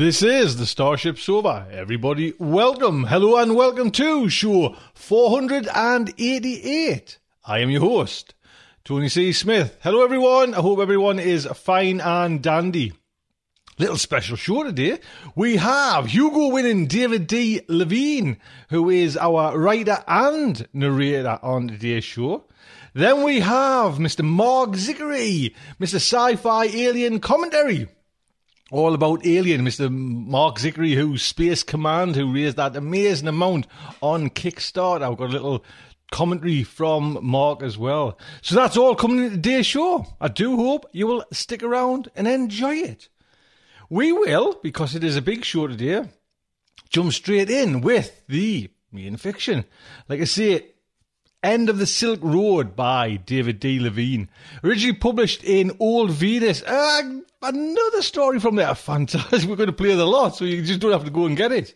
This is the Starship Sofa. Everybody, welcome, hello, and welcome to show 488. I am your host, Tony C. Smith. Hello, everyone. I hope everyone is fine and dandy. Little special show today. We have Hugo winning David D. Levine, who is our writer and narrator on today's show. Then we have Mr. Marc Zicree, Mr. Sci-Fi Alien Commentary all about Alien, Mr. Marc Zicree, who's Space Command, who raised that amazing amount on Kickstarter. I've got a little commentary from Marc as well. So that's all coming in today's show. I do hope you will stick around and enjoy it. We will, because it is a big show today, jump straight in with the main fiction. Like I say, End of the Silk Road by David D. Levine. Originally published in Old Venus. Uh, another story from there. Fantastic. We're going to play the lot, so you just don't have to go and get it.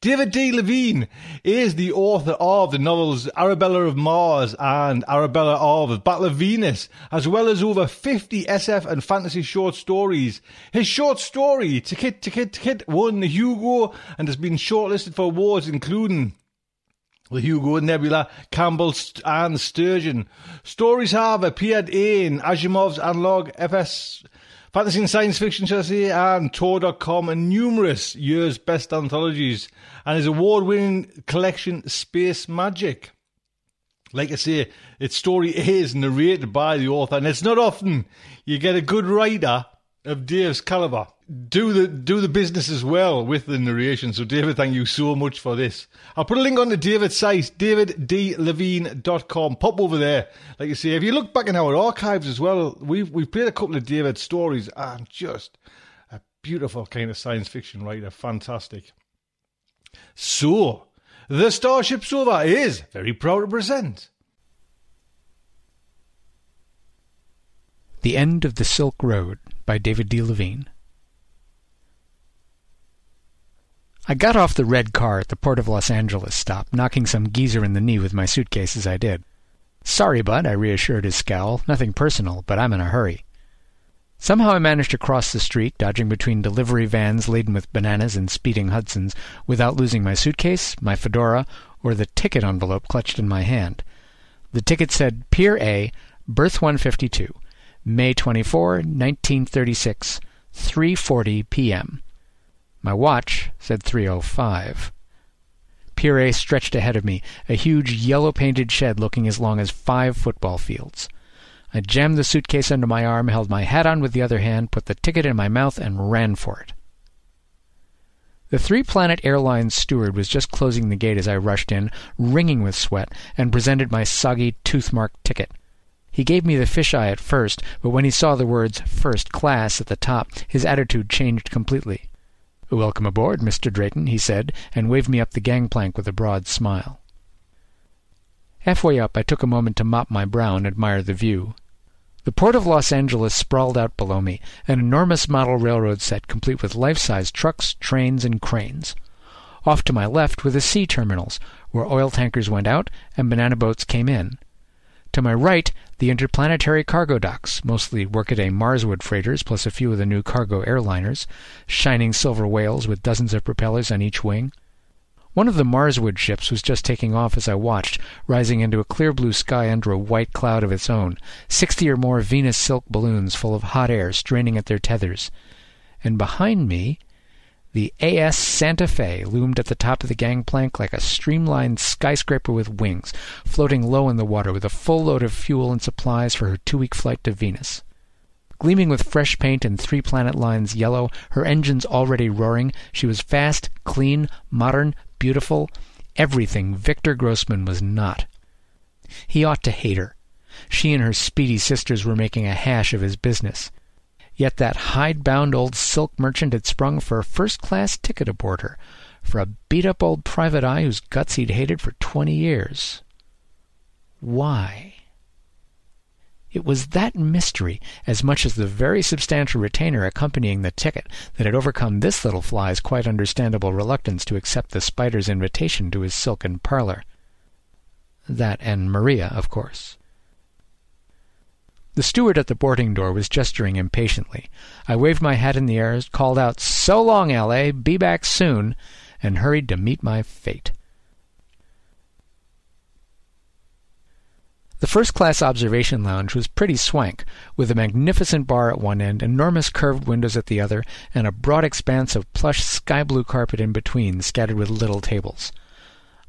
David D. Levine is the author of the novels Arabella of Mars and Arabella of Battle of Venus, as well as over 50 SF and fantasy short stories. His short story, Tk'Tk'Tk', won the Hugo and has been shortlisted for awards including the Hugo, Nebula, Campbell, and Sturgeon. Stories have appeared in Asimov's Analog, FS, Fantasy and Science Fiction, shall say, and Tor.com, and numerous years' best anthologies, and his award winning collection, Space Magic. Like I say, its story is narrated by the author, and it's not often you get a good writer of Dave's caliber do the do the business as well with the narration. So David, thank you so much for this. I'll put a link on to David's site, daviddlevine.com. Pop over there. Like you say, if you look back in our archives as well, we've we've played a couple of David's stories and just a beautiful kind of science fiction writer. Fantastic. So the Starship Sofa is very proud to present The End of the Silk Road by David D. Levine. I got off the red car at the Port of Los Angeles stop, knocking some geezer in the knee with my suitcase as I did. Sorry, bud, I reassured his scowl. Nothing personal, but I'm in a hurry. Somehow I managed to cross the street, dodging between delivery vans laden with bananas and speeding Hudsons, without losing my suitcase, my fedora, or the ticket envelope clutched in my hand. The ticket said Pier A, Berth 152, May 24, 1936, 3:40 p.m. My watch said 3:05. Pier A stretched ahead of me, a huge yellow-painted shed looking as long as five football fields. I jammed the suitcase under my arm, held my hat on with the other hand, put the ticket in my mouth, and ran for it. The Three Planet Airlines steward was just closing the gate as I rushed in, wringing with sweat, and presented my soggy, tooth-marked ticket. He gave me the fisheye at first, but when he saw the words First Class at the top, his attitude changed completely. Welcome aboard, Mr. Drayton, he said, and waved me up the gangplank with a broad smile. Halfway up, I took a moment to mop my brow and admire the view. The port of Los Angeles sprawled out below me, an enormous model railroad set complete with life-size trucks, trains, and cranes. Off to my left were the sea terminals, where oil tankers went out and banana boats came in. To my right, the interplanetary cargo docks, mostly workaday Marswood freighters plus a few of the new cargo airliners, shining silver whales with dozens of propellers on each wing. One of the Marswood ships was just taking off as I watched, rising into a clear blue sky under a white cloud of its own, sixty or more Venus silk balloons full of hot air straining at their tethers. and behind me the AS Santa Fe loomed at the top of the gangplank like a streamlined skyscraper with wings, floating low in the water with a full load of fuel and supplies for her two-week flight to Venus. Gleaming with fresh paint and three planet lines yellow, her engines already roaring, she was fast, clean, modern, beautiful, everything Victor Grossman was not. He ought to hate her. She and her speedy sisters were making a hash of his business. Yet that hide-bound old silk merchant had sprung for a first-class ticket aboard her, for a beat-up old private eye whose guts he'd hated for twenty years. Why? It was that mystery, as much as the very substantial retainer accompanying the ticket, that had overcome this little fly's quite understandable reluctance to accept the spider's invitation to his silken parlor. That and Maria, of course. The steward at the boarding door was gesturing impatiently. I waved my hat in the air, called out, So long, L.A., be back soon, and hurried to meet my fate. The first class observation lounge was pretty swank, with a magnificent bar at one end, enormous curved windows at the other, and a broad expanse of plush sky blue carpet in between, scattered with little tables.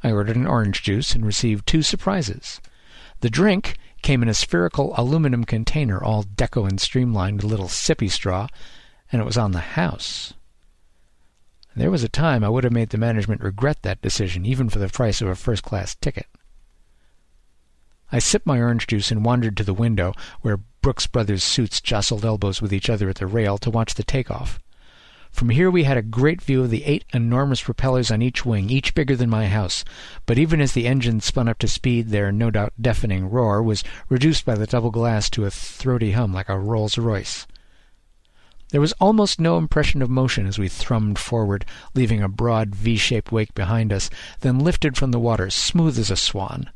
I ordered an orange juice and received two surprises. The drink came in a spherical aluminum container, all deco and streamlined a little sippy straw, and it was on the house. There was a time I would have made the management regret that decision, even for the price of a first class ticket. I sipped my orange juice and wandered to the window, where Brooks Brothers suits jostled elbows with each other at the rail to watch the takeoff. From here we had a great view of the eight enormous propellers on each wing, each bigger than my house, but even as the engines spun up to speed their no doubt deafening roar was reduced by the double glass to a throaty hum like a Rolls Royce. There was almost no impression of motion as we thrummed forward, leaving a broad V-shaped wake behind us, then lifted from the water, smooth as a swan.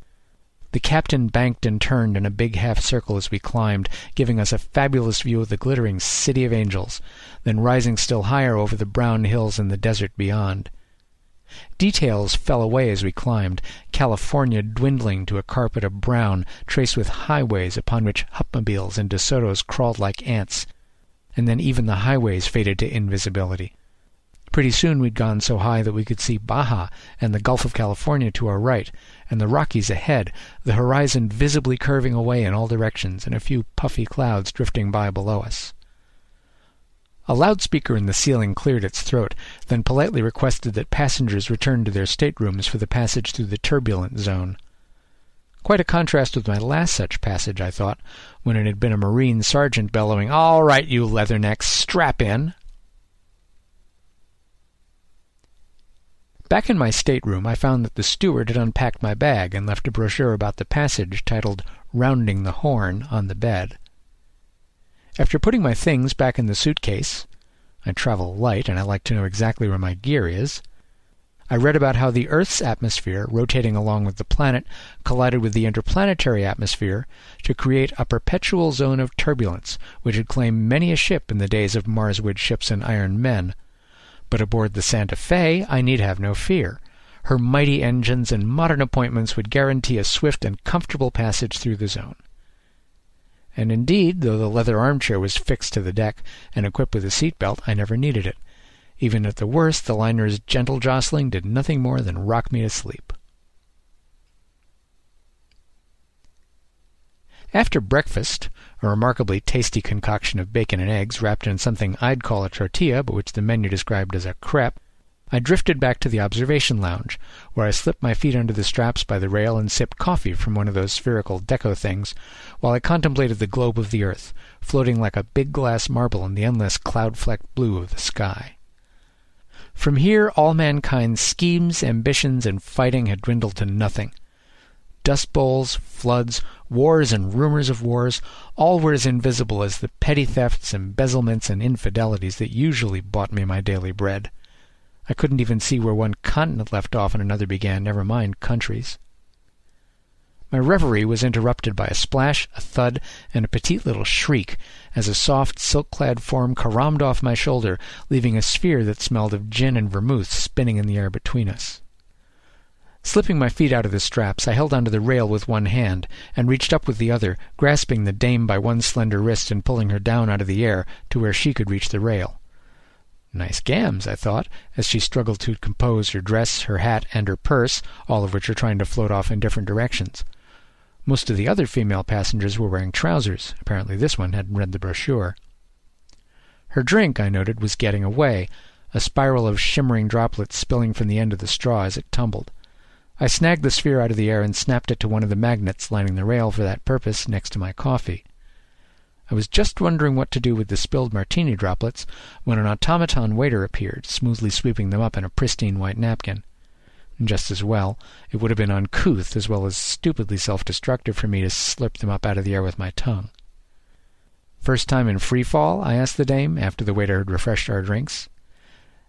The captain banked and turned in a big half circle as we climbed, giving us a fabulous view of the glittering City of Angels, then rising still higher over the brown hills and the desert beyond. Details fell away as we climbed, California dwindling to a carpet of brown, traced with highways upon which Hupmobiles and DeSotos crawled like ants, and then even the highways faded to invisibility. Pretty soon we'd gone so high that we could see Baja and the Gulf of California to our right, and the Rockies ahead, the horizon visibly curving away in all directions, and a few puffy clouds drifting by below us. A loudspeaker in the ceiling cleared its throat, then politely requested that passengers return to their staterooms for the passage through the turbulent zone. Quite a contrast with my last such passage, I thought, when it had been a Marine sergeant bellowing, All right, you leathernecks, strap in! Back in my stateroom, I found that the steward had unpacked my bag and left a brochure about the passage titled Rounding the Horn on the bed. After putting my things back in the suitcase I travel light and I like to know exactly where my gear is I read about how the Earth's atmosphere, rotating along with the planet, collided with the interplanetary atmosphere to create a perpetual zone of turbulence which had claimed many a ship in the days of Marswood ships and iron men but aboard the Santa Fe I need have no fear. Her mighty engines and modern appointments would guarantee a swift and comfortable passage through the zone. And indeed, though the leather armchair was fixed to the deck and equipped with a seat belt, I never needed it. Even at the worst, the liner's gentle jostling did nothing more than rock me to sleep. After breakfast, a remarkably tasty concoction of bacon and eggs wrapped in something I'd call a tortilla, but which the menu described as a crepe, I drifted back to the observation lounge, where I slipped my feet under the straps by the rail and sipped coffee from one of those spherical deco things, while I contemplated the globe of the earth, floating like a big glass marble in the endless cloud-flecked blue of the sky. From here all mankind's schemes, ambitions, and fighting had dwindled to nothing. Dust bowls, floods, wars, and rumors of wars, all were as invisible as the petty thefts, embezzlements, and infidelities that usually bought me my daily bread. I couldn't even see where one continent left off and another began, never mind countries. My reverie was interrupted by a splash, a thud, and a petite little shriek as a soft, silk-clad form caromed off my shoulder, leaving a sphere that smelled of gin and vermouth spinning in the air between us. Slipping my feet out of the straps, I held onto the rail with one hand, and reached up with the other, grasping the dame by one slender wrist and pulling her down out of the air to where she could reach the rail. Nice gams, I thought, as she struggled to compose her dress, her hat, and her purse, all of which were trying to float off in different directions. Most of the other female passengers were wearing trousers. Apparently this one hadn't read the brochure. Her drink, I noted, was getting away, a spiral of shimmering droplets spilling from the end of the straw as it tumbled. I snagged the sphere out of the air and snapped it to one of the magnets lining the rail for that purpose next to my coffee. I was just wondering what to do with the spilled martini droplets when an automaton waiter appeared, smoothly sweeping them up in a pristine white napkin. Just as well. It would have been uncouth as well as stupidly self-destructive for me to slurp them up out of the air with my tongue. First time in free fall? I asked the dame, after the waiter had refreshed our drinks.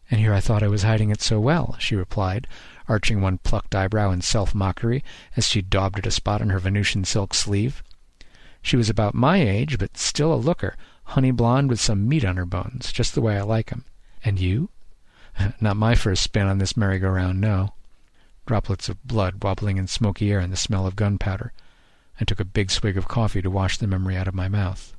And here I thought I was hiding it so well, she replied, arching one plucked eyebrow in self-mockery as she daubed at a spot on her Venusian silk sleeve. She was about my age, but still a looker, honey blonde with some meat on her bones, just the way I like 'em. And you? Not my first spin on this merry-go-round, no droplets of blood wobbling in smoky air and the smell of gunpowder. I took a big swig of coffee to wash the memory out of my mouth.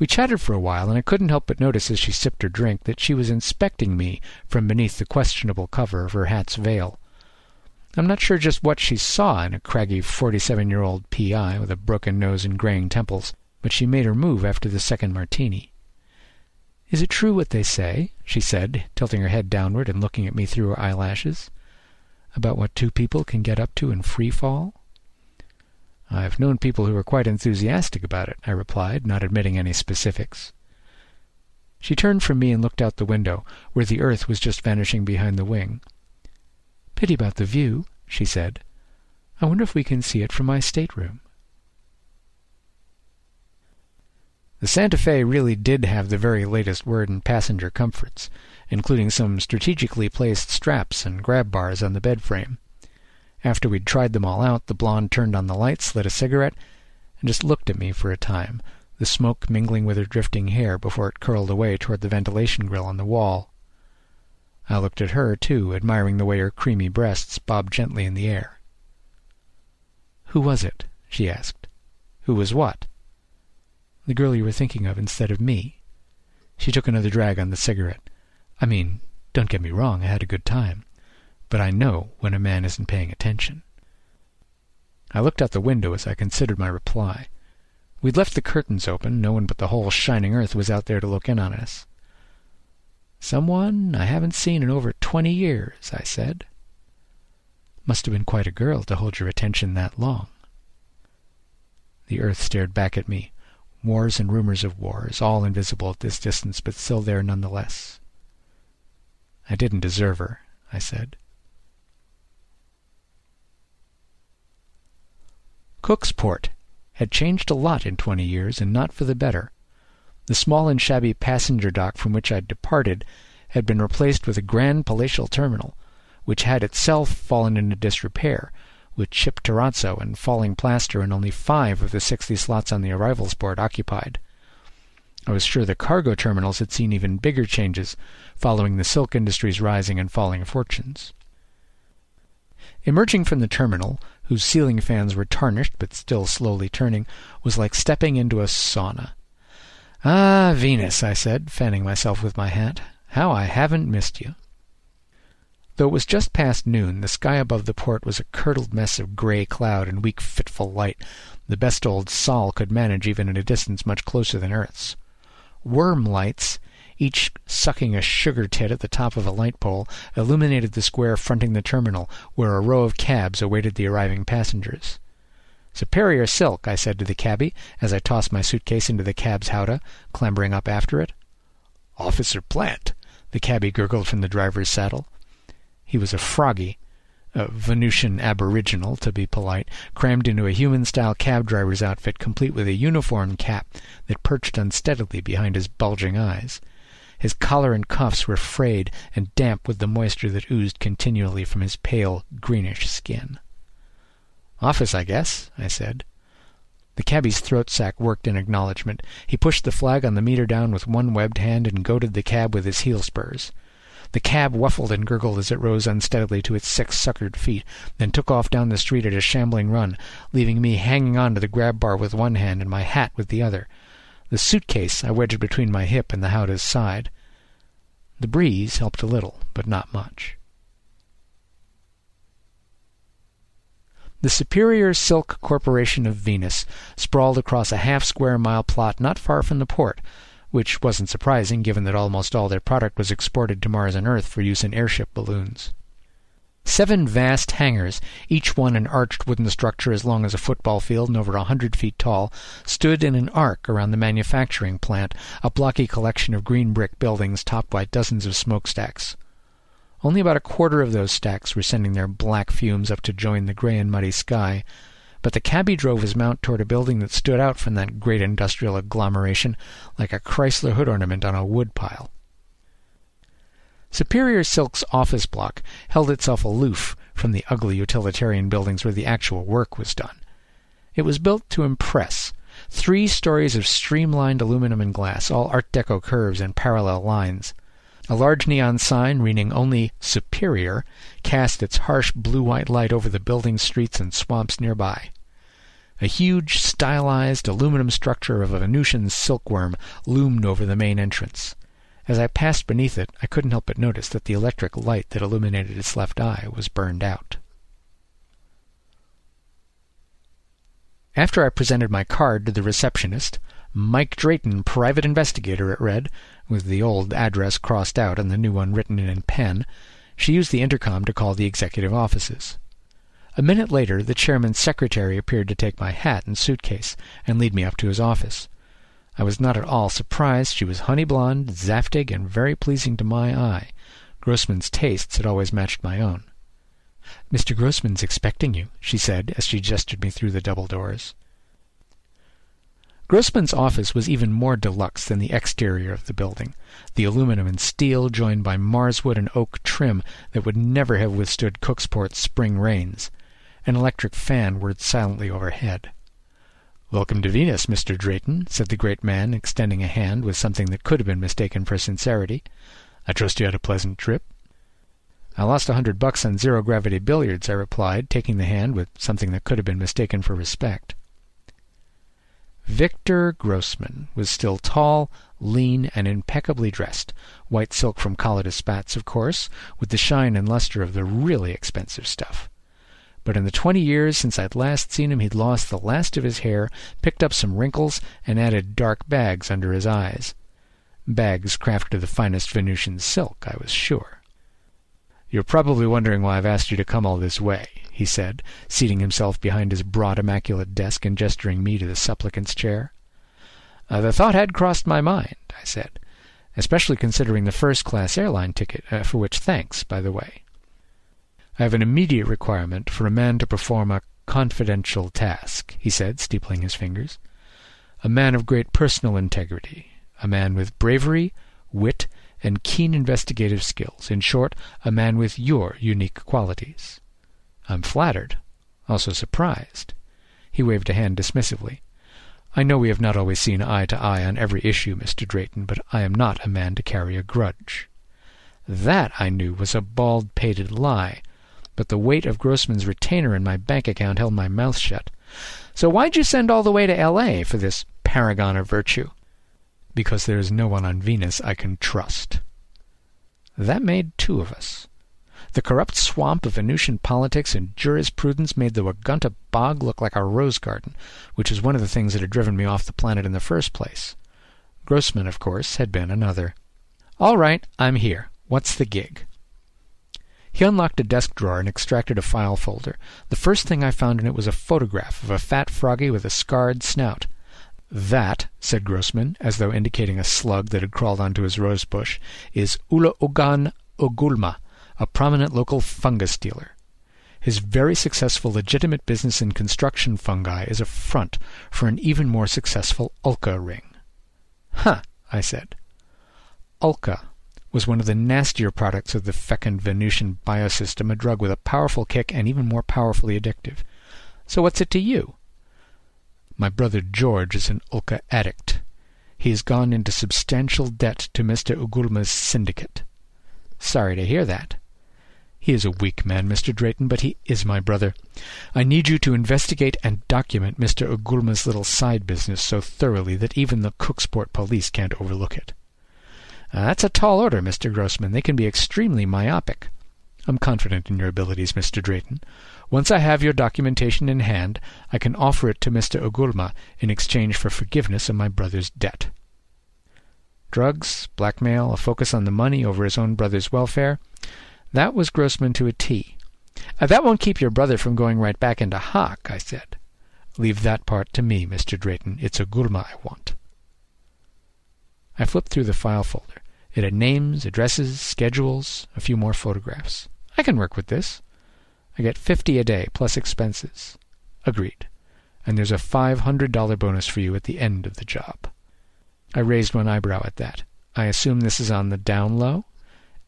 We chatted for a while, and I couldn't help but notice as she sipped her drink that she was inspecting me from beneath the questionable cover of her hat's veil. I'm not sure just what she saw in a craggy forty-seven-year-old P.I. with a broken nose and graying temples, but she made her move after the second martini. Is it true what they say, she said, tilting her head downward and looking at me through her eyelashes, about what two people can get up to in free fall? I've known people who were quite enthusiastic about it, I replied, not admitting any specifics. She turned from me and looked out the window, where the earth was just vanishing behind the wing. Pity about the view, she said. I wonder if we can see it from my stateroom. The Santa Fe really did have the very latest word in passenger comforts, including some strategically placed straps and grab bars on the bed frame. After we'd tried them all out, the blonde turned on the lights, lit a cigarette, and just looked at me for a time, the smoke mingling with her drifting hair before it curled away toward the ventilation grill on the wall. I looked at her, too, admiring the way her creamy breasts bobbed gently in the air. Who was it? she asked. Who was what? The girl you were thinking of instead of me. She took another drag on the cigarette. I mean, don't get me wrong, I had a good time. But I know when a man isn't paying attention. I looked out the window as I considered my reply. We'd left the curtains open, no one but the whole shining earth was out there to look in on us. Someone I haven't seen in over twenty years, I said. Must have been quite a girl to hold your attention that long. The earth stared back at me, wars and rumors of wars, all invisible at this distance, but still there nonetheless. I didn't deserve her, I said. Cooksport had changed a lot in twenty years, and not for the better. The small and shabby passenger dock from which I'd departed had been replaced with a grand palatial terminal, which had itself fallen into disrepair, with chipped terrazzo and falling plaster and only five of the sixty slots on the arrivals board occupied. I was sure the cargo terminals had seen even bigger changes following the silk industry's rising and falling fortunes. Emerging from the terminal, whose ceiling fans were tarnished but still slowly turning, was like stepping into a sauna. Ah, Venus, I said, fanning myself with my hat, how I haven't missed you. Though it was just past noon, the sky above the port was a curdled mess of gray cloud and weak fitful light the best old Sol could manage even at a distance much closer than Earth's. Worm lights, each sucking a sugar tit at the top of a light pole, illuminated the square fronting the terminal, where a row of cabs awaited the arriving passengers. Superior silk, I said to the cabby, as I tossed my suitcase into the cab's howdah, clambering up after it. Officer Plant, the cabby gurgled from the driver's saddle. He was a froggy, a Venusian aboriginal, to be polite, crammed into a human-style cab driver's outfit complete with a uniform cap that perched unsteadily behind his bulging eyes. His collar and cuffs were frayed and damp with the moisture that oozed continually from his pale, greenish skin. Office, I guess, I said. The cabby's throat sack worked in acknowledgment. He pushed the flag on the meter down with one webbed hand and goaded the cab with his heel spurs. The cab whuffled and gurgled as it rose unsteadily to its six suckered feet, then took off down the street at a shambling run, leaving me hanging on to the grab bar with one hand and my hat with the other. The suitcase I wedged between my hip and the howdah's side. The breeze helped a little, but not much. The Superior Silk Corporation of Venus sprawled across a half square mile plot not far from the port, which wasn't surprising given that almost all their product was exported to Mars and Earth for use in airship balloons. Seven vast hangars, each one an arched wooden structure as long as a football field and over a hundred feet tall, stood in an arc around the manufacturing plant, a blocky collection of green brick buildings topped by dozens of smokestacks. Only about a quarter of those stacks were sending their black fumes up to join the gray and muddy sky, but the cabby drove his mount toward a building that stood out from that great industrial agglomeration like a Chrysler hood ornament on a wood pile. Superior Silk's office block held itself aloof from the ugly utilitarian buildings where the actual work was done. It was built to impress. Three stories of streamlined aluminum and glass, all Art Deco curves and parallel lines. A large neon sign reading only Superior cast its harsh blue-white light over the buildings, streets, and swamps nearby. A huge, stylized aluminum structure of a Venusian silkworm loomed over the main entrance. As I passed beneath it, I couldn't help but notice that the electric light that illuminated its left eye was burned out. After I presented my card to the receptionist, Mike Drayton, private investigator, it read, with the old address crossed out and the new one written in pen, she used the intercom to call the executive offices. A minute later, the chairman's secretary appeared to take my hat and suitcase and lead me up to his office. I was not at all surprised. She was honey blonde, zaftig, and very pleasing to my eye. Grossman's tastes had always matched my own. Mr. Grossman's expecting you, she said as she gestured me through the double doors. Grossman's office was even more deluxe than the exterior of the building, the aluminum and steel joined by marswood and oak trim that would never have withstood Cooksport's spring rains. An electric fan whirred silently overhead. Welcome to Venus, Mr. Drayton, said the great man, extending a hand with something that could have been mistaken for sincerity. I trust you had a pleasant trip. I lost a hundred bucks on zero-gravity billiards, I replied, taking the hand with something that could have been mistaken for respect. Victor Grossman was still tall, lean, and impeccably dressed, white silk from Kalidas spats, of course, with the shine and luster of the really expensive stuff. But in the twenty years since I'd last seen him he'd lost the last of his hair, picked up some wrinkles, and added dark bags under his eyes. Bags crafted of the finest Venusian silk, I was sure. You're probably wondering why I've asked you to come all this way he said, seating himself behind his broad, immaculate desk and gesturing me to the supplicant's chair. Uh, the thought had crossed my mind, I said, especially considering the first-class airline ticket, uh, for which thanks, by the way. I have an immediate requirement for a man to perform a confidential task, he said, steepling his fingers. A man of great personal integrity, a man with bravery, wit, and keen investigative skills. In short, a man with your unique qualities. I'm flattered, also surprised. He waved a hand dismissively. I know we have not always seen eye to eye on every issue, Mr. Drayton, but I am not a man to carry a grudge. That, I knew, was a bald-pated lie, but the weight of Grossman's retainer in my bank account held my mouth shut. So why'd you send all the way to L.A. for this paragon of virtue? Because there is no one on Venus I can trust. That made two of us. The corrupt swamp of Venusian politics and jurisprudence made the Wagunta bog look like a rose garden, which is one of the things that had driven me off the planet in the first place. Grossman, of course, had been another. All right, I'm here. What's the gig? He unlocked a desk drawer and extracted a file folder. The first thing I found in it was a photograph of a fat froggy with a scarred snout. That, said Grossman, as though indicating a slug that had crawled onto his rose bush, is Ula Ugan Ugulma, a prominent local fungus dealer. His very successful legitimate business in construction fungi is a front for an even more successful Ulca ring. Huh, I said. Ulca was one of the nastier products of the fecund Venusian biosystem, a drug with a powerful kick and even more powerfully addictive. So what's it to you? My brother George is an Ulca addict. He has gone into substantial debt to Mr. Ugulma's syndicate. Sorry to hear that. He is a weak man, Mr. Drayton, but he is my brother. I need you to investigate and document Mr. Ugulma's little side business so thoroughly that even the Cooksport police can't overlook it. Uh, that's a tall order, Mr. Grossman. They can be extremely myopic. I'm confident in your abilities, Mr. Drayton. Once I have your documentation in hand, I can offer it to Mr. Ugulma in exchange for forgiveness of my brother's debt. Drugs, blackmail, a focus on the money over his own brother's welfare. That was Grossman to a T. Uh, that won't keep your brother from going right back into hock, I said. Leave that part to me, Mr. Drayton. It's Ugulma I want. I flipped through the file folder. It had names, addresses, schedules, a few more photographs. I can work with this. I get fifty a day plus expenses. Agreed. And there's a five hundred dollar bonus for you at the end of the job. I raised one eyebrow at that. I assume this is on the down low?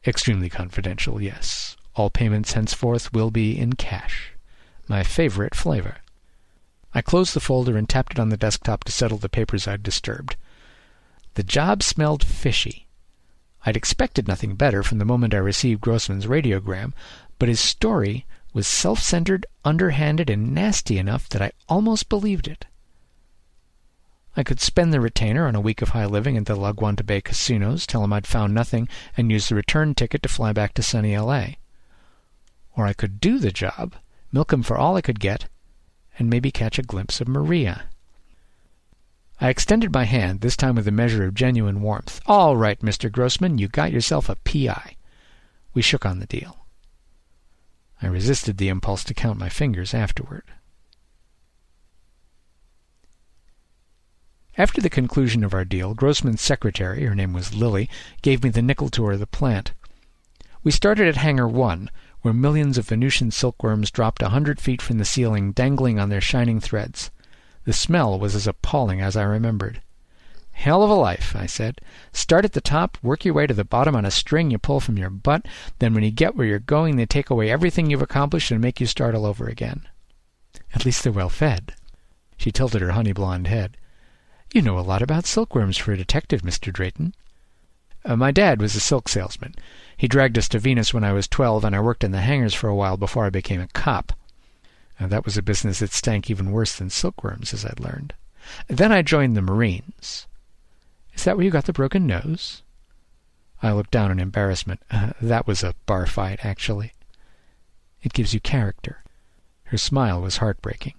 Extremely confidential, yes. All payments henceforth will be in cash. My favorite flavor. I closed the folder and tapped it on the desktop to settle the papers I'd disturbed. The job smelled fishy. I'd expected nothing better from the moment I received Grossman's radiogram, but his story was self-centered, underhanded, and nasty enough that I almost believed it. I could spend the retainer on a week of high living at the La Guanta Bay casinos, tell him I'd found nothing, and use the return ticket to fly back to sunny L.A. Or I could do the job, milk him for all I could get, and maybe catch a glimpse of Maria. I extended my hand, this time with a measure of genuine warmth. All right, Mr. Grossman, you got yourself a P.I. We shook on the deal. I resisted the impulse to count my fingers afterward. After the conclusion of our deal, Grossman's secretary, her name was Lily, gave me the nickel tour of the plant. We started at Hangar 1, where millions of Venusian silkworms dropped a hundred feet from the ceiling, dangling on their shining threads. The smell was as appalling as I remembered. Hell of a life, I said. Start at the top, work your way to the bottom on a string you pull from your butt, then when you get where you're going, they take away everything you've accomplished and make you start all over again. At least they're well fed. She tilted her honey blonde head. You know a lot about silkworms for a detective, Mr. Drayton. Uh, my dad was a silk salesman. He dragged us to Venus when I was twelve, and I worked in the hangars for a while before I became a cop. Now, that was a business that stank even worse than silkworms, as I'd learned. Then I joined the Marines. Is that where you got the broken nose? I looked down in embarrassment. Uh, that was a bar fight, actually. It gives you character. Her smile was heartbreaking.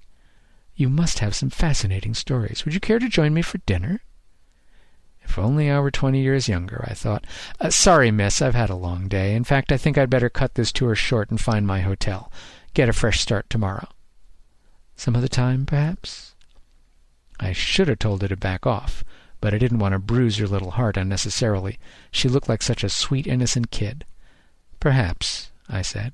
You must have some fascinating stories. Would you care to join me for dinner? If only I were twenty years younger, I thought. Uh, sorry, miss, I've had a long day. In fact, I think I'd better cut this tour short and find my hotel get a fresh start tomorrow. Some other time, perhaps? I should have told her to back off, but I didn't want to bruise her little heart unnecessarily. She looked like such a sweet, innocent kid. Perhaps, I said.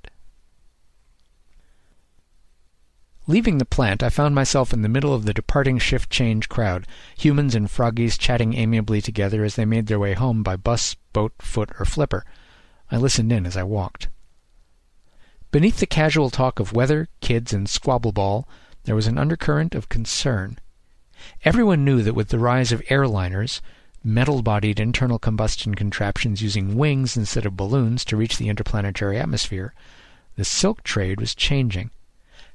Leaving the plant, I found myself in the middle of the departing shift change crowd, humans and froggies chatting amiably together as they made their way home by bus, boat, foot, or flipper. I listened in as I walked. Beneath the casual talk of weather, kids, and squabble ball, there was an undercurrent of concern. Everyone knew that with the rise of airliners, metal-bodied internal combustion contraptions using wings instead of balloons to reach the interplanetary atmosphere, the silk trade was changing.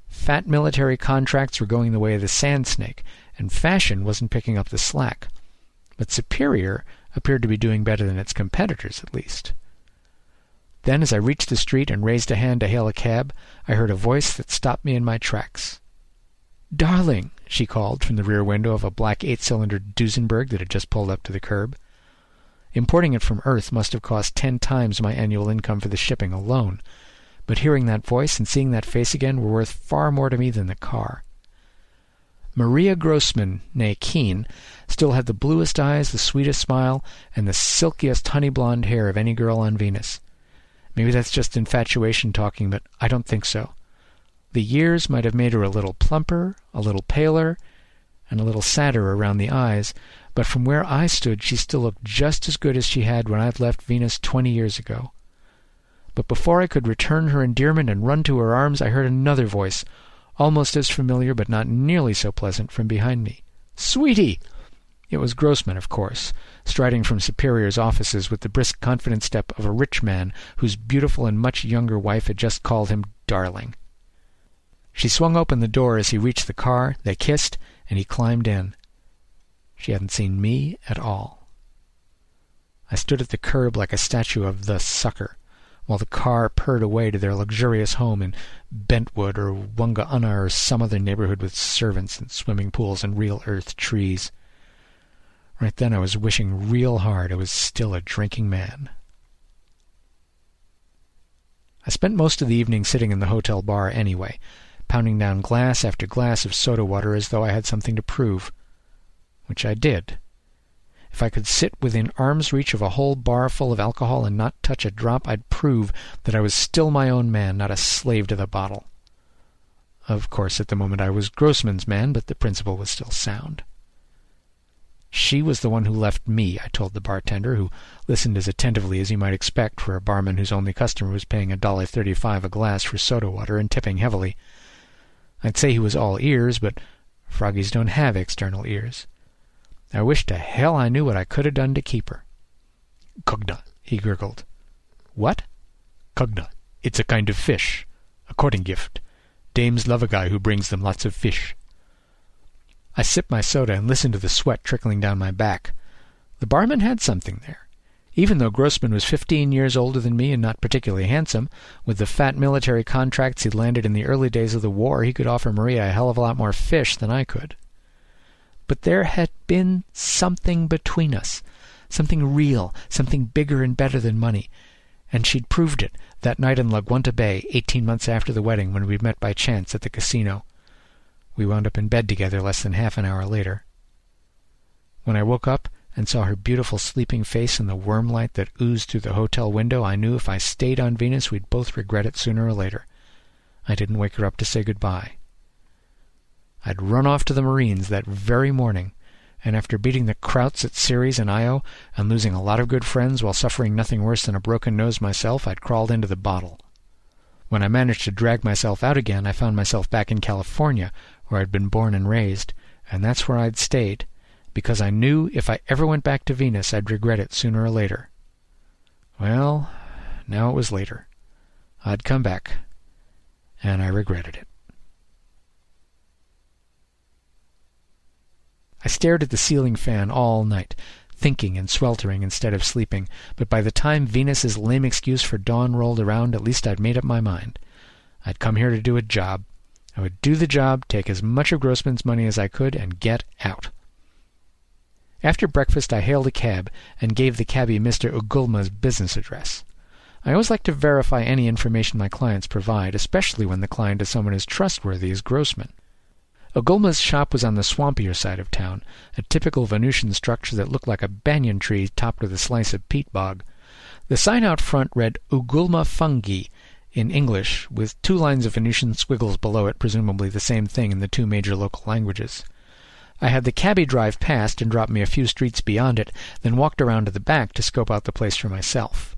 Fat military contracts were going the way of the sand snake, and fashion wasn't picking up the slack. But Superior appeared to be doing better than its competitors, at least. Then, as I reached the street and raised a hand to hail a cab, I heard a voice that stopped me in my tracks. Darling, she called from the rear window of a black eight-cylinder Duesenberg that had just pulled up to the curb. Importing it from Earth must have cost ten times my annual income for the shipping alone, but hearing that voice and seeing that face again were worth far more to me than the car. Maria Grossman, née Keene, still had the bluest eyes, the sweetest smile, and the silkiest honey blonde hair of any girl on Venus. Maybe that's just infatuation talking, but I don't think so. The years might have made her a little plumper, a little paler, and a little sadder around the eyes, but from where I stood she still looked just as good as she had when I'd left Venus twenty years ago. But before I could return her endearment and run to her arms, I heard another voice, almost as familiar but not nearly so pleasant, from behind me. Sweetie! It was Grossman, of course, striding from Superior's offices with the brisk, confident step of a rich man whose beautiful and much younger wife had just called him darling. She swung open the door as he reached the car, they kissed, and he climbed in. She hadn't seen me at all. I stood at the curb like a statue of the sucker, while the car purred away to their luxurious home in Bentwood or Wunga or some other neighborhood with servants and swimming pools and real earth trees. Right then I was wishing real hard I was still a drinking man. I spent most of the evening sitting in the hotel bar anyway, pounding down glass after glass of soda water as though I had something to prove. Which I did. If I could sit within arm's reach of a whole bar full of alcohol and not touch a drop, I'd prove that I was still my own man, not a slave to the bottle. Of course, at the moment I was Grossman's man, but the principle was still sound. She was the one who left me, I told the bartender, who listened as attentively as you might expect for a barman whose only customer was paying a dollar thirty-five a glass for soda water and tipping heavily. I'd say he was all ears, but froggies don't have external ears. I wish to hell I knew what I could have done to keep her. Cugna, he gurgled. What? Cugna. It's a kind of fish. A courting gift. Dames love a guy who brings them lots of fish. I sipped my soda and listened to the sweat trickling down my back. The barman had something there. Even though Grossman was fifteen years older than me and not particularly handsome, with the fat military contracts he'd landed in the early days of the war, he could offer Maria a hell of a lot more fish than I could. But there had been something between us, something real, something bigger and better than money, and she'd proved it that night in La Guanta Bay, eighteen months after the wedding, when we met by chance at the casino. We wound up in bed together less than half an hour later. When I woke up and saw her beautiful sleeping face in the worm light that oozed through the hotel window, I knew if I stayed on Venus we'd both regret it sooner or later. I didn't wake her up to say goodbye. I'd run off to the Marines that very morning, and after beating the Krauts at Ceres and Io, and losing a lot of good friends while suffering nothing worse than a broken nose myself, I'd crawled into the bottle. When I managed to drag myself out again, I found myself back in California, where I'd been born and raised, and that's where I'd stayed, because I knew if I ever went back to Venus I'd regret it sooner or later. Well, now it was later. I'd come back, and I regretted it. I stared at the ceiling fan all night, thinking and sweltering instead of sleeping, but by the time Venus's lame excuse for dawn rolled around, at least I'd made up my mind. I'd come here to do a job, I would do the job, take as much of Grossman's money as I could, and get out. After breakfast I hailed a cab and gave the cabby Mr. Ugulma's business address. I always like to verify any information my clients provide, especially when the client is someone as trustworthy as Grossman. Ugulma's shop was on the swampier side of town, a typical Venusian structure that looked like a banyan tree topped with a slice of peat bog. The sign out front read Ugulma Fungi, in English, with two lines of Venusian squiggles below it, presumably the same thing in the two major local languages. I had the cabby drive past and drop me a few streets beyond it, then walked around to the back to scope out the place for myself.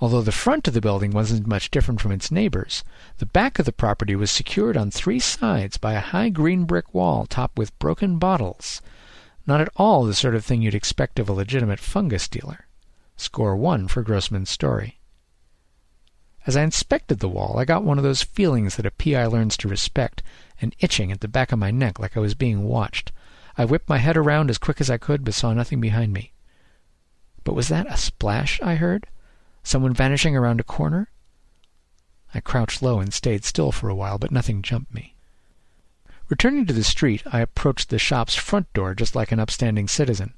Although the front of the building wasn't much different from its neighbors, the back of the property was secured on three sides by a high green brick wall topped with broken bottles. Not at all the sort of thing you'd expect of a legitimate fungus dealer. Score one for Grossman's story. As I inspected the wall, I got one of those feelings that a PI learns to respect, an itching at the back of my neck like I was being watched. I whipped my head around as quick as I could, but saw nothing behind me. But was that a splash I heard? Someone vanishing around a corner? I crouched low and stayed still for a while, but nothing jumped me. Returning to the street, I approached the shop's front door just like an upstanding citizen.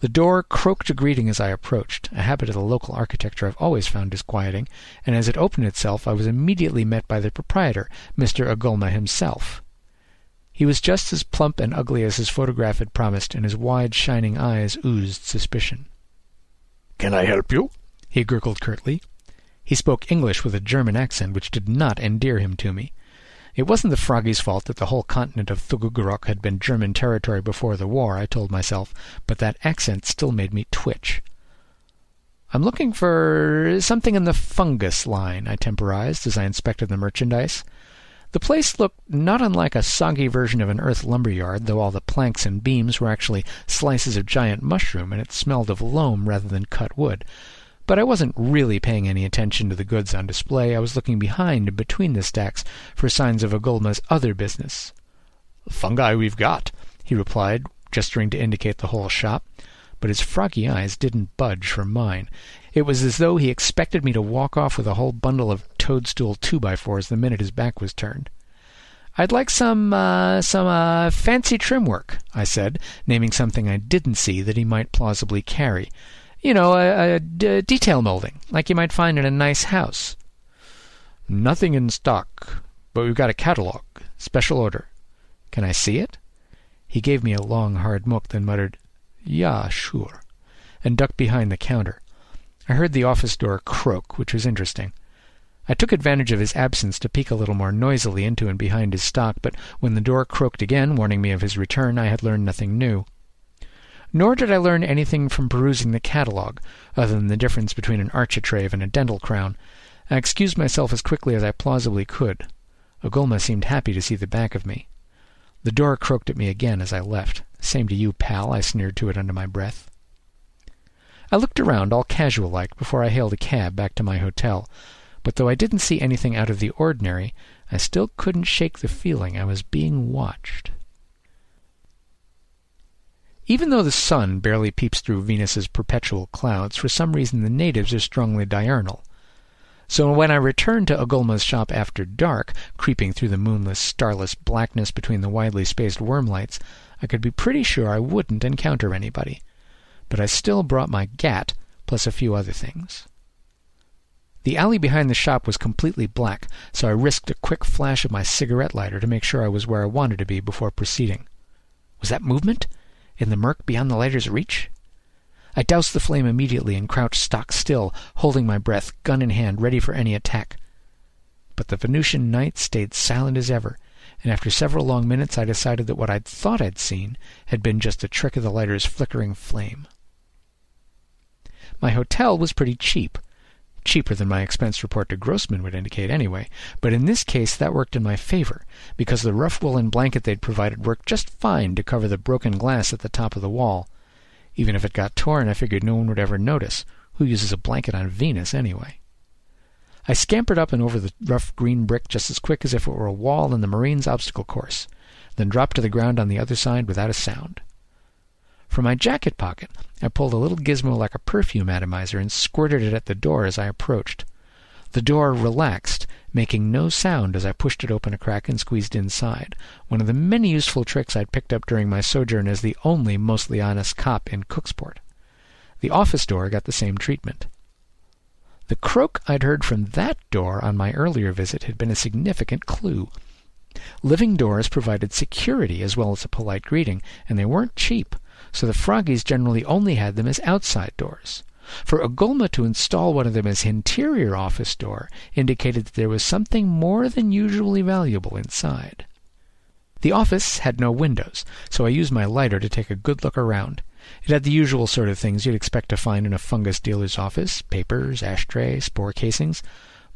The door croaked a greeting as I approached, a habit of the local architecture I've always found disquieting, and as it opened itself I was immediately met by the proprietor, Mr. Ugulma himself. He was just as plump and ugly as his photograph had promised, and his wide shining eyes oozed suspicion. Can I help you? he gurgled curtly. He spoke English with a German accent which did not endear him to me. It wasn't the froggy's fault that the whole continent of Thugugurok had been German territory before the war, I told myself, but that accent still made me twitch. I'm looking for something in the fungus line, I temporized as I inspected the merchandise. The place looked not unlike a soggy version of an earth lumber yard, though all the planks and beams were actually slices of giant mushroom, and it smelled of loam rather than cut wood. But I wasn't really paying any attention to the goods on display. I was looking behind and between the stacks for signs of Ugulma's other business. Fungi we've got, he replied, gesturing to indicate the whole shop. But his froggy eyes didn't budge from mine. It was as though he expected me to walk off with a whole bundle of toadstool two-by-fours the minute his back was turned. I'd like some, uh, some, uh, fancy trim work, I said, naming something I didn't see that he might plausibly carry. You know, a, a d- detail molding, like you might find in a nice house. Nothing in stock, but we've got a catalog. Special order. Can I see it? He gave me a long, hard look, then muttered, Yeah, sure, and ducked behind the counter. I heard the office door croak, which was interesting. I took advantage of his absence to peek a little more noisily into and behind his stock, but when the door croaked again, warning me of his return, I had learned nothing new. Nor did I learn anything from perusing the catalogue, other than the difference between an architrave and a dental crown. I excused myself as quickly as I plausibly could. Ugulma seemed happy to see the back of me. The door croaked at me again as I left. Same to you, pal, I sneered to it under my breath. I looked around, all casual like, before I hailed a cab back to my hotel, but though I didn't see anything out of the ordinary, I still couldn't shake the feeling I was being watched. Even though the sun barely peeps through Venus's perpetual clouds, for some reason the natives are strongly diurnal. So when I returned to Ugulma's shop after dark, creeping through the moonless, starless blackness between the widely spaced worm lights, I could be pretty sure I wouldn't encounter anybody but I still brought my gat, plus a few other things. The alley behind the shop was completely black, so I risked a quick flash of my cigarette lighter to make sure I was where I wanted to be before proceeding. Was that movement? In the murk beyond the lighter's reach? I doused the flame immediately and crouched stock still, holding my breath, gun in hand, ready for any attack. But the Venusian night stayed silent as ever, and after several long minutes I decided that what I'd thought I'd seen had been just a trick of the lighter's flickering flame. My hotel was pretty cheap. Cheaper than my expense report to Grossman would indicate anyway, but in this case that worked in my favor, because the rough woolen blanket they'd provided worked just fine to cover the broken glass at the top of the wall. Even if it got torn, I figured no one would ever notice. Who uses a blanket on Venus, anyway? I scampered up and over the rough green brick just as quick as if it were a wall in the Marines' obstacle course, then dropped to the ground on the other side without a sound. From my jacket pocket I pulled a little gizmo like a perfume atomizer and squirted it at the door as I approached. The door relaxed, making no sound as I pushed it open a crack and squeezed inside, one of the many useful tricks I'd picked up during my sojourn as the only mostly honest cop in Cooksport. The office door got the same treatment. The croak I'd heard from that door on my earlier visit had been a significant clue. Living doors provided security as well as a polite greeting, and they weren't cheap so the Froggies generally only had them as outside doors. For Ugulma to install one of them as interior office door indicated that there was something more than usually valuable inside. The office had no windows, so I used my lighter to take a good look around. It had the usual sort of things you'd expect to find in a fungus dealer's office papers, ashtray, spore casings,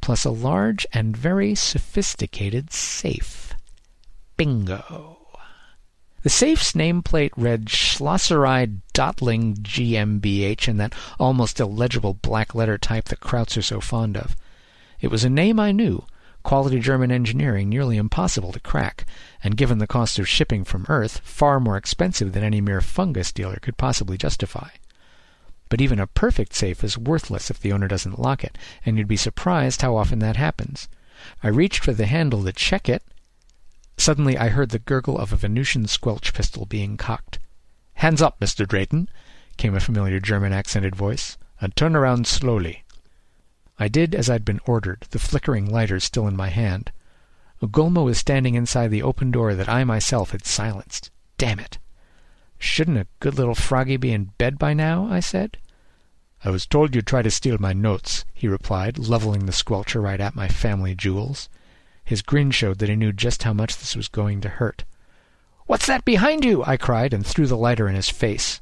plus a large and very sophisticated safe. Bingo! The safe's nameplate read Schlosserei Dotling GmbH in that almost illegible black letter type that Krauts are so fond of. It was a name I knew, quality German engineering nearly impossible to crack, and given the cost of shipping from Earth, far more expensive than any mere fungus dealer could possibly justify. But even a perfect safe is worthless if the owner doesn't lock it, and you'd be surprised how often that happens. I reached for the handle to check it, Suddenly I heard the gurgle of a Venusian squelch pistol being cocked. "Hands up, Mr. Drayton!" came a familiar German accented voice, "and turn around slowly." I did as I'd been ordered, the flickering lighter still in my hand. Ugulma was standing inside the open door that I myself had silenced. Damn it! Shouldn't a good little froggy be in bed by now? I said. I was told you'd try to steal my notes, he replied, leveling the squelcher right at my family jewels. His grin showed that he knew just how much this was going to hurt. "What's that behind you?" I cried, and threw the lighter in his face.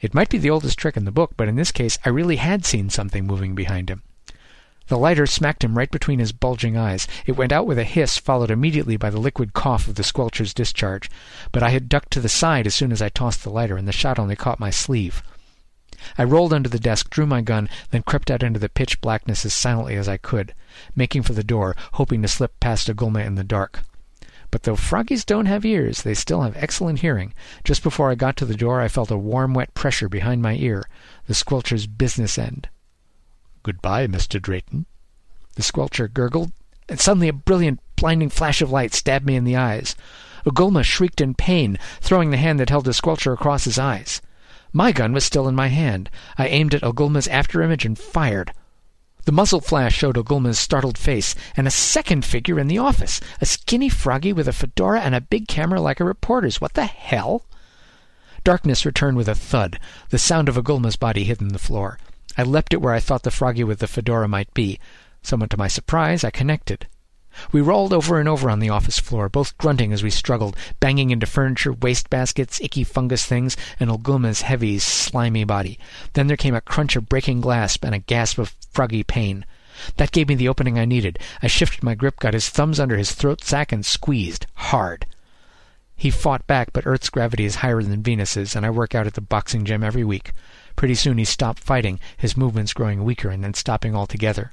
It might be the oldest trick in the book, but in this case I really had seen something moving behind him. The lighter smacked him right between his bulging eyes. It went out with a hiss, followed immediately by the liquid cough of the squelcher's discharge. But I had ducked to the side as soon as I tossed the lighter, and the shot only caught my sleeve. I rolled under the desk, drew my gun, then crept out into the pitch blackness as silently as I could, making for the door, hoping to slip past Ugulma in the dark. But though froggies don't have ears, they still have excellent hearing. Just before I got to the door, I felt a warm, wet pressure behind my ear, the squelcher's business end. Goodbye, Mr. Drayton. The squelcher gurgled, and suddenly a brilliant, blinding flash of light stabbed me in the eyes. Ugulma shrieked in pain, throwing the hand that held the squelcher across his eyes. My gun was still in my hand. I aimed at Ugulma's afterimage and fired. The muzzle flash showed Ugulma's startled face, and a second figure in the office, a skinny froggy with a fedora and a big camera like a reporter's. What the hell? Darkness returned with a thud, the sound of Ugulma's body hit the floor. I leapt it where I thought the froggy with the fedora might be. Somewhat to my surprise, I connected. We rolled over and over on the office floor, both grunting as we struggled, banging into furniture, waste baskets, icky fungus things, and Ugulma's heavy, slimy body. Then there came a crunch of breaking glass and a gasp of froggy pain. That gave me the opening I needed. I shifted my grip, got his thumbs under his throat sac, and squeezed hard. He fought back, but Earth's gravity is higher than Venus's, and I work out at the boxing gym every week. Pretty soon he stopped fighting, his movements growing weaker and then stopping altogether.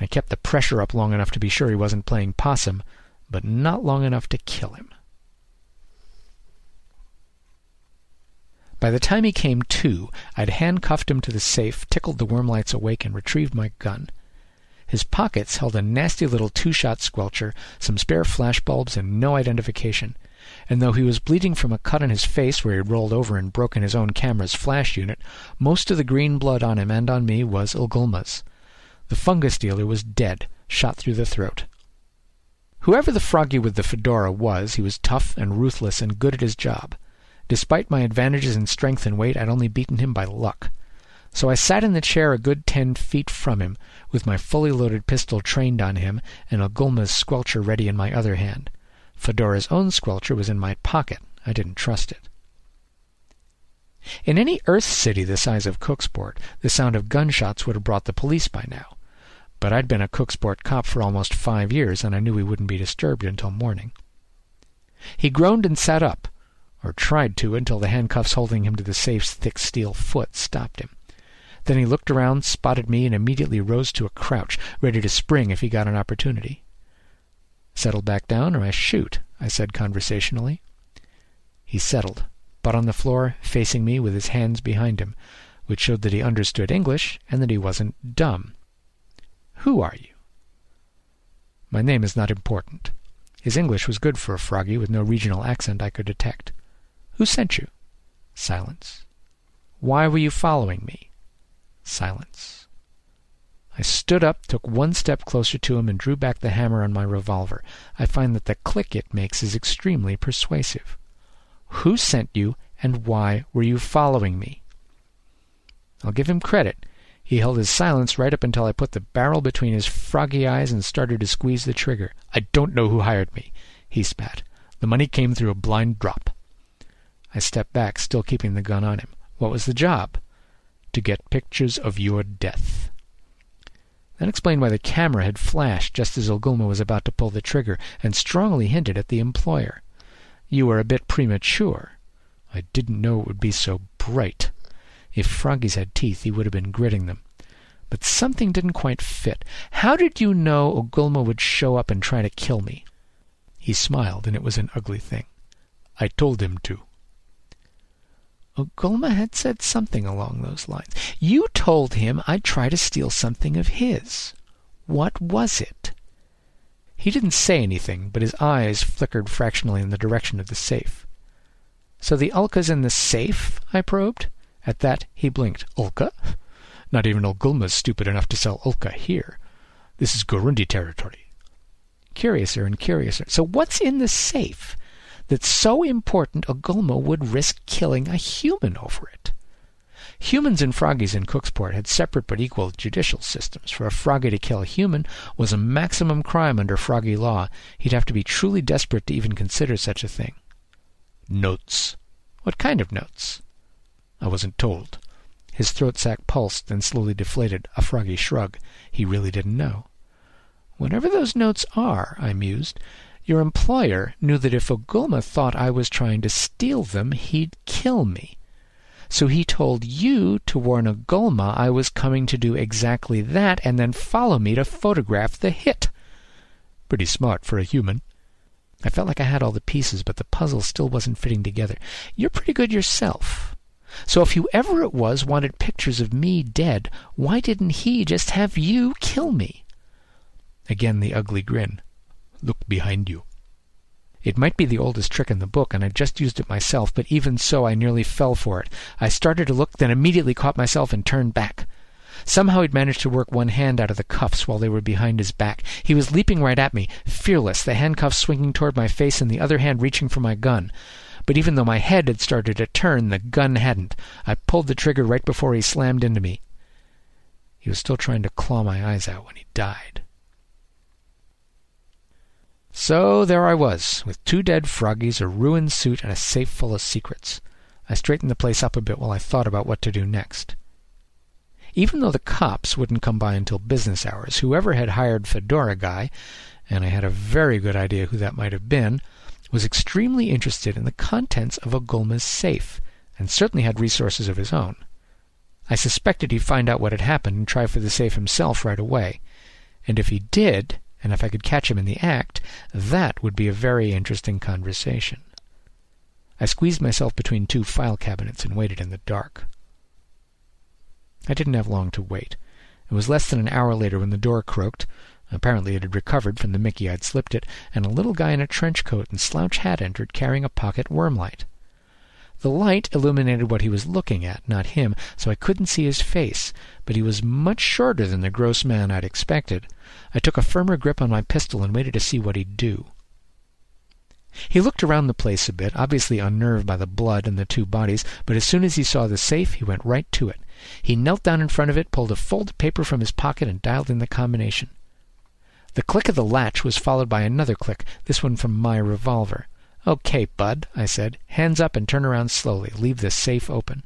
I kept the pressure up long enough to be sure he wasn't playing possum, but not long enough to kill him. By the time he came to, I'd handcuffed him to the safe, tickled the wormlights awake, and retrieved my gun. His pockets held a nasty little two-shot squelcher, some spare flashbulbs, and no identification and though he was bleeding from a cut on his face where he'd rolled over and broken his own camera's flash unit, most of the green blood on him and on me was Ugulma's. The fungus dealer was dead, shot through the throat. Whoever the froggy with the fedora was, he was tough and ruthless and good at his job. Despite my advantages in strength and weight, I'd only beaten him by luck. So I sat in the chair a good ten feet from him, with my fully loaded pistol trained on him and Ugulma's squelcher ready in my other hand. Fedora's own squelcher was in my pocket. I didn't trust it. In any Earth city the size of Cooksport, the sound of gunshots would have brought the police by now. But I'd been a Cooksport cop for almost five years, and I knew we wouldn't be disturbed until morning. He groaned and sat up, or tried to until the handcuffs holding him to the safe's thick steel foot stopped him. Then he looked around, spotted me, and immediately rose to a crouch, ready to spring if he got an opportunity. Settle back down or I shoot, I said conversationally. He settled, but on the floor, facing me with his hands behind him, which showed that he understood English and that he wasn't dumb. Who are you? My name is not important. His English was good for a froggy with no regional accent I could detect. Who sent you? Silence. Why were you following me? Silence. I stood up, took one step closer to him, and drew back the hammer on my revolver. I find that the click it makes is extremely persuasive. Who sent you, and why were you following me? I'll give him credit. He held his silence right up until I put the barrel between his froggy eyes and started to squeeze the trigger. I don't know who hired me, he spat. The money came through a blind drop. I stepped back, still keeping the gun on him. What was the job? To get pictures of your death. That explained why the camera had flashed just as Ugulma was about to pull the trigger, and strongly hinted at the employer. You were a bit premature. I didn't know it would be so bright. If froggies had teeth, he would have been gritting them. But something didn't quite fit. How did you know Ugulma would show up and try to kill me? He smiled, and it was an ugly thing. I told him to. Ugulma had said something along those lines. You told him I'd try to steal something of his. What was it? He didn't say anything, but his eyes flickered fractionally in the direction of the safe. So the Ulka's in the safe? I probed. At that he blinked. Ulka? Not even Ugulma's stupid enough to sell Ulka here. This is Gurundi territory. Curiouser and curiouser. So what's in the safe? that's so important Ugulma would risk killing a human over it. Humans and froggies in Cooksport had separate but equal judicial systems. For a froggy to kill a human was a maximum crime under froggy law. He'd have to be truly desperate to even consider such a thing. Notes. What kind of notes? I wasn't told. His throat sac pulsed, then slowly deflated, a froggy shrug. He really didn't know. Whatever those notes are, I mused, your employer knew that if Ugulma thought I was trying to steal them, he'd kill me. So he told you to warn Ugulma I was coming to do exactly that and then follow me to photograph the hit. Pretty smart for a human. I felt like I had all the pieces, but the puzzle still wasn't fitting together. You're pretty good yourself. So if whoever it was wanted pictures of me dead, why didn't he just have you kill me? Again the ugly grin. Look behind you. It might be the oldest trick in the book, and I'd just used it myself, but even so I nearly fell for it. I started to look, then immediately caught myself and turned back. Somehow he'd managed to work one hand out of the cuffs while they were behind his back. He was leaping right at me, fearless, the handcuffs swinging toward my face and the other hand reaching for my gun. But even though my head had started to turn, the gun hadn't. I pulled the trigger right before he slammed into me. He was still trying to claw my eyes out when he died. So there I was, with two dead froggies, a ruined suit, and a safe full of secrets. I straightened the place up a bit while I thought about what to do next. Even though the cops wouldn't come by until business hours, whoever had hired Fedora Guy, and I had a very good idea who that might have been, was extremely interested in the contents of Ugulma's safe, and certainly had resources of his own. I suspected he'd find out what had happened and try for the safe himself right away. And if he did, and if I could catch him in the act, that would be a very interesting conversation. I squeezed myself between two file cabinets and waited in the dark. I didn't have long to wait. It was less than an hour later when the door croaked. Apparently it had recovered from the Mickey I'd slipped it, and a little guy in a trench coat and slouch hat entered, carrying a pocket worm light. The light illuminated what he was looking at, not him, so I couldn't see his face, but he was much shorter than the Grossman I'd expected. I took a firmer grip on my pistol and waited to see what he'd do. He looked around the place a bit, obviously unnerved by the blood and the two bodies, but as soon as he saw the safe, he went right to it. He knelt down in front of it, pulled a folded paper from his pocket, and dialed in the combination. The click of the latch was followed by another click, this one from my revolver. Okay, Bud, I said. Hands up and turn around slowly. Leave the safe open.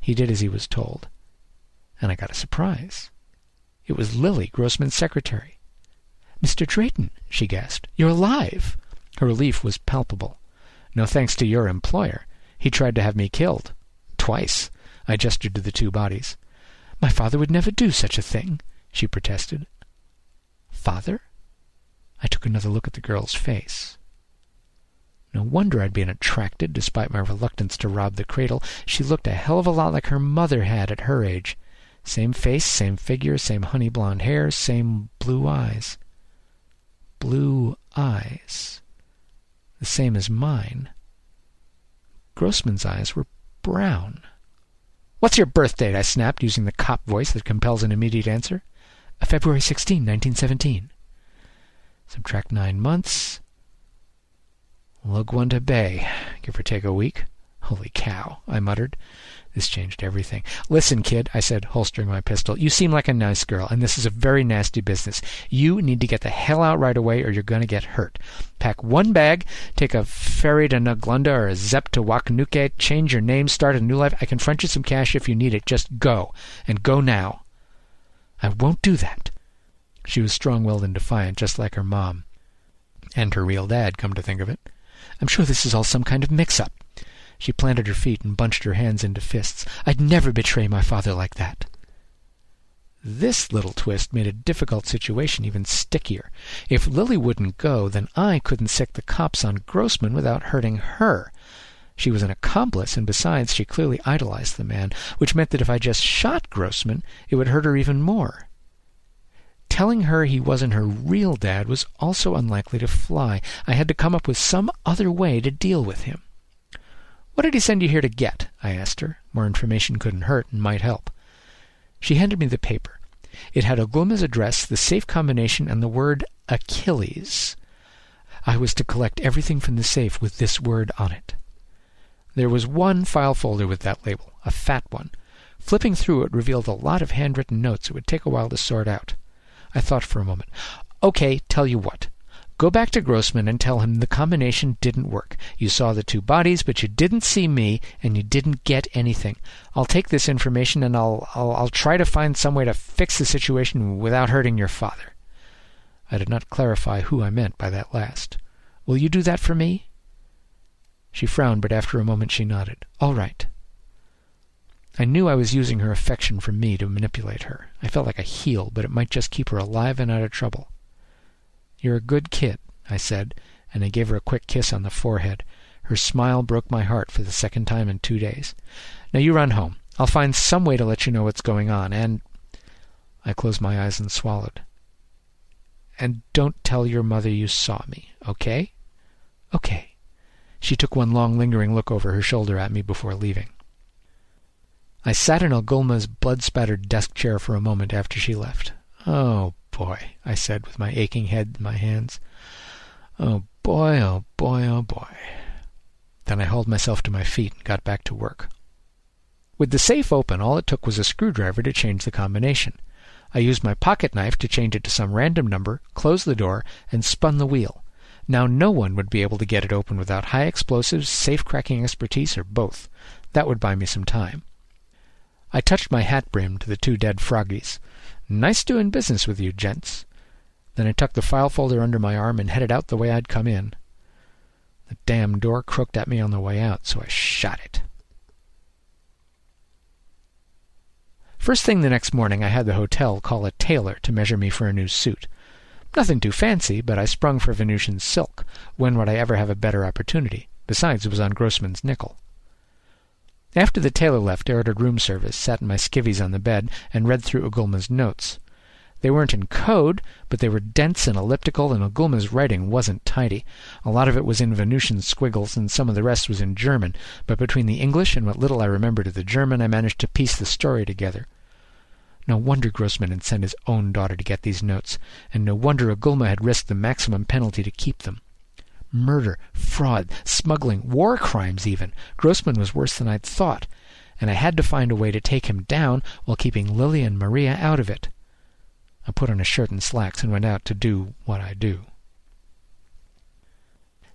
He did as he was told. And I got a surprise. It was Lily, Grossman's secretary. Mr. Drayton, she gasped. You're alive. Her relief was palpable. No thanks to your employer. He tried to have me killed. Twice. I gestured to the two bodies. My father would never do such a thing, she protested. Father? I took another look at the girl's face. No wonder I'd been attracted, despite my reluctance to rob the cradle. She looked a hell of a lot like her mother had at her age. Same face, same figure, same honey blonde hair, same blue eyes. Blue eyes. The same as mine. Grossman's eyes were brown. What's your birth date? I snapped, using the cop voice that compels an immediate answer. February 16, 1917. Subtract nine months. Lugwunda Bay, give or take a week. Holy cow, I muttered. This changed everything. Listen, kid, I said, holstering my pistol. You seem like a nice girl, and this is a very nasty business. You need to get the hell out right away or you're going to get hurt. Pack one bag, take a ferry to Nuglunda or a Zep to Wakanuke, change your name, start a new life. I can front you some cash if you need it. Just go, and go now. I won't do that. She was strong-willed and defiant, just like her mom. And her real dad, come to think of it. I'm sure this is all some kind of mix-up. She planted her feet and bunched her hands into fists. I'd never betray my father like that. This little twist made a difficult situation even stickier. If Lily wouldn't go, then I couldn't sic the cops on Grossman without hurting her. She was an accomplice, and besides, she clearly idolized the man, which meant that if I just shot Grossman, it would hurt her even more. Telling her he wasn't her real dad was also unlikely to fly. I had to come up with some other way to deal with him. What did he send you here to get? I asked her. More information couldn't hurt and might help. She handed me the paper. It had Ugulma's address, the safe combination, and the word Achilles. I was to collect everything from the safe with this word on it. There was one file folder with that label, a fat one. Flipping through it revealed a lot of handwritten notes it would take a while to sort out. I thought for a moment. Okay, tell you what. Go back to Grossman and tell him the combination didn't work. You saw the two bodies, but you didn't see me, and you didn't get anything. I'll take this information and I'll, I'll, I'll try to find some way to fix the situation without hurting your father. I did not clarify who I meant by that last. Will you do that for me? She frowned, but after a moment she nodded. All right. I knew I was using her affection for me to manipulate her. I felt like a heel, but it might just keep her alive and out of trouble. You're a good kid, I said, and I gave her a quick kiss on the forehead. Her smile broke my heart for the second time in two days. Now you run home. I'll find some way to let you know what's going on, and... I closed my eyes and swallowed. And don't tell your mother you saw me, okay? Okay. She took one long lingering look over her shoulder at me before leaving. I sat in Ugulma's blood-spattered desk chair for a moment after she left. Oh, boy, I said with my aching head in my hands. Oh, boy, oh, boy, oh, boy. Then I hauled myself to my feet and got back to work. With the safe open, all it took was a screwdriver to change the combination. I used my pocket knife to change it to some random number, closed the door, and spun the wheel. Now no one would be able to get it open without high explosives, safe cracking expertise, or both. That would buy me some time. I touched my hat brim to the two dead froggies. Nice doing business with you, gents. Then I tucked the file folder under my arm and headed out the way I'd come in. The damn door croaked at me on the way out, so I shot it. First thing the next morning, I had the hotel call a tailor to measure me for a new suit. Nothing too fancy, but I sprung for Venusian silk. When would I ever have a better opportunity? Besides, it was on Grossman's nickel. After the tailor left, I ordered room service, sat in my skivvies on the bed, and read through Ugulma's notes. They weren't in code, but they were dense and elliptical, and Ugulma's writing wasn't tidy. A lot of it was in Venusian squiggles, and some of the rest was in German, but between the English and what little I remembered of the German, I managed to piece the story together. No wonder Grossman had sent his own daughter to get these notes, and no wonder Ugulma had risked the maximum penalty to keep them. Murder, fraud, smuggling, war crimes even. Grossman was worse than I'd thought, and I had to find a way to take him down while keeping Lily and Maria out of it. I put on a shirt and slacks and went out to do what I do.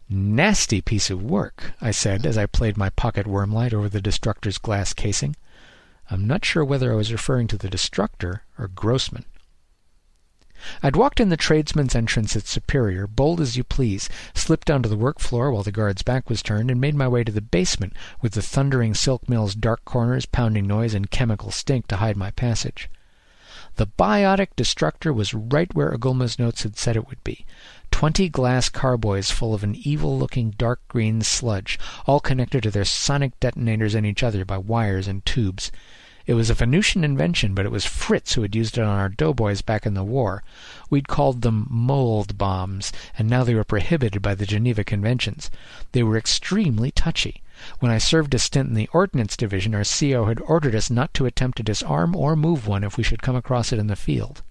Nasty piece of work, I said as I played my pocket wormlight over the destructor's glass casing. I'm not sure whether I was referring to the destructor or Grossman. I'd walked in the tradesmen's entrance at Superior, bold as you please, slipped onto the work floor while the guard's back was turned, and made my way to the basement, with the thundering silk mill's dark corners, pounding noise, and chemical stink to hide my passage. The biotic destructor was right where Ugulma's notes had said it would be. Twenty glass carboys full of an evil-looking dark green sludge, all connected to their sonic detonators and each other by wires and tubes. It was a Venusian invention, but it was Fritz who had used it on our doughboys back in the war. We'd called them mold bombs, and now they were prohibited by the Geneva Conventions. They were extremely touchy. When I served a stint in the Ordnance Division, our CO had ordered us not to attempt to disarm or move one if we should come across it in the field.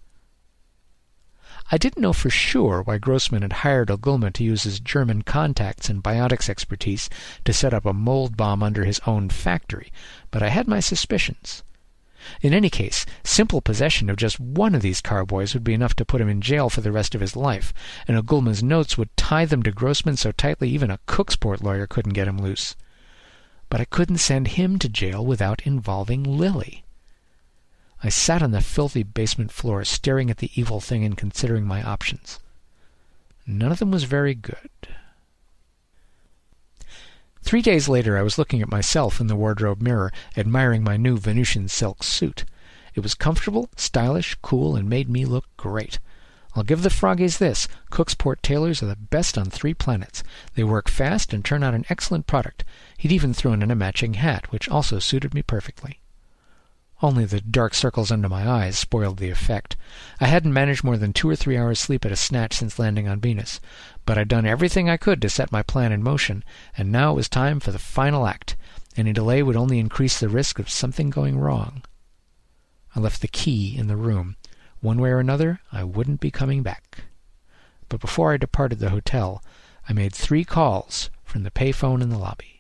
I didn't know for sure why Grossman had hired Ugulma to use his German contacts and biotics expertise to set up a mold bomb under his own factory, but I had my suspicions. In any case, simple possession of just one of these carboys would be enough to put him in jail for the rest of his life, and Ugulma's notes would tie them to Grossman so tightly even a Cooksport lawyer couldn't get him loose. But I couldn't send him to jail without involving Lily. I sat on the filthy basement floor, staring at the evil thing and considering my options. None of them was very good. Three days later I was looking at myself in the wardrobe mirror, admiring my new Venusian silk suit. It was comfortable, stylish, cool, and made me look great. I'll give the froggies this. Cooksport tailors are the best on three planets. They work fast and turn out an excellent product. He'd even thrown in a matching hat, which also suited me perfectly. Only the dark circles under my eyes spoiled the effect. I hadn't managed more than two or three hours' sleep at a snatch since landing on Venus, but I'd done everything I could to set my plan in motion, and now it was time for the final act. Any delay would only increase the risk of something going wrong. I left the key in the room. One way or another, I wouldn't be coming back. But before I departed the hotel, I made three calls from the payphone in the lobby.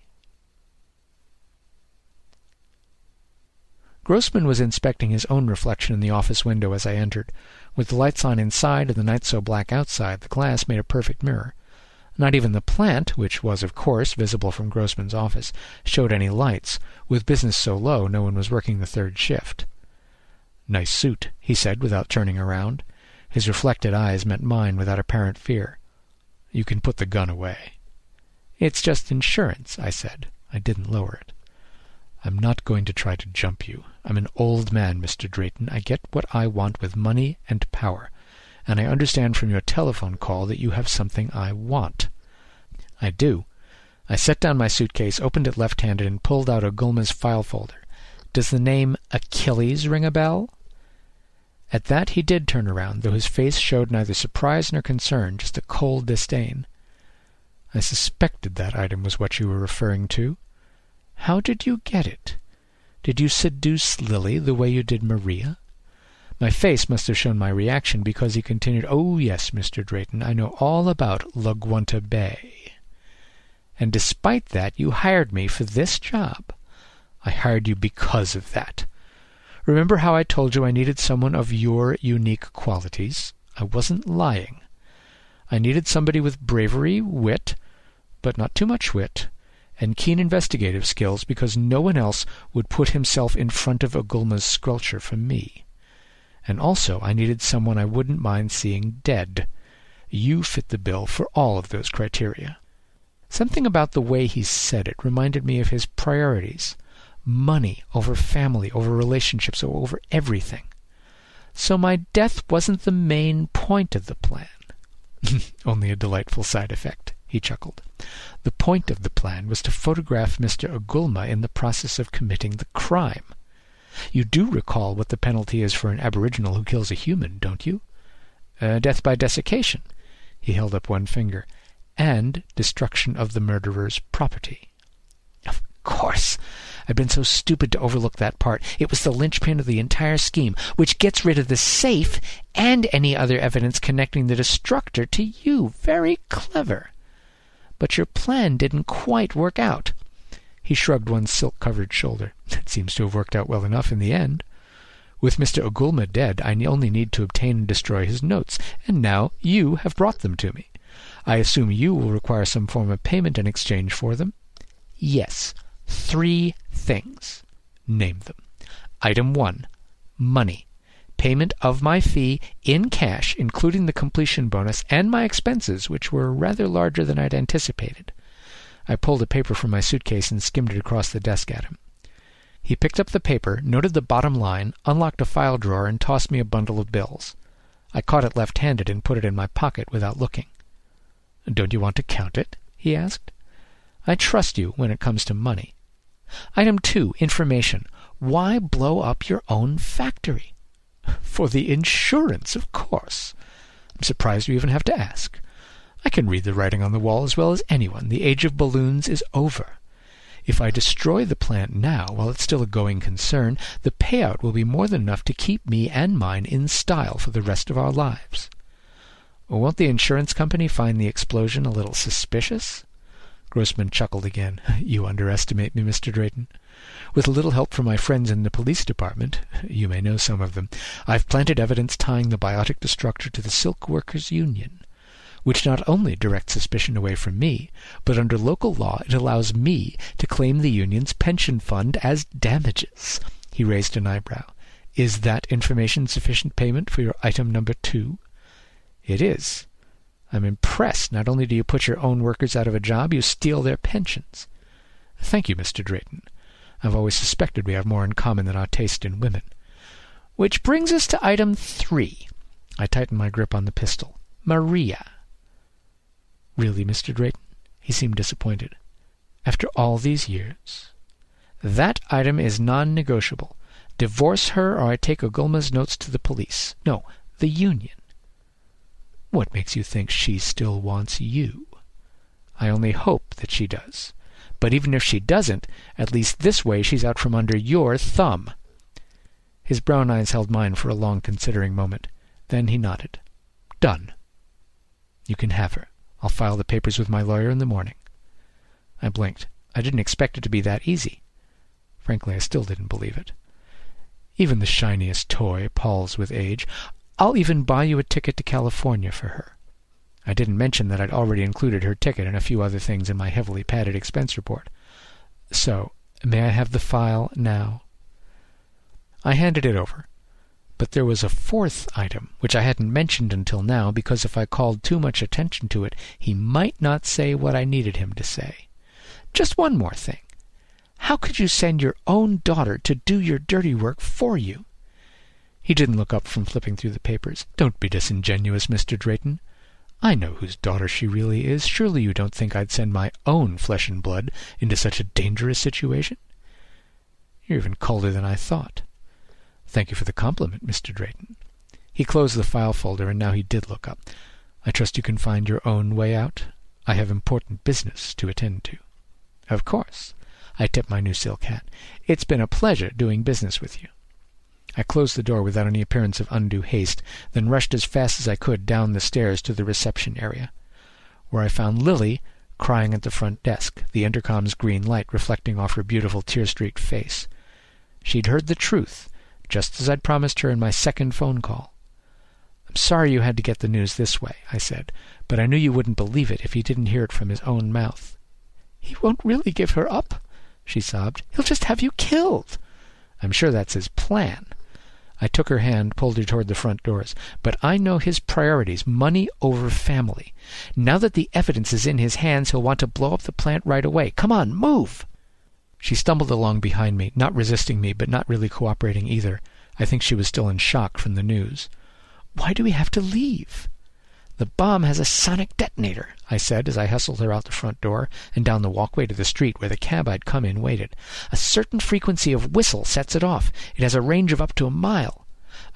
Grossman was inspecting his own reflection in the office window as I entered. With the lights on inside and the night so black outside, the glass made a perfect mirror. Not even the plant, which was, of course, visible from Grossman's office, showed any lights. With business so low, no one was working the third shift. Nice suit, he said without turning around. His reflected eyes met mine without apparent fear. You can put the gun away. It's just insurance, I said. I didn't lower it. I'm not going to try to jump you. I'm an old man, Mr. Drayton. I get what I want with money and power, and I understand from your telephone call that you have something I want. I do. I set down my suitcase, opened it left-handed, and pulled out a Ugulma's file folder. Does the name Achilles ring a bell? At that he did turn around, though his face showed neither surprise nor concern, just a cold disdain. I suspected that item was what you were referring to. How did you get it? Did you seduce Lily the way you did Maria? My face must have shown my reaction, because he continued, Oh, yes, Mr. Drayton, I know all about La Guanta Bay. And despite that, you hired me for this job. I hired you because of that. Remember how I told you I needed someone of your unique qualities? I wasn't lying. I needed somebody with bravery, wit, but not too much wit, and keen investigative skills because no one else would put himself in front of Ugulma's squelcher for me. And also I needed someone I wouldn't mind seeing dead. You fit the bill for all of those criteria. Something about the way he said it reminded me of his priorities money over family, over relationships, over everything. So my death wasn't the main point of the plan. Only a delightful side effect, he chuckled. The point of the plan was to photograph Mr. Ugulma in the process of committing the crime. You do recall what the penalty is for an aboriginal who kills a human, don't you? Uh, death by desiccation. He held up one finger. And destruction of the murderer's property. Of course. I've been so stupid to overlook that part. It was the linchpin of the entire scheme, which gets rid of the safe and any other evidence connecting the destructor to you. Very clever. But your plan didn't quite work out. He shrugged one silk-covered shoulder. It seems to have worked out well enough in the end. With Mr. Ugulma dead, I only need to obtain and destroy his notes, and now you have brought them to me. I assume you will require some form of payment in exchange for them? Yes. Three things. Name them. Item one. Money. Payment of my fee in cash, including the completion bonus and my expenses, which were rather larger than I'd anticipated. I pulled a paper from my suitcase and skimmed it across the desk at him. He picked up the paper, noted the bottom line, unlocked a file drawer, and tossed me a bundle of bills. I caught it left-handed and put it in my pocket without looking. Don't you want to count it? he asked. I trust you when it comes to money. Item two, information. Why blow up your own factory? For the insurance, of course. I'm surprised you even have to ask. I can read the writing on the wall as well as anyone. The age of balloons is over. If I destroy the plant now, while it's still a going concern, the payout will be more than enough to keep me and mine in style for the rest of our lives. Won't the insurance company find the explosion a little suspicious? Grossman chuckled again. You underestimate me, Mr. Drayton. With a little help from my friends in the police department, you may know some of them, I've planted evidence tying the biotic destructor to the Silk Workers Union which not only directs suspicion away from me, but under local law it allows me to claim the union's pension fund as damages. He raised an eyebrow. Is that information sufficient payment for your item number two? It is. I'm impressed. Not only do you put your own workers out of a job, you steal their pensions. Thank you, Mr. Drayton. I've always suspected we have more in common than our taste in women. Which brings us to item three. I tightened my grip on the pistol. Maria. Really, Mr. Drayton? He seemed disappointed. After all these years? That item is non-negotiable. Divorce her or I take Ugulma's notes to the police. No, the union. What makes you think she still wants you? I only hope that she does. But even if she doesn't, at least this way she's out from under your thumb. His brown eyes held mine for a long considering moment. Then he nodded. Done. You can have her. I'll file the papers with my lawyer in the morning. I blinked. I didn't expect it to be that easy. Frankly, I still didn't believe it. Even the shiniest toy palls with age. I'll even buy you a ticket to California for her. I didn't mention that I'd already included her ticket and a few other things in my heavily padded expense report. So, may I have the file now? I handed it over. But there was a fourth item, which I hadn't mentioned until now, because if I called too much attention to it, he might not say what I needed him to say. Just one more thing. How could you send your own daughter to do your dirty work for you? He didn't look up from flipping through the papers. Don't be disingenuous, Mr. Drayton. I know whose daughter she really is. Surely you don't think I'd send my own flesh and blood into such a dangerous situation? You're even colder than I thought. Thank you for the compliment, Mr. Drayton. He closed the file folder, and now he did look up. I trust you can find your own way out. I have important business to attend to. Of course. I tipped my new silk hat. It's been a pleasure doing business with you. I closed the door without any appearance of undue haste, then rushed as fast as I could down the stairs to the reception area, where I found Lily crying at the front desk, the intercom's green light reflecting off her beautiful tear-streaked face. She'd heard the truth, just as I'd promised her in my second phone call. I'm sorry you had to get the news this way, I said, but I knew you wouldn't believe it if you didn't hear it from his own mouth. He won't really give her up, she sobbed. He'll just have you killed. I'm sure that's his plan. I took her hand, pulled her toward the front doors. But I know his priorities money over family. Now that the evidence is in his hands, he'll want to blow up the plant right away. Come on, move! She stumbled along behind me, not resisting me, but not really cooperating either. I think she was still in shock from the news. Why do we have to leave? The bomb has a sonic detonator, I said as I hustled her out the front door and down the walkway to the street where the cab I'd come in waited. A certain frequency of whistle sets it off. It has a range of up to a mile.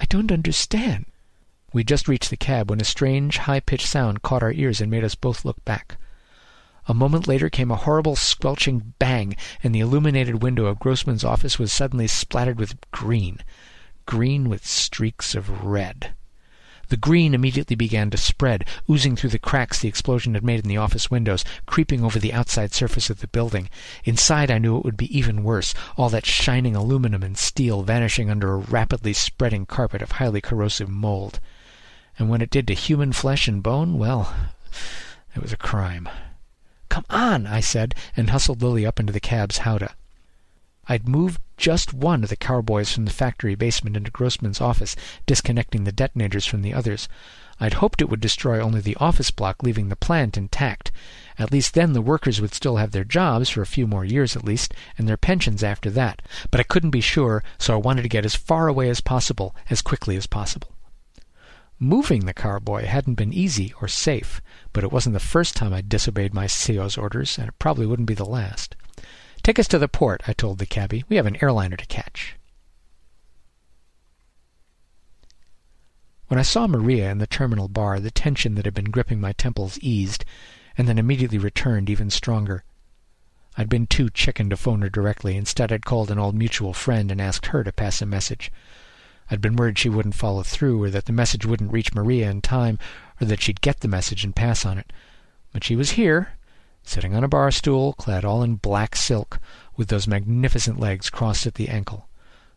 I don't understand. We just reached the cab when a strange, high-pitched sound caught our ears and made us both look back. A moment later came a horrible squelching bang, and the illuminated window of Grossman's office was suddenly splattered with green. Green with streaks of red. The green immediately began to spread, oozing through the cracks the explosion had made in the office windows, creeping over the outside surface of the building. Inside I knew it would be even worse, all that shining aluminum and steel vanishing under a rapidly spreading carpet of highly corrosive mold. And when it did to human flesh and bone, well, it was a crime. Come on, I said, and hustled Lily up into the cab's howdah. I'd moved just one of the carboys from the factory basement into Grossman's office, disconnecting the detonators from the others. I'd hoped it would destroy only the office block, leaving the plant intact. At least then the workers would still have their jobs, for a few more years at least, and their pensions after that. But I couldn't be sure, so I wanted to get as far away as possible, as quickly as possible. Moving the carboy hadn't been easy or safe, but it wasn't the first time I'd disobeyed my CO's orders, and it probably wouldn't be the last. Take us to the port, I told the cabby. We have an airliner to catch. When I saw Maria in the terminal bar, the tension that had been gripping my temples eased, and then immediately returned even stronger. I'd been too chicken to phone her directly. Instead, I'd called an old mutual friend and asked her to pass a message. I'd been worried she wouldn't follow through, or that the message wouldn't reach Maria in time, or that she'd get the message and pass on it. But she was here, sitting on a bar stool, clad all in black silk, with those magnificent legs crossed at the ankle,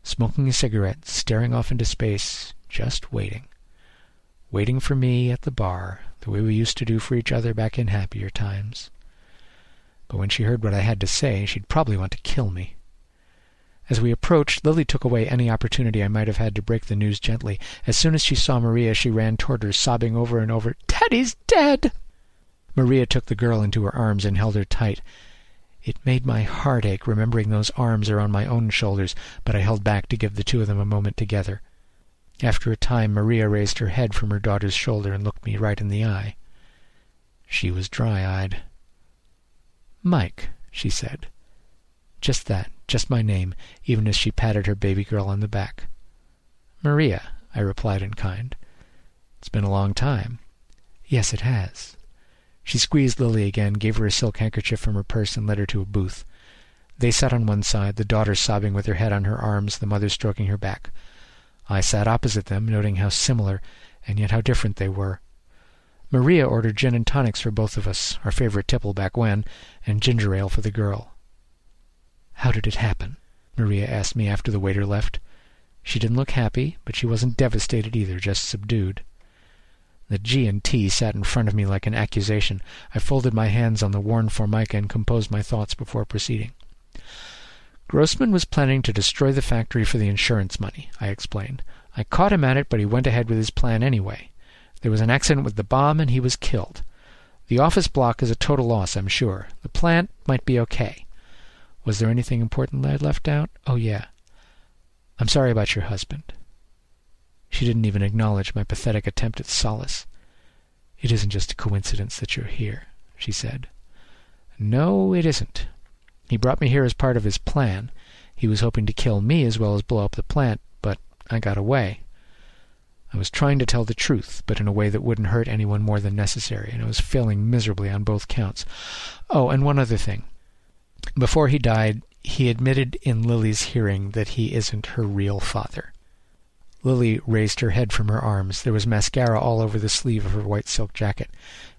smoking a cigarette, staring off into space, just waiting. Waiting for me at the bar, the way we used to do for each other back in happier times. But when she heard what I had to say, she'd probably want to kill me. As we approached, Lily took away any opportunity I might have had to break the news gently. As soon as she saw Maria, she ran toward her, sobbing over and over, Daddy's dead! Maria took the girl into her arms and held her tight. It made my heart ache remembering those arms around my own shoulders, but I held back to give the two of them a moment together. After a time, Maria raised her head from her daughter's shoulder and looked me right in the eye. She was dry-eyed. Mike, she said. Just that, just my name, even as she patted her baby girl on the back. Maria, I replied in kind. It's been a long time. Yes, it has. She squeezed Lily again, gave her a silk handkerchief from her purse, and led her to a booth. They sat on one side, the daughter sobbing with her head on her arms, the mother stroking her back. I sat opposite them, noting how similar and yet how different they were. Maria ordered gin and tonics for both of us, our favorite tipple back when, and ginger ale for the girl. How did it happen? Maria asked me after the waiter left. She didn't look happy, but she wasn't devastated either, just subdued. The G and T sat in front of me like an accusation. I folded my hands on the worn formica and composed my thoughts before proceeding. Grossman was planning to destroy the factory for the insurance money, I explained. I caught him at it, but he went ahead with his plan anyway. There was an accident with the bomb, and he was killed. The office block is a total loss, I'm sure. The plant might be okay. Was there anything important that I'd left out? Oh, yeah. I'm sorry about your husband. She didn't even acknowledge my pathetic attempt at solace. It isn't just a coincidence that you're here, she said. No, it isn't. He brought me here as part of his plan. He was hoping to kill me as well as blow up the plant, but I got away. I was trying to tell the truth, but in a way that wouldn't hurt anyone more than necessary, and I was failing miserably on both counts. Oh, and one other thing. Before he died, he admitted in Lily's hearing that he isn't her real father. Lily raised her head from her arms. There was mascara all over the sleeve of her white silk jacket.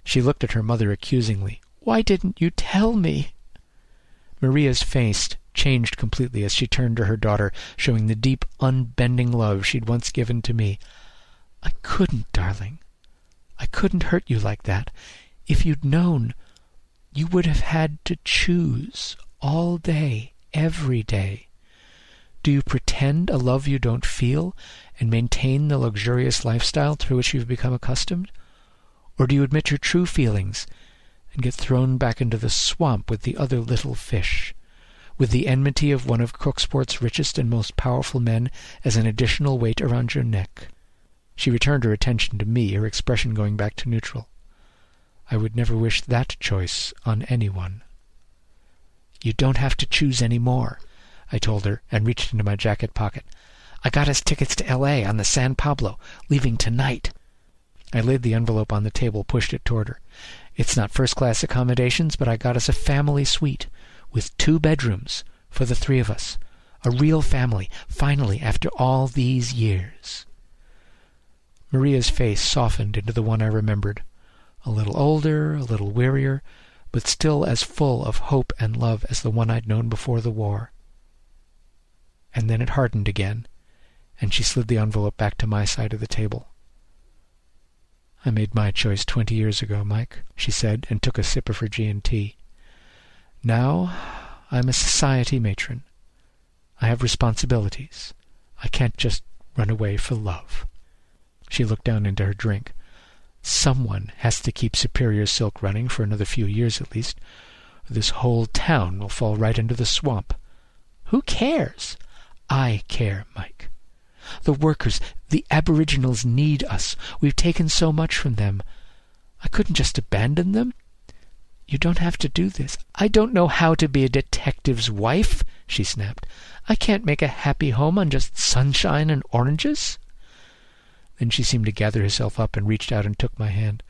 She looked at her mother accusingly. Why didn't you tell me? Maria's face changed completely as she turned to her daughter, showing the deep, unbending love she'd once given to me. I couldn't, darling. I couldn't hurt you like that. If you'd known, you would have had to choose all day, every day. Do you pretend a love you don't feel and maintain the luxurious lifestyle to which you've become accustomed? Or do you admit your true feelings and get thrown back into the swamp with the other little fish, with the enmity of one of Cooksport's richest and most powerful men as an additional weight around your neck. She returned her attention to me, her expression going back to neutral. I would never wish that choice on anyone. You don't have to choose any more, I told her, and reached into my jacket pocket. I got us tickets to L.A. on the San Pablo, leaving tonight. I laid the envelope on the table, pushed it toward her. It's not first class accommodations, but I got us a family suite with two bedrooms for the three of us. A real family, finally, after all these years. Maria's face softened into the one I remembered. A little older, a little wearier, but still as full of hope and love as the one I'd known before the war. And then it hardened again, and she slid the envelope back to my side of the table. I made my choice twenty years ago, Mike, she said, and took a sip of her G&T. Now I'm a society matron. I have responsibilities. I can't just run away for love. She looked down into her drink. Someone has to keep Superior Silk running for another few years at least. This whole town will fall right into the swamp. Who cares? I care, Mike. The workers, the aboriginals need us. We've taken so much from them. I couldn't just abandon them. You don't have to do this. I don't know how to be a detective's wife, she snapped. I can't make a happy home on just sunshine and oranges. Then she seemed to gather herself up and reached out and took my hand.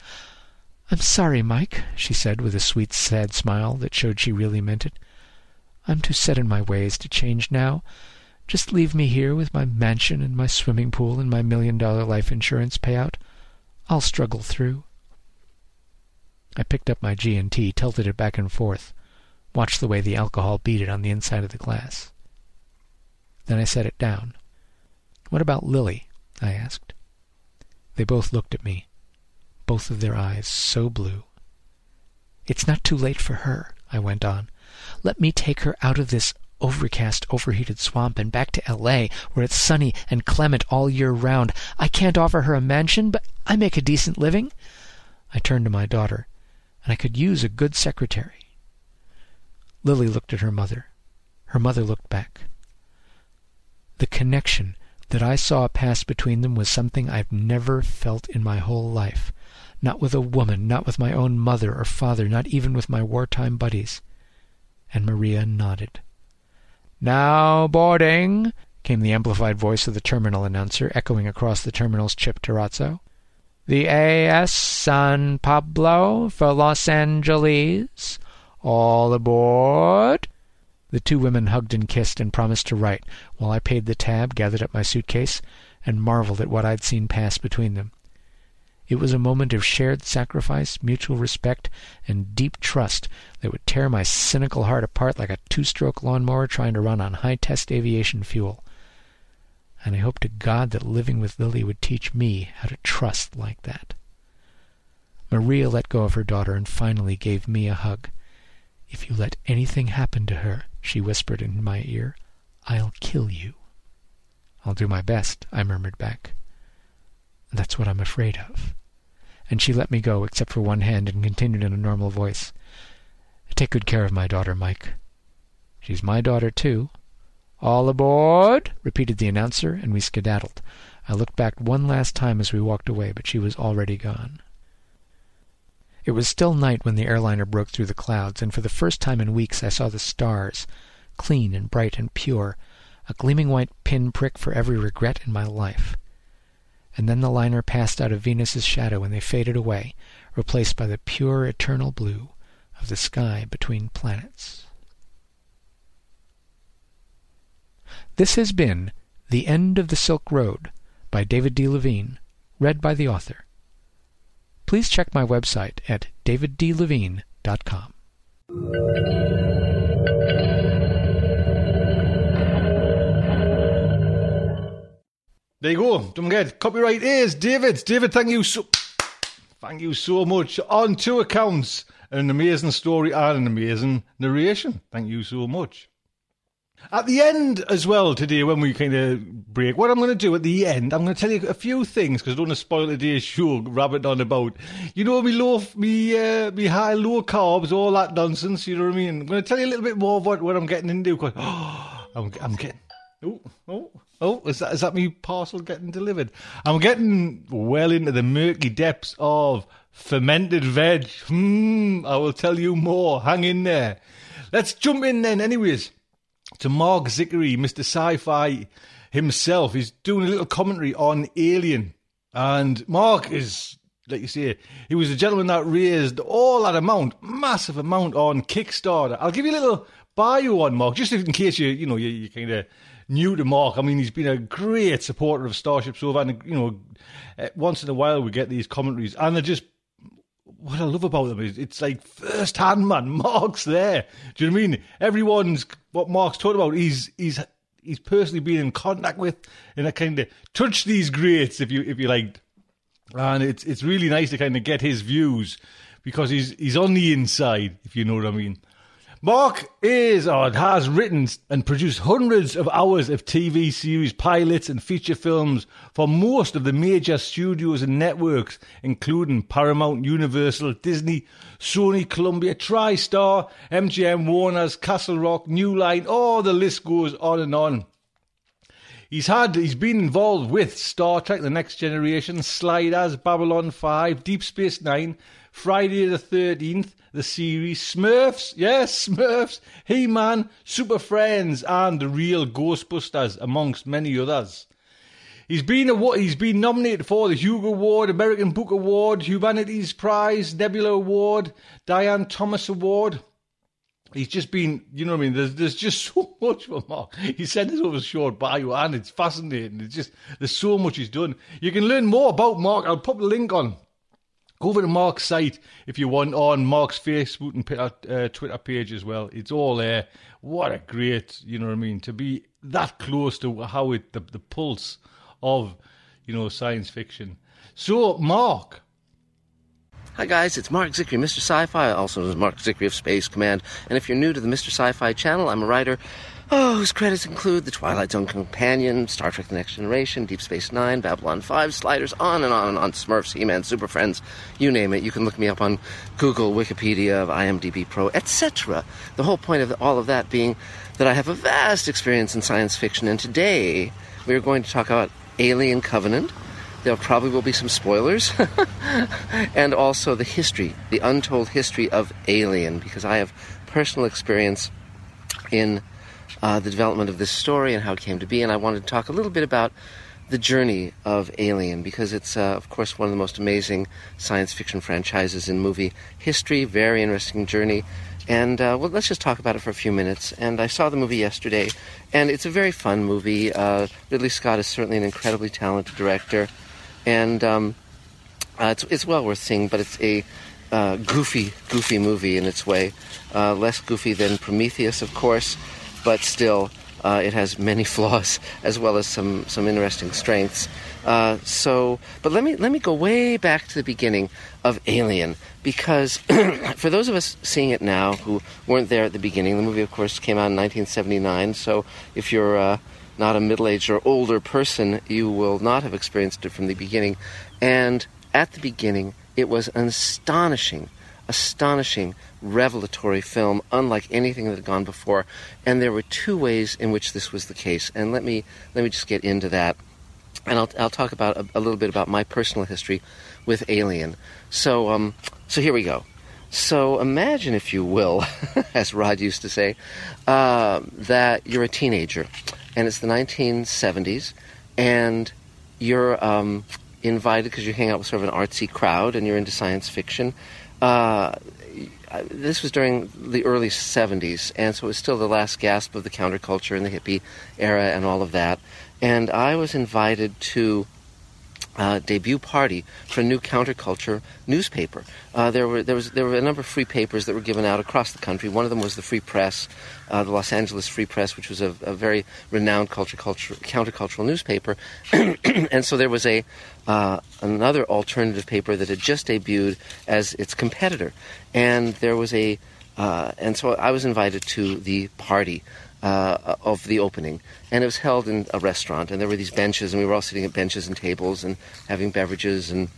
I'm sorry, Mike, she said with a sweet, sad smile that showed she really meant it. I'm too set in my ways to change now. Just leave me here with my mansion and my swimming pool and my million-dollar life insurance payout. I'll struggle through. I picked up my G&T, tilted it back and forth, watched the way the alcohol beaded on the inside of the glass. Then I set it down. What about Lily? I asked. They both looked at me, both of their eyes so blue. It's not too late for her, I went on. Let me take her out of this overcast, overheated swamp and back to L.A., where it's sunny and clement all year round. I can't offer her a mansion, but I make a decent living. I turned to my daughter, and I could use a good secretary. Lily looked at her mother. Her mother looked back. The connection that I saw pass between them was something I've never felt in my whole life. Not with a woman, not with my own mother or father, not even with my wartime buddies. And Maria nodded. Now boarding, came the amplified voice of the terminal announcer, echoing across the terminal's chip terrazzo. The A.S. San Pablo for Los Angeles. All aboard. The two women hugged and kissed and promised to write, while I paid the tab, gathered up my suitcase, and marveled at what I'd seen pass between them. It was a moment of shared sacrifice, mutual respect, and deep trust that would tear my cynical heart apart like a two-stroke lawnmower trying to run on high-test aviation fuel. and I hope to God that living with Lily would teach me how to trust like that. Maria let go of her daughter and finally gave me a hug. If you let anything happen to her, she whispered in my ear, I'll kill you. I'll do my best, I murmured back. That's what I'm afraid of. And she let me go, except for one hand, and continued in a normal voice. Take good care of my daughter, Mike. She's my daughter, too. All aboard, repeated the announcer, and we skedaddled. I looked back one last time as we walked away, but she was already gone. It was still night when the airliner broke through the clouds, and for the first time in weeks I saw the stars, clean and bright and pure, a gleaming white pin prick for every regret in my life. And then the liner passed out of Venus's shadow and they faded away, replaced by the pure eternal blue of the sky between planets. This has been The End of the Silk Road by David D. Levine, read by the author please check my website at daviddlevine.com. There you go. Don't forget, copyright is David. David, thank you so, thank you so much. On two accounts, an amazing story and an amazing narration. Thank you so much. At the end as well today, when we kind of break, what I'm going to do at the end, I'm going to tell you a few things because I don't want to spoil today's show, rabbit on about, you know, me low, me, uh, me high, low carbs, all that nonsense. You know what I mean? I'm going to tell you a little bit more of what, what I'm getting into. Cause, oh, I'm, I'm getting, oh, oh, oh, is that, is that me parcel getting delivered? I'm getting well into the murky depths of fermented veg. Hmm, I will tell you more. Hang in there. Let's jump in then, anyways to Marc Zicree, Mr. Sci-Fi himself. He's doing a little commentary on Alien. And Marc is, like you say, he was the gentleman that raised all that amount, massive amount on Kickstarter. I'll give you a little bio on Marc, just in case you, you know, you, you kind of new to Marc. I mean, he's been a great supporter of Starship Sofa, and you know, eh, once in a while we get these commentaries, and they're just what I love about them is it's like first hand, man. Marc's there. Do you know what I mean? Everyone's what Marc's talking about. He's he's he's personally been in contact with, and I kind of touch these greats if you if you like. And it's it's really nice to kind of get his views because he's he's on the inside, if you know what I mean. Marc is or has written and produced hundreds of hours of TV series, pilots, and feature films for most of the major studios and networks, including Paramount, Universal, Disney, Sony, Columbia, TriStar, MGM, Warner's, Castle Rock, New Line. Oh, the list goes on and on. He's had he's been involved with Star Trek: The Next Generation, Sliders, Babylon 5, Deep Space Nine, Friday the 13th, the series, Smurfs, yes, Smurfs, He Man, Super Friends, and The Real Ghostbusters, amongst many others. He's been a, he's been nominated for the Hugo Award, American Book Award, Humanities Prize, Nebula Award, Diane Thomas Award. He's just been, you know what I mean? There's there's just so much for Marc. He sent us over a short bio and it's fascinating. It's just, there's so much he's done. You can learn more about Marc. I'll put the link on Go over to Marc's site if you want on Marc's Facebook and uh, Twitter page as well. It's all there. What a great, you know what I mean, to be that close to how it the, the pulse of, you know, science fiction. So, Marc. Hi guys, it's Marc Zicree, Mr. Sci-Fi, also known as Marc Zicree of Space Command. And if you're new to the Mr. Sci-Fi channel, I'm a writer Oh, whose credits include The Twilight Zone Companion, Star Trek The Next Generation, Deep Space Nine, Babylon 5, Sliders, on and on and on, Smurfs, He Man, Super Friends, you name it. You can look me up on Google, Wikipedia, of IMDb Pro, etc. The whole point of all of that being that I have a vast experience in science fiction, and today we are going to talk about Alien Covenant. There probably will be some spoilers, and also the history, the untold history of Alien, because I have personal experience in uh, the development of this story and how it came to be. And I wanted to talk a little bit about the journey of Alien because it's, uh, of course, one of the most amazing science fiction franchises in movie history. Very interesting journey. And uh, well, let's just talk about it for a few minutes. And I saw the movie yesterday, and it's a very fun movie. Uh, Ridley Scott is certainly an incredibly talented director, and um, uh, it's, it's well worth seeing. But it's a uh, goofy, goofy movie in its way. Uh, less goofy than Prometheus, of course, but still Uh, it has many flaws as well as some, some interesting strengths. Uh, so, but let me let me go way back to the beginning of Alien because for those of us seeing it now who weren't there at the beginning, the movie, of course, came out in 1979. So, if you're uh, not a middle-aged or older person, you will not have experienced it from the beginning. And at the beginning, it was astonishing, astonishing, revelatory film, unlike anything that had gone before. And there were two ways in which this was the case. And let me let me just get into that and I'll, I'll talk about a, a, little bit about my personal history with Alien. So, um, so here we go. So imagine, if you will, as Rod used to say, uh, that you're a teenager, and it's the 1970s, and you're um, invited because you hang out with sort of an artsy crowd, and you're into science fiction. Uh, this was during the early 70s, and so it was still the last gasp of the counterculture and the hippie era and all of that. And I was invited to uh, debut party for a new counterculture newspaper. Uh, there were there was there were a number of free papers that were given out across the country. One of them was the Free Press, uh, the Los Angeles Free Press, which was a, a very renowned culture, culture, countercultural newspaper. and so there was a uh, another alternative paper that had just debuted as its competitor, and there was a uh, and so I was invited to the party uh, of the opening, and it was held in a restaurant. And there were these benches, and we were all sitting at benches and tables and having beverages and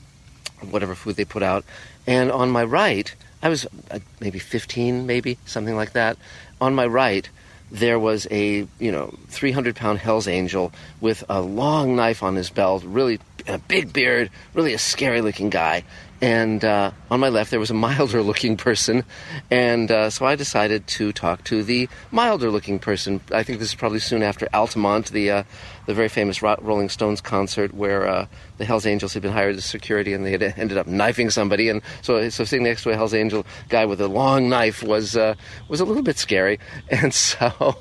whatever food they put out. And on my right, I was uh, maybe 15, maybe something like that. On my right, there was a you know 300 pound Hell's Angel with a long knife on his belt, really a big beard, really a scary looking guy, and uh, on my left, there was a milder looking person. And uh, so I decided to talk to the milder looking person. I think this is probably soon after Altamont, the, uh, the very famous Rolling Stones concert where uh, the Hells Angels had been hired as security and they had ended up knifing somebody. And so, so sitting next to a Hells Angel guy with a long knife was, uh, was a little bit scary. And so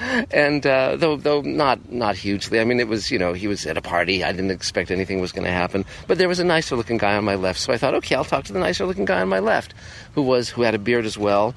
and uh, though though not not hugely. I mean, it was you know he was at a party. I didn't expect anything was going to happen. But there was a nicer looking guy on my left, so I thought, okay, I'll talk to the nicer looking guy on my left, who was who had a beard as well,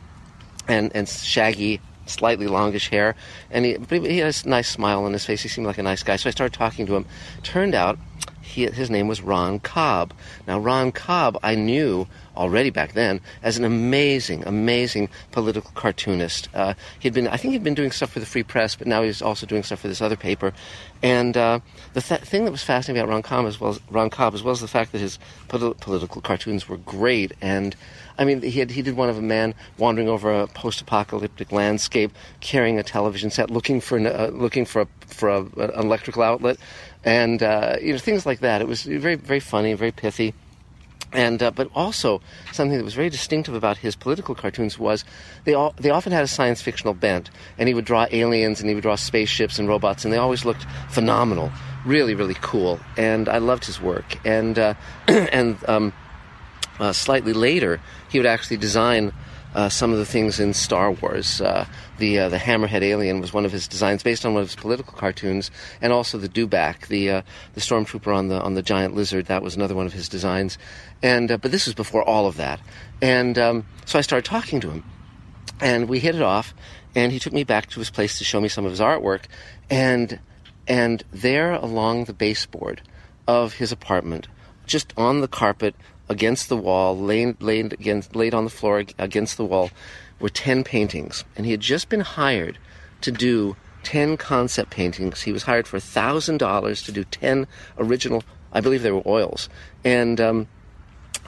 and and shaggy. Slightly longish hair, and he, but he had a nice smile on his face. He seemed like a nice guy, so I started talking to him. Turned out, he, his name was Ron Cobb. Now, Ron Cobb, I knew already back then as an amazing, amazing political cartoonist. Uh, he'd been, I think, he'd been doing stuff for the Free Press, but now he's also doing stuff for this other paper. And uh, the th- thing that was fascinating about Ron Cobb, as well as Ron Cobb, as well as the fact that his polit- political cartoons were great. And I mean, he had, he did one of a man wandering over a post-apocalyptic landscape, carrying a television set, looking for an, uh, looking for a, for a, an electrical outlet, and uh, you know things like that. It was very very funny, very pithy. And uh, but also something that was very distinctive about his political cartoons was they all, they often had a science fictional bent, and he would draw aliens and he would draw spaceships and robots, and they always looked phenomenal, really really cool. And I loved his work. And uh, and um, uh, slightly later, he would actually design uh, some of the things in Star Wars. Uh, the uh, the Hammerhead alien was one of his designs, based on one of his political cartoons, and also the Dewback, the uh, the stormtrooper on the on the giant lizard. That was another one of his designs. And uh, but this was before all of that. And um, so I started talking to him, and we hit it off. And he took me back to his place to show me some of his artwork, and and there along the baseboard of his apartment, just on the carpet against the wall, laid, laid, against, laid on the floor against the wall, were 10 paintings. And he had just been hired to do 10 concept paintings. He was hired for $1,000 to do 10 original, I believe they were oils. And, um,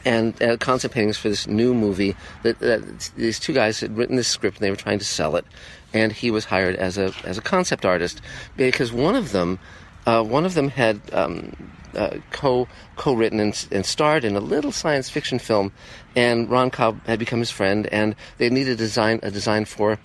and uh, concept paintings for this new movie that, that, these two guys had written this script and they were trying to sell it. And he was hired as a, as a concept artist because one of them, uh, one of them had um, uh, co co written and, and, starred in a little science fiction film, and Ron Cobb had become his friend, and they needed a design a design for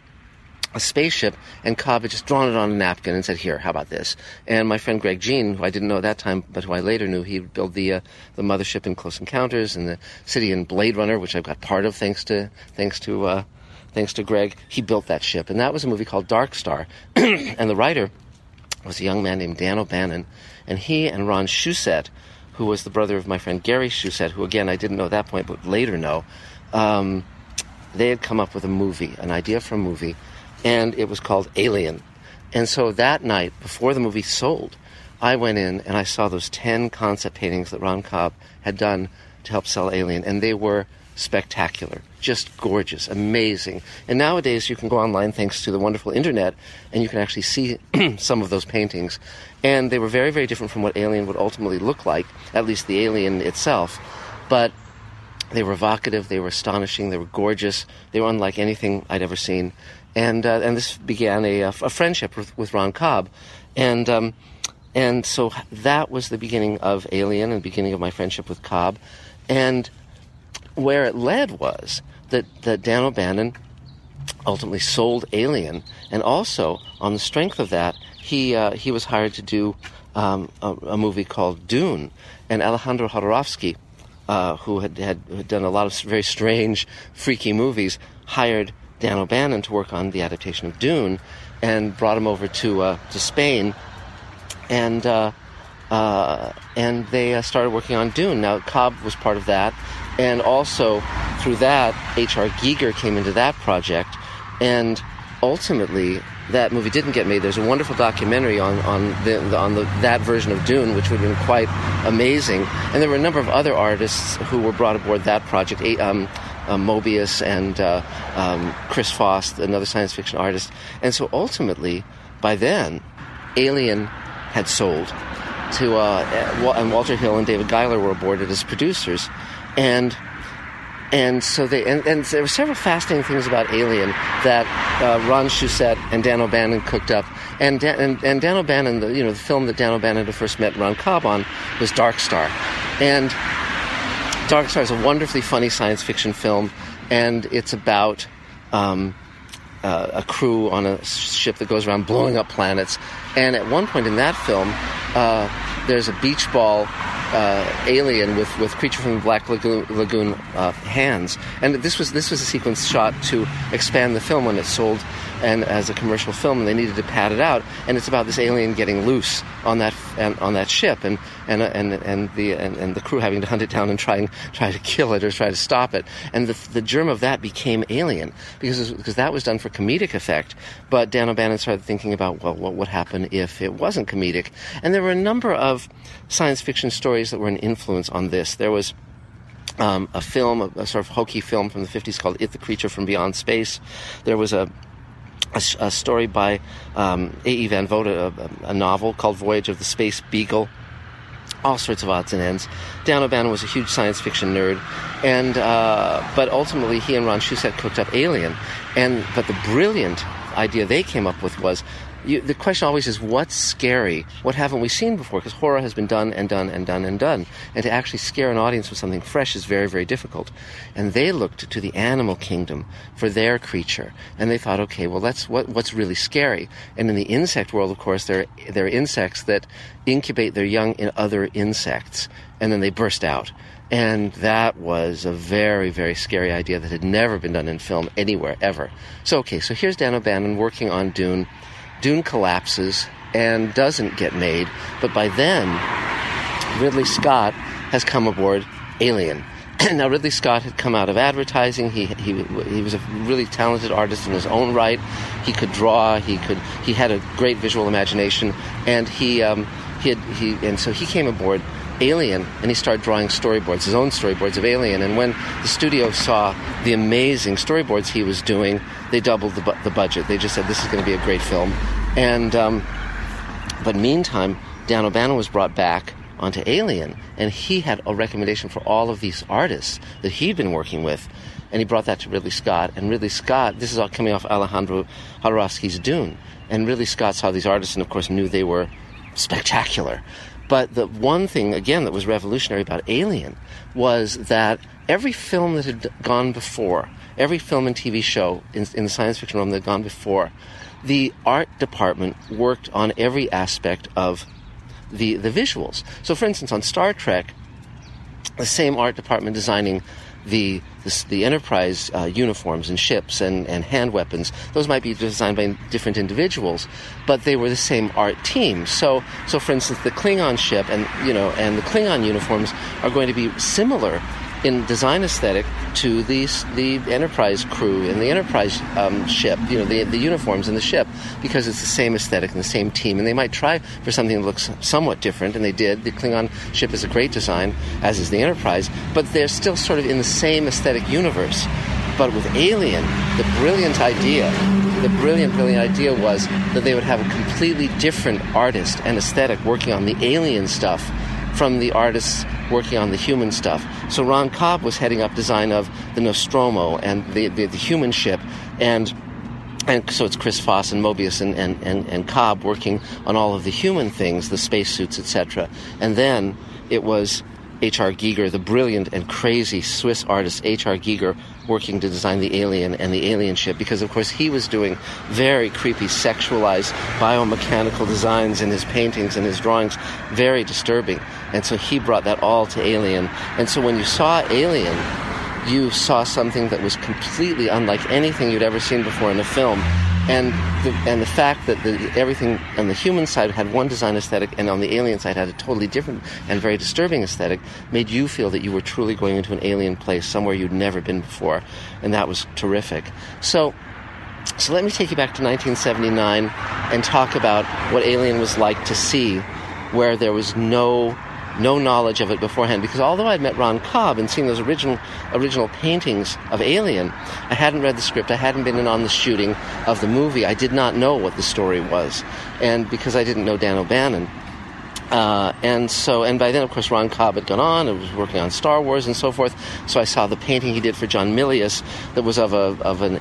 a spaceship, and Cobb had just drawn it on a napkin and said, "Here, how about this?" And my friend Greg Jein, who I didn't know at that time, but who I later knew, he built the uh, the mothership in Close Encounters and the city in Blade Runner, which I've got part of thanks to thanks to uh, thanks to Greg. He built that ship, and that was a movie called Dark Star, and the writer was a young man named Dan O'Bannon, and he and Ron Shusett, who was the brother of my friend Gary Shusett, who again I didn't know at that point, but later know, um, they had come up with a movie, an idea for a movie, and it was called Alien. And so that night, before the movie sold, I went in and I saw those 10 concept paintings that Ron Cobb had done to help sell Alien, and they were spectacular, just gorgeous, amazing. And nowadays you can go online thanks to the wonderful internet and you can actually see some of those paintings. And they were very, very different from what Alien would ultimately look like, at least the alien itself. But they were evocative, they were astonishing, they were gorgeous, they were unlike anything I'd ever seen. And, uh, and this began a, a friendship with, with, Ron Cobb. And, um, and so that was the beginning of Alien and the beginning of my friendship with Cobb. And where it led was that, that Dan O'Bannon ultimately sold Alien, and also on the strength of that, he uh, he was hired to do um, a, a, movie called Dune, and Alejandro Jodorowsky, uh, who had, had, had done a lot of very strange, freaky movies, hired Dan O'Bannon to work on the adaptation of Dune, and brought him over to uh, to Spain, and uh, uh, and they uh, started working on Dune. Now Cobb was part of that, and also through that, H.R. Giger came into that project, and ultimately that movie didn't get made. There's a wonderful documentary on on the, on the, that version of Dune, which would have been quite amazing. And there were a number of other artists who were brought aboard that project. Um, uh, Moebius and uh, um, Chris Foss, another science fiction artist. And so ultimately, by then, Alien had sold to, uh, and Walter Hill and David Giler were aboard as producers and and so they and, and, there were several fascinating things about Alien that uh, Ron Shusett and Dan O'Bannon cooked up. And Dan, and, and Dan O'Bannon, the, you know, the film that Dan O'Bannon had first met Ron Cobb on was Dark Star, and Dark Star is a wonderfully funny science fiction film, and it's about um, uh, a crew on a ship that goes around blowing up planets. And at one point in that film, uh, there's a beach ball uh, alien with, with creature from the Black Lagoon, Lagoon uh, hands, and this was this was a sequence shot to expand the film when it sold and as a commercial film, and they needed to pad it out. And it's about this alien getting loose on that on that ship, and and and and the and, and, the crew having to hunt it down and try and try to kill it or try to stop it. And the the germ of that became Alien because because that was done for comedic effect. But Dan O'Bannon started thinking about well, what would happen if it wasn't comedic? And there were a number of science fiction stories that were an influence on this. There was um, a film, a, a, sort of hokey film from the 50s called It the Creature from Beyond Space. There was a, a, a story by um, A.E. Van Vogt, a, a, novel called Voyage of the Space Beagle. All sorts of odds and ends. Dan O'Bannon was a huge science fiction nerd, and uh, but ultimately he and Ron Shusett cooked up Alien, and but the brilliant idea they came up with was you, the question always is what's scary? What haven't we seen before? Because horror has been done and done and done and done. And to actually scare an audience with something fresh is very, very difficult. And they looked to the animal kingdom for their creature. And they thought, okay, well, that's what, what's really scary. And in the insect world, of course, there, there are insects that incubate their young in other insects. And then they burst out. And that was a very, very scary idea that had never been done in film anywhere, ever. So, okay, so here's Dan O'Bannon working on Dune Dune collapses and doesn't get made, but by then, Ridley Scott has come aboard Alien. now, Ridley Scott had come out of advertising. He, he, he was a really talented artist in his own right. He could draw. He could. He had a great visual imagination, and he, um, he, had, he and so he came aboard Alien, and he started drawing storyboards, his own storyboards of Alien. And when the studio saw the amazing storyboards he was doing, they doubled the, bu- the budget. They just said, "This is going to be a great film." And um, but meantime, Dan O'Bannon was brought back onto Alien, and he had a recommendation for all of these artists that he'd been working with, and he brought that to Ridley Scott. And Ridley Scott, this is all coming off Alejandro Jodorowsky's Dune, and Ridley Scott saw these artists, and of course knew they were spectacular. But the one thing, again, that was revolutionary about Alien was that every film that had gone before, every film and TV show in, in the science fiction realm that had gone before, the art department worked on every aspect of the, the visuals. So, for instance, on Star Trek, the same art department designing the the, Enterprise uh, uniforms and ships and, and hand weapons, those might be designed by different individuals, but they were the same art team. So, so for instance, the Klingon ship and you know and the Klingon uniforms are going to be similar in design aesthetic to the the Enterprise crew and the Enterprise um, ship, you know, the the uniforms in the ship, because it's the same aesthetic and the same team. And they might try for something that looks somewhat different, and they did. The Klingon ship is a great design, as is the Enterprise, but they're still sort of in the same aesthetic universe. But with Alien, the brilliant idea, the brilliant, brilliant idea was that they would have a completely different artist and aesthetic working on the alien stuff from the artists working on the human stuff. So Ron Cobb was heading up design of the Nostromo and the, the, the human ship, and and so it's Chris Foss and Moebius and, and, and, and Cobb working on all of the human things, the spacesuits, etc. And then it was H.R. Giger, the brilliant and crazy Swiss artist H.R. Giger, working to design the alien and the alien ship because, of course, he was doing very creepy, sexualized biomechanical designs in his paintings and his drawings, very disturbing. And so he brought that all to Alien. And so when you saw Alien, you saw something that was completely unlike anything you'd ever seen before in a film. And the, and the fact that the, everything on the human side had one design aesthetic and on the alien side had a totally different and very disturbing aesthetic made you feel that you were truly going into an alien place somewhere you'd never been before. And that was terrific. So so let me take you back to 1979 and talk about what alien was like to see where there was no no knowledge of it beforehand because although I'd met Ron Cobb and seen those original original paintings of Alien, I hadn't read the script. I hadn't been in on the shooting of the movie. I did not know what the story was, and because I didn't know Dan O'Bannon. Uh, and so, and by then, of course, Ron Cobb had gone on and was working on Star Wars and so forth. So I saw the painting he did for John Milius that was of a of an.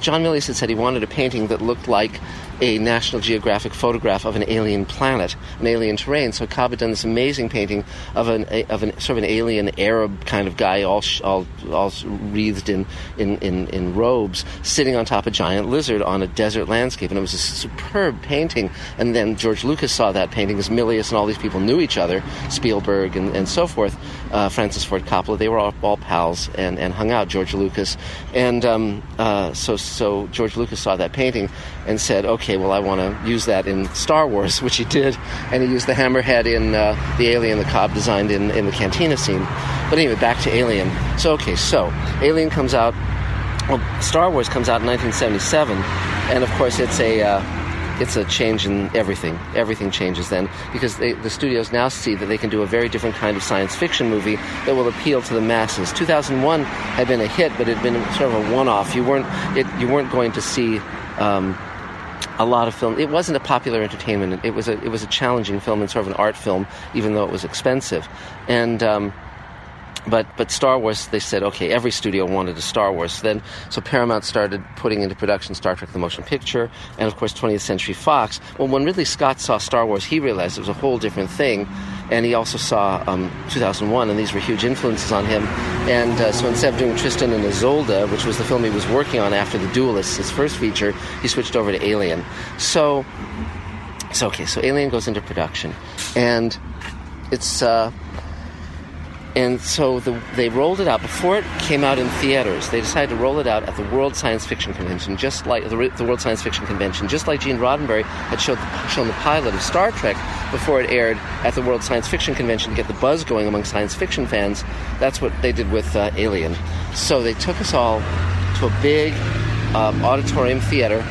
John Milius had said he wanted a painting that looked like a National Geographic photograph of an alien planet, an alien terrain. So Cobb had done this amazing painting of an of an sort of an alien Arab kind of guy, all all all wreathed in, in in in robes, sitting on top of a giant lizard on a desert landscape, and it was a superb painting. And then George Lucas saw that painting as Milius and all these people knew each other, Spielberg and, and so forth, uh, Francis Ford Coppola. They were all, all pals and, and hung out. George Lucas, and um, uh, so so George Lucas saw that painting and said, okay well, I want to use that in Star Wars, which he did, and he used the hammerhead in uh, the alien the Cobb designed in, in the cantina scene. But anyway, back to Alien. So, okay, so Alien comes out, well, Star Wars comes out in 1977, and of course, it's a. Uh, it's a change in everything. Everything changes then because they, the studios now see that they can do a very different kind of science fiction movie that will appeal to the masses. 2001 had been a hit, but it had been sort of a one-off. You weren't it, you weren't going to see um, a lot of film. It wasn't a popular entertainment. It was a it was a challenging film and sort of an art film, even though it was expensive. And um, but but Star Wars, they said, okay, every studio wanted a Star Wars. Then, so Paramount started putting into production Star Trek: The Motion Picture, and of course 20th Century Fox. Well, when Ridley Scott saw Star Wars, he realized it was a whole different thing, and he also saw um, 2001, and these were huge influences on him. And uh, so instead of doing Tristan and Isolde, which was the film he was working on after The Duelists, his first feature, he switched over to Alien. So, so okay, so Alien goes into production, and it's. Uh, and so the, they rolled it out before it came out in theaters. They decided to roll it out at the World Science Fiction Convention, just like the, the World Science Fiction Convention, just like Gene Roddenberry had showed shown the pilot of Star Trek before it aired at the World Science Fiction Convention to get the buzz going among science fiction fans. That's what they did with uh, Alien. So they took us all to a big um, auditorium theater,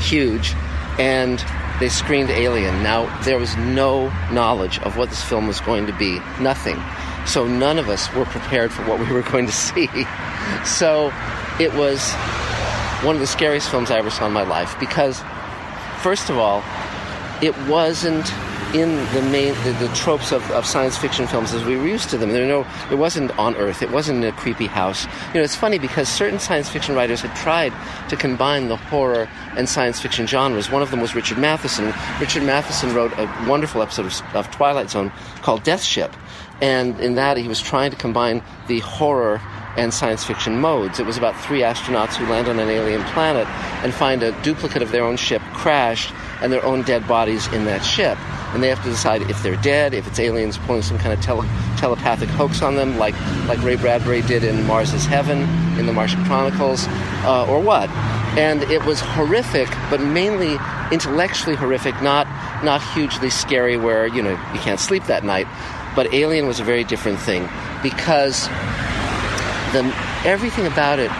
huge, and they screened Alien. Now, there was no knowledge of what this film was going to be, nothing. So none of us were prepared for what we were going to see. So it was one of the scariest films I ever saw in my life because, first of all, it wasn't in the main the, the tropes of, of, science fiction films as we were used to them. There no, it wasn't on Earth. It wasn't in a creepy house. You know, it's funny because certain science fiction writers had tried to combine the horror and science fiction genres. One of them was Richard Matheson. Richard Matheson wrote a wonderful episode of, of Twilight Zone called Death Ship, and in that he was trying to combine the horror and science fiction modes. It was about three astronauts who land on an alien planet and find a duplicate of their own ship crashed and their own dead bodies in that ship. And they have to decide if they're dead, if it's aliens pulling some kind of tele- telepathic hoax on them, like, like Ray Bradbury did in Mars is Heaven, in the Martian Chronicles, uh, or what. And it was horrific, but mainly intellectually horrific, not, not hugely scary where, you know, you can't sleep that night. But Alien was a very different thing because the everything about it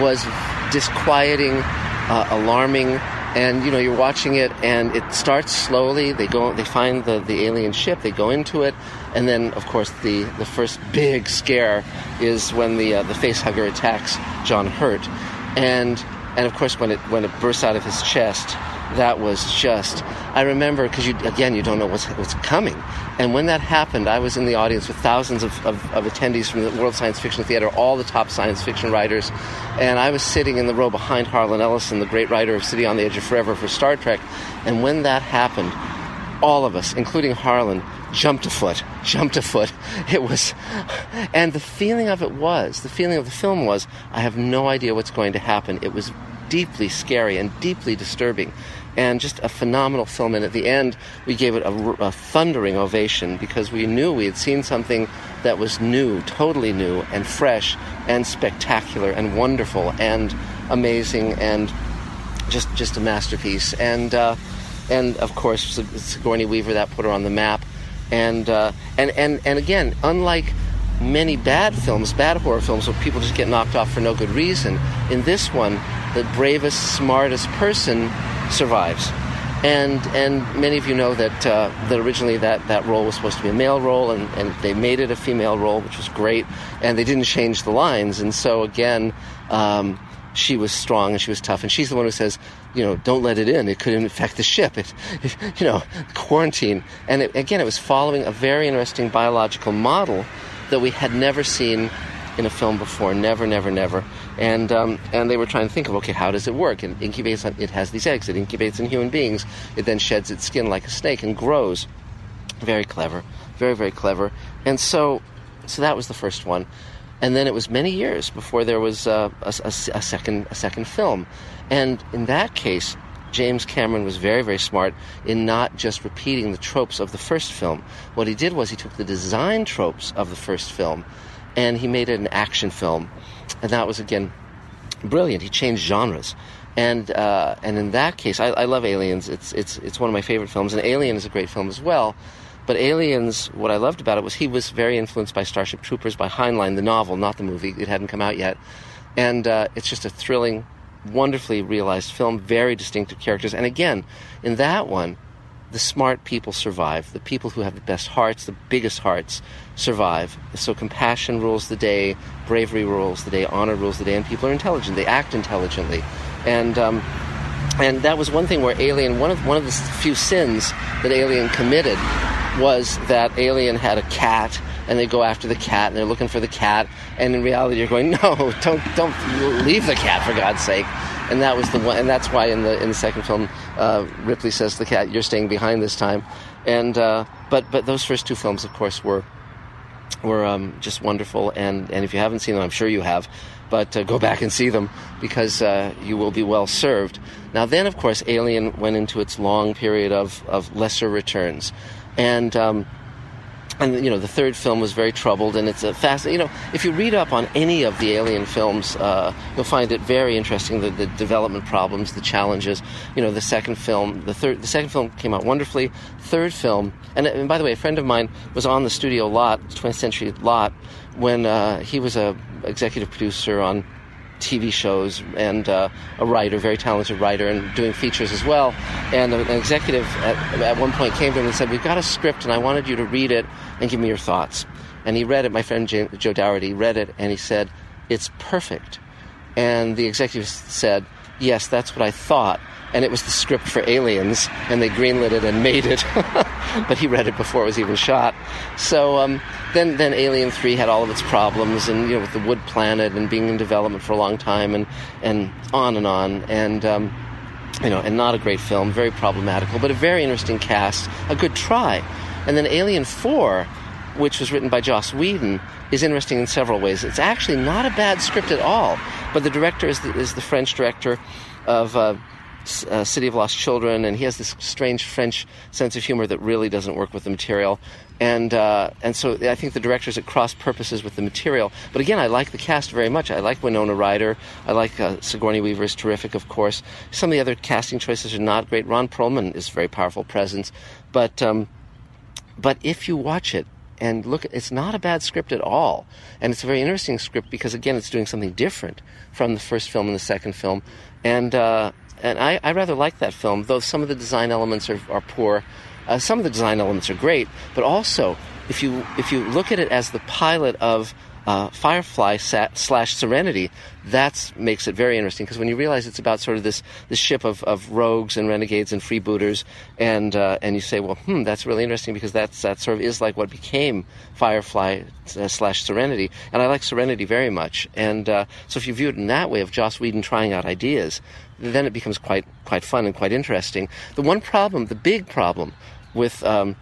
was disquieting, uh, alarming, and you know you're watching it, and it starts slowly. They go, they find the the alien ship, they go into it, and then of course the the first big scare is when the uh, the facehugger attacks John Hurt, and and of course when it when it bursts out of his chest that was just i remember because you again you don't know what's, what's coming. And when that happened i was in the audience with thousands of, of, of, attendees from the world science fiction theater all the top science fiction writers. And i was sitting in the row behind harlan ellison the great writer of city on the edge of forever for star trek. And when that happened all of us including harlan jumped a foot jumped a foot. It was and the feeling of it was the feeling of the film was i have no idea what's going to happen. It was deeply scary and deeply disturbing and just a phenomenal film. And at the end, we gave it a, a, thundering ovation because we knew we had seen something that was new, totally new, and fresh, and spectacular, and wonderful, and amazing, and just just a masterpiece. And uh, and of course, Sigourney Weaver that put her on the map. And uh, and and and again, unlike many bad films, bad horror films, where people just get knocked off for no good reason, in this one, the bravest, smartest person survives. And and many of you know that uh, that originally that, that role was supposed to be a male role, and, and they made it a female role, which was great. And they didn't change the lines, and so again, um, she was strong and she was tough, and she's the one who says, you know, don't let it in; it could infect the ship. It, it you know, quarantine. And it, again, it was following a very interesting biological model that we had never seen in a film before. Never, never, never. And um, and they were trying to think of okay, how does it work? And incubates. It has these eggs. It incubates in human beings. It then sheds its skin like a snake and grows. Very clever. Very, very clever. And so, so that was the first one. And then it was many years before there was uh, a, a, a second a second film. And in that case, James Cameron was very, very smart in not just repeating the tropes of the first film. What he did was he took the design tropes of the first film and he made it an action film, and that was again brilliant. He changed genres, and uh, and in that case, I, I, love Aliens. It's it's it's one of my favorite films, and Alien is a great film as well. But Aliens, what I loved about it was he was very influenced by Starship Troopers, by Heinlein, the novel, not the movie. It hadn't come out yet, and uh, it's just a thrilling, wonderfully realized film. Very distinctive characters, and again, in that one, the smart people survive. The people who have the best hearts, the biggest hearts, survive. So compassion rules the day, bravery rules the day, honor rules the day, and people are intelligent. They act intelligently, and um, and that was one thing where Alien. One of one of the few sins that Alien committed was that Alien had a cat and they go after the cat and they're looking for the cat and in reality you're going no don't don't leave the cat for god's sake and that was the one, and that's why in the in the second film, uh, Ripley says the cat, "You're staying behind this time," and uh, but but those first two films, of course, were were um, just wonderful, and and if you haven't seen them, I'm sure you have, but uh, go back and see them because uh, you will be well served. Now then, of course, Alien went into its long period of of lesser returns, and um, and you know the third film was very troubled and it's a fast you know if you read up on any of the alien films uh, you'll find it very interesting the, the, development problems the challenges. You know the second film the third the second film came out wonderfully. Third film and, and by the way a friend of mine was on the studio lot 20th century lot when uh, he was a executive producer on TV shows and uh, a writer, very talented writer, and doing features as well. And an executive at, at one point came to him and said, "We've got a script, and I wanted you to read it and give me your thoughts." And he read it. My friend Joe Dougherty read it, and he said, "It's perfect." And the executive said, "Yes, that's what I thought." And it was the script for Aliens, and they greenlit it and made it. but he read it before it was even shot. So um, then, then Alien Three had all of its problems, and you know, with the Wood Planet and being in development for a long time, and and on and on, and. Um, you know, and not a great film, very problematical, but a very interesting cast, a good try. And then Alien 4, which was written by Joss Whedon, is interesting in several ways. It's actually not a bad script at all, but the director is the, is the French director of uh, uh, City of Lost Children, and he has this strange French sense of humor that really doesn't work with the material. And uh, and so I think the directors at cross purposes with the material. But again, I like the cast very much. I like Winona Ryder. I like uh, Sigourney Weaver is terrific, of course. Some of the other casting choices are not great. Ron Perlman is a very powerful presence, but um, but if you watch it and look, it's not a bad script at all, and it's a very interesting script because again, it's doing something different from the first film and the second film, and uh, and I, I rather like that film, though some of the design elements are, are poor. Uh, some of the design elements are great, but also if you if you look at it as the pilot of uh, Firefly slash Serenity, that makes it very interesting because when you realize it's about sort of this this ship of, of rogues and renegades and freebooters, and uh, and you say, well, hmm, that's really interesting because that's that sort of is like what became Firefly uh, slash Serenity, and I like Serenity very much, and uh, so if you view it in that way of Joss Whedon trying out ideas, then it becomes quite quite fun and quite interesting. The one problem, the big problem with um,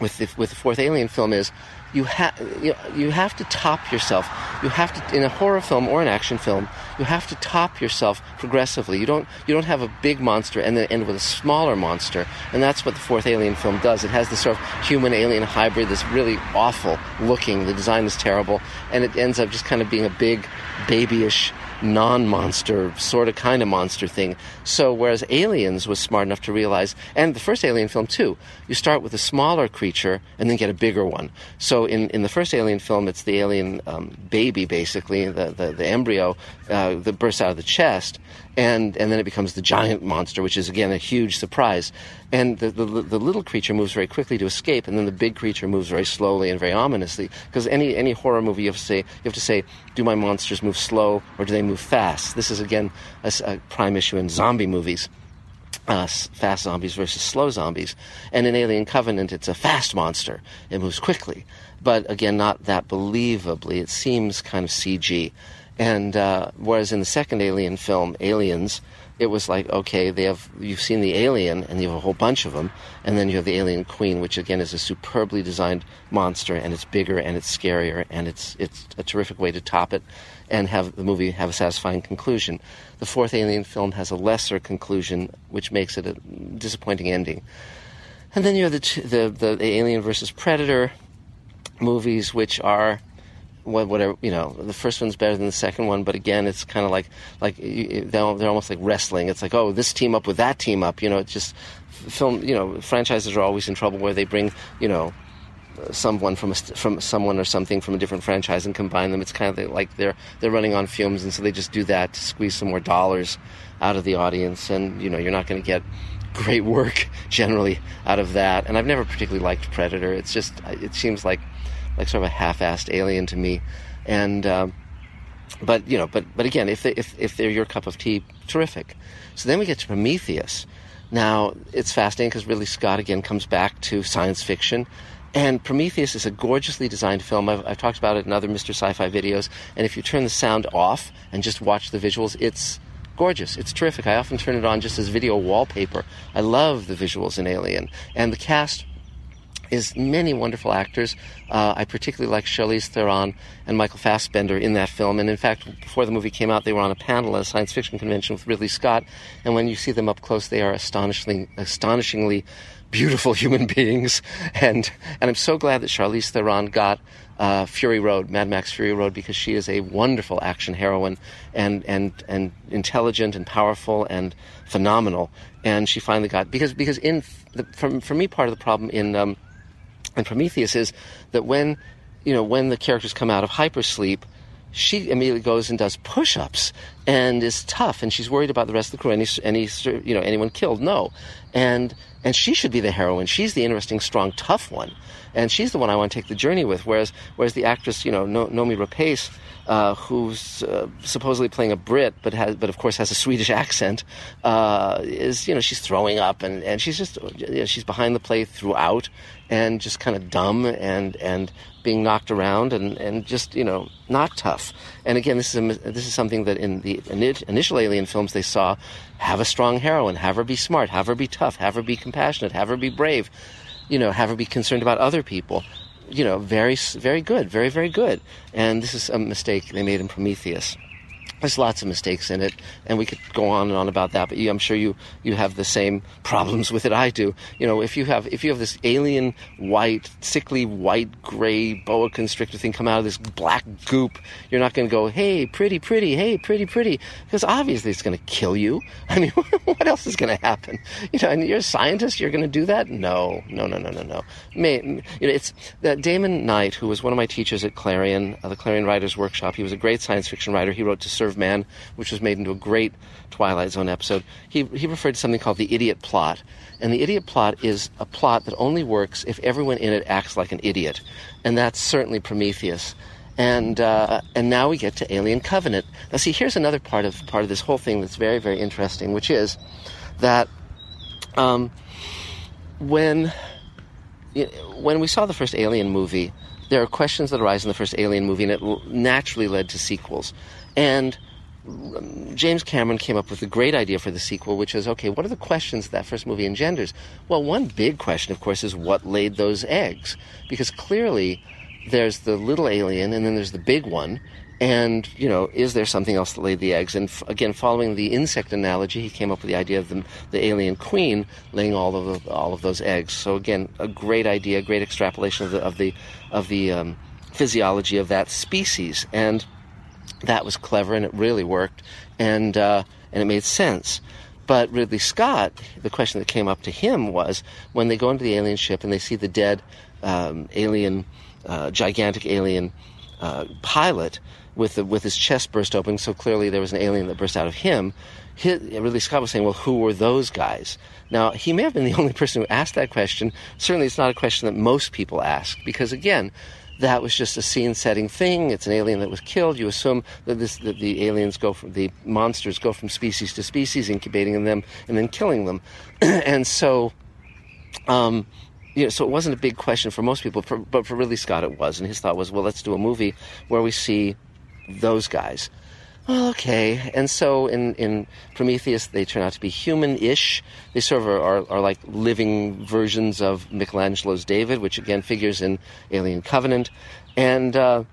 with the, with the fourth Alien film is you have you, you have to top yourself. You have to in a horror film or an action film. You have to top yourself progressively. You don't you don't have a big monster and then end with a smaller monster. And that's what the fourth Alien film does. It has this sort of human alien hybrid that's really awful looking. The design is terrible, and it ends up just kind of being a big babyish non monster, sort of kind of monster thing. So, whereas Aliens was smart enough to realize, and the first Alien film too, you start with a smaller creature and then get a bigger one. So, in, in the first Alien film, it's the alien um, baby, basically, the, the, the embryo uh, that bursts out of the chest and and then it becomes the giant monster, which is again a huge surprise. And the, the, the little creature moves very quickly to escape, and then the big creature moves very slowly and very ominously. Because any any horror movie, you have to say you have to say, do my monsters move slow or do they move fast? This is again a, a prime issue in zombie movies. Uh, fast zombies versus slow zombies. And in Alien Covenant, it's a fast monster. It moves quickly. But again, not that believably. It seems kind of CG. And uh, whereas in the second Alien film, Aliens, it was like okay, they have you've seen the alien and you have a whole bunch of them, and then you have the alien queen, which again is a superbly designed monster, and it's bigger and it's scarier, and it's it's a terrific way to top it, and have the movie have a satisfying conclusion. The fourth Alien film has a lesser conclusion, which makes it a disappointing ending. And then you have the the, the Alien versus Predator movies, which are whatever you know the first one's better than the second one but again it's kind of like like they're almost like wrestling. It's like oh this team up with that team up you know it's just film you know franchises are always in trouble where they bring you know someone from a, from someone or something from a different franchise and combine them. It's kind of like they're they're running on fumes and so they just do that to squeeze some more dollars out of the audience and you know you're not going to get great work generally out of that. And I've never particularly liked Predator. It's just it seems like like sort of a half-assed alien to me. And um, but you know, but but again, if they, if if they're your cup of tea, terrific. So then we get to Prometheus. Now it's fascinating because Ridley Scott again comes back to science fiction. And Prometheus is a gorgeously designed film. I've, I've talked about it in other Mr. Sci-Fi videos. And if you turn the sound off and just watch the visuals, it's gorgeous. It's terrific. I often turn it on just as video wallpaper. I love the visuals in Alien. And the cast is many wonderful actors. Uh, I particularly like Charlize Theron and Michael Fassbender in that film. And in fact, before the movie came out, they were on a panel at a science fiction convention with Ridley Scott. And when you see them up close, they are astonishingly, astonishingly beautiful human beings. And and I'm so glad that Charlize Theron got uh, Fury Road, Mad Max Fury Road, because she is a wonderful action heroine and and and intelligent and powerful and phenomenal. And she finally got because because in the, for, for me part of the problem in um, and Prometheus is that when, you know, when the characters come out of hypersleep, she immediately goes and does push-ups and is tough, and she's worried about the rest of the crew. Any, any, you know, anyone killed? No, and and she should be the heroine. She's the interesting, strong, tough one, and she's the one I want to take the journey with. Whereas, whereas the actress, you know, Noomi Rapace, uh, who's uh, supposedly playing a Brit, but has, but of course has a Swedish accent, uh, is you know she's throwing up and, and she's just you know, she's behind the play throughout, and just kind of dumb and and being knocked around and, and just you know not tough. And again, this is a, this is something that in the initial Alien films they saw have a strong heroine, have her be smart, have her be tough, have her be compassionate, have her be brave, you know, have her be concerned about other people you know, very, very good, very, very good. And this is a mistake they made in Prometheus. There's lots of mistakes in it, and we could go on and on about that. But I'm sure you you have the same problems with it I do. You know, if you have if you have this alien white, sickly white gray boa constrictor thing come out of this black goop, you're not going to go, hey, pretty, pretty, hey, pretty, pretty, because obviously it's going to kill you. I mean, what else is going to happen? You know, and you're a scientist, you're going to do that? No, no, no, no, no, no. May, you know, it's uh, Damon Knight, who was one of my teachers at Clarion, uh, the Clarion Writers Workshop. He was a great science fiction writer. He wrote To Serve Man, which was made into a great Twilight Zone episode. He, he referred to something called the idiot plot. And the idiot plot is a plot that only works if everyone in it acts like an idiot. And that's certainly Prometheus. And, uh, and now we get to Alien Covenant. Now, see, here's another part of, part of this whole thing that's very, very interesting, which is that um, when, when we saw the first Alien movie, there are questions that arise in the first Alien movie, and it naturally led to sequels. And um, James Cameron came up with a great idea for the sequel, which is okay, what are the questions that first movie engenders? Well, one big question, of course, is what laid those eggs? Because clearly there's the little alien and then there's the big one. And, you know, is there something else that laid the eggs? And f- again, following the insect analogy, he came up with the idea of the, the alien queen laying all of the, all of those eggs. So again, a great idea, great extrapolation of the of the of the um, physiology of that species. And that was clever and it really worked and uh, and it made sense. But Ridley Scott, the question that came up to him was when they go into the alien ship and they see the dead um, alien, uh, gigantic alien uh, pilot with the, with his chest burst open, so clearly there was an alien that burst out of him. Ridley Scott was saying, "Well, who were those guys?" Now he may have been the only person who asked that question. Certainly, it's not a question that most people ask because, again, that was just a scene setting thing. It's an alien that was killed. You assume that this that the aliens go from the monsters go from species to species, incubating in them and then killing them, and so. Um, you know, so it wasn't a big question for most people, for, but for Ridley Scott it was. And his thought was, well, let's do a movie where we see those guys. Well, okay. And so in, in Prometheus, they turn out to be human ish. They sort of are, are, like living versions of Michelangelo's David, which again figures in Alien Covenant. And, uh,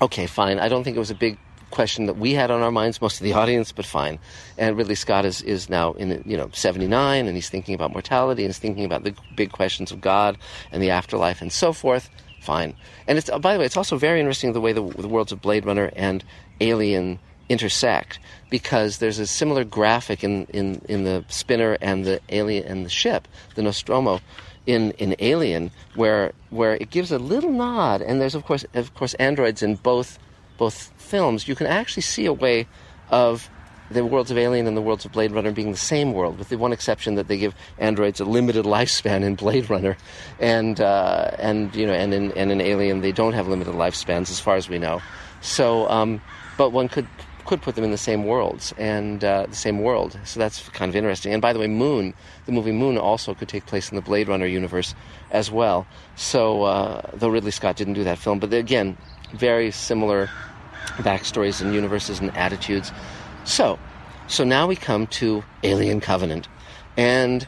okay, fine. I don't think it was a big question that we had on our minds, most of the audience, but fine. And Ridley Scott is, is now in, you know, 79, and he's thinking about mortality, and he's thinking about the big questions of God and the afterlife and so forth. Fine. And it's, by the way, it's also very interesting the way the, the worlds of Blade Runner and Alien intersect because there's a similar graphic in, in, in the spinner and the alien and the ship, the Nostromo, in, in Alien, where where it gives a little nod, and there's of course of course androids in both both films. You can actually see a way of the worlds of Alien and the worlds of Blade Runner being the same world, with the one exception that they give androids a limited lifespan in Blade Runner, and uh, and you know, and in and in Alien they don't have limited lifespans as far as we know. So, um, but one could could put them in the same worlds and uh, the same world. So that's kind of interesting. And by the way, Moon, the movie Moon, also could take place in the Blade Runner universe as well. So uh, though Ridley Scott didn't do that film, but again, very similar backstories and universes and attitudes. So, so now we come to Alien Covenant, and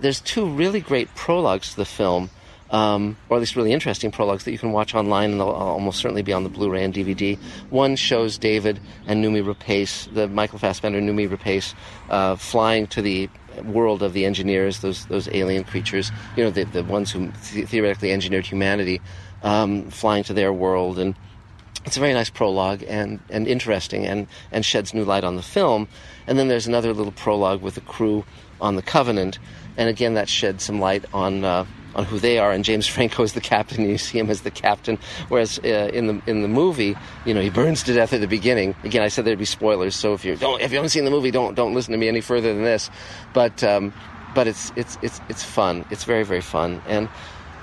there's two really great prologues to the film um, or at least really interesting prologues that you can watch online, and they'll almost certainly be on the Blu-ray and DVD. One shows David and Noomi Rapace, the Michael Fassbender Noomi Rapace, uh, flying to the world of the engineers, those those alien creatures, you know, the the ones who th- theoretically engineered humanity, um, flying to their world and. It's a very nice prologue and, and interesting and, and sheds new light on the film. And then there's another little prologue with the crew on the Covenant. And again, that sheds some light on uh, on who they are, and James Franco is the captain. And you see him as the captain, whereas uh, in the in the movie, you know, he burns to death at the beginning. Again, I said there'd be spoilers, so if you don't, if you haven't seen the movie, don't don't listen to me any further than this. But um, but it's it's it's it's fun. It's very very fun. And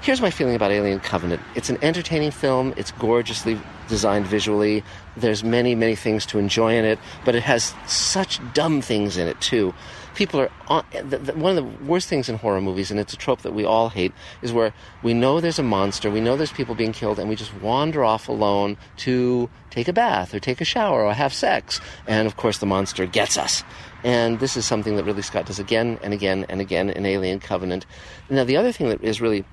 here's my feeling about Alien Covenant. It's an entertaining film. It's gorgeously designed visually. There's many many things to enjoy in it, but it has such dumb things in it too people are on, the, the, one of the worst things in horror movies, and it's a trope that we all hate, is where we know there's a monster, we know there's people being killed, and we just wander off alone to take a bath or take a shower or have sex, and of course the monster gets us. And this is something that Ridley Scott does again and again and again in Alien Covenant. Now the other thing that is really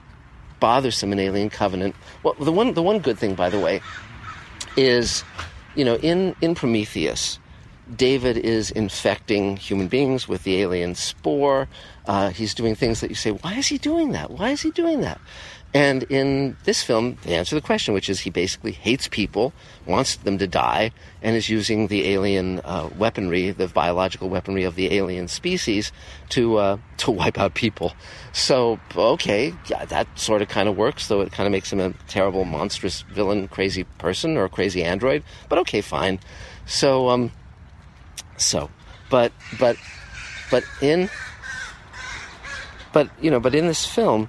bothersome in Alien Covenant, well, the one the one good thing, by the way, is you know, in in Prometheus, David is infecting human beings with the alien spore. Uh, he's doing things that you say, why is he doing that? Why is he doing that? And in this film, they answer the question, which is he basically hates people, wants them to die, and is using the alien uh, weaponry, the biological weaponry of the alien species, to uh, to wipe out people. So, okay, yeah, that sort of kind of works, though it kind of makes him a terrible, monstrous villain, crazy person, or crazy android. But okay, fine. So, um, so, but but but in but you know, but in this film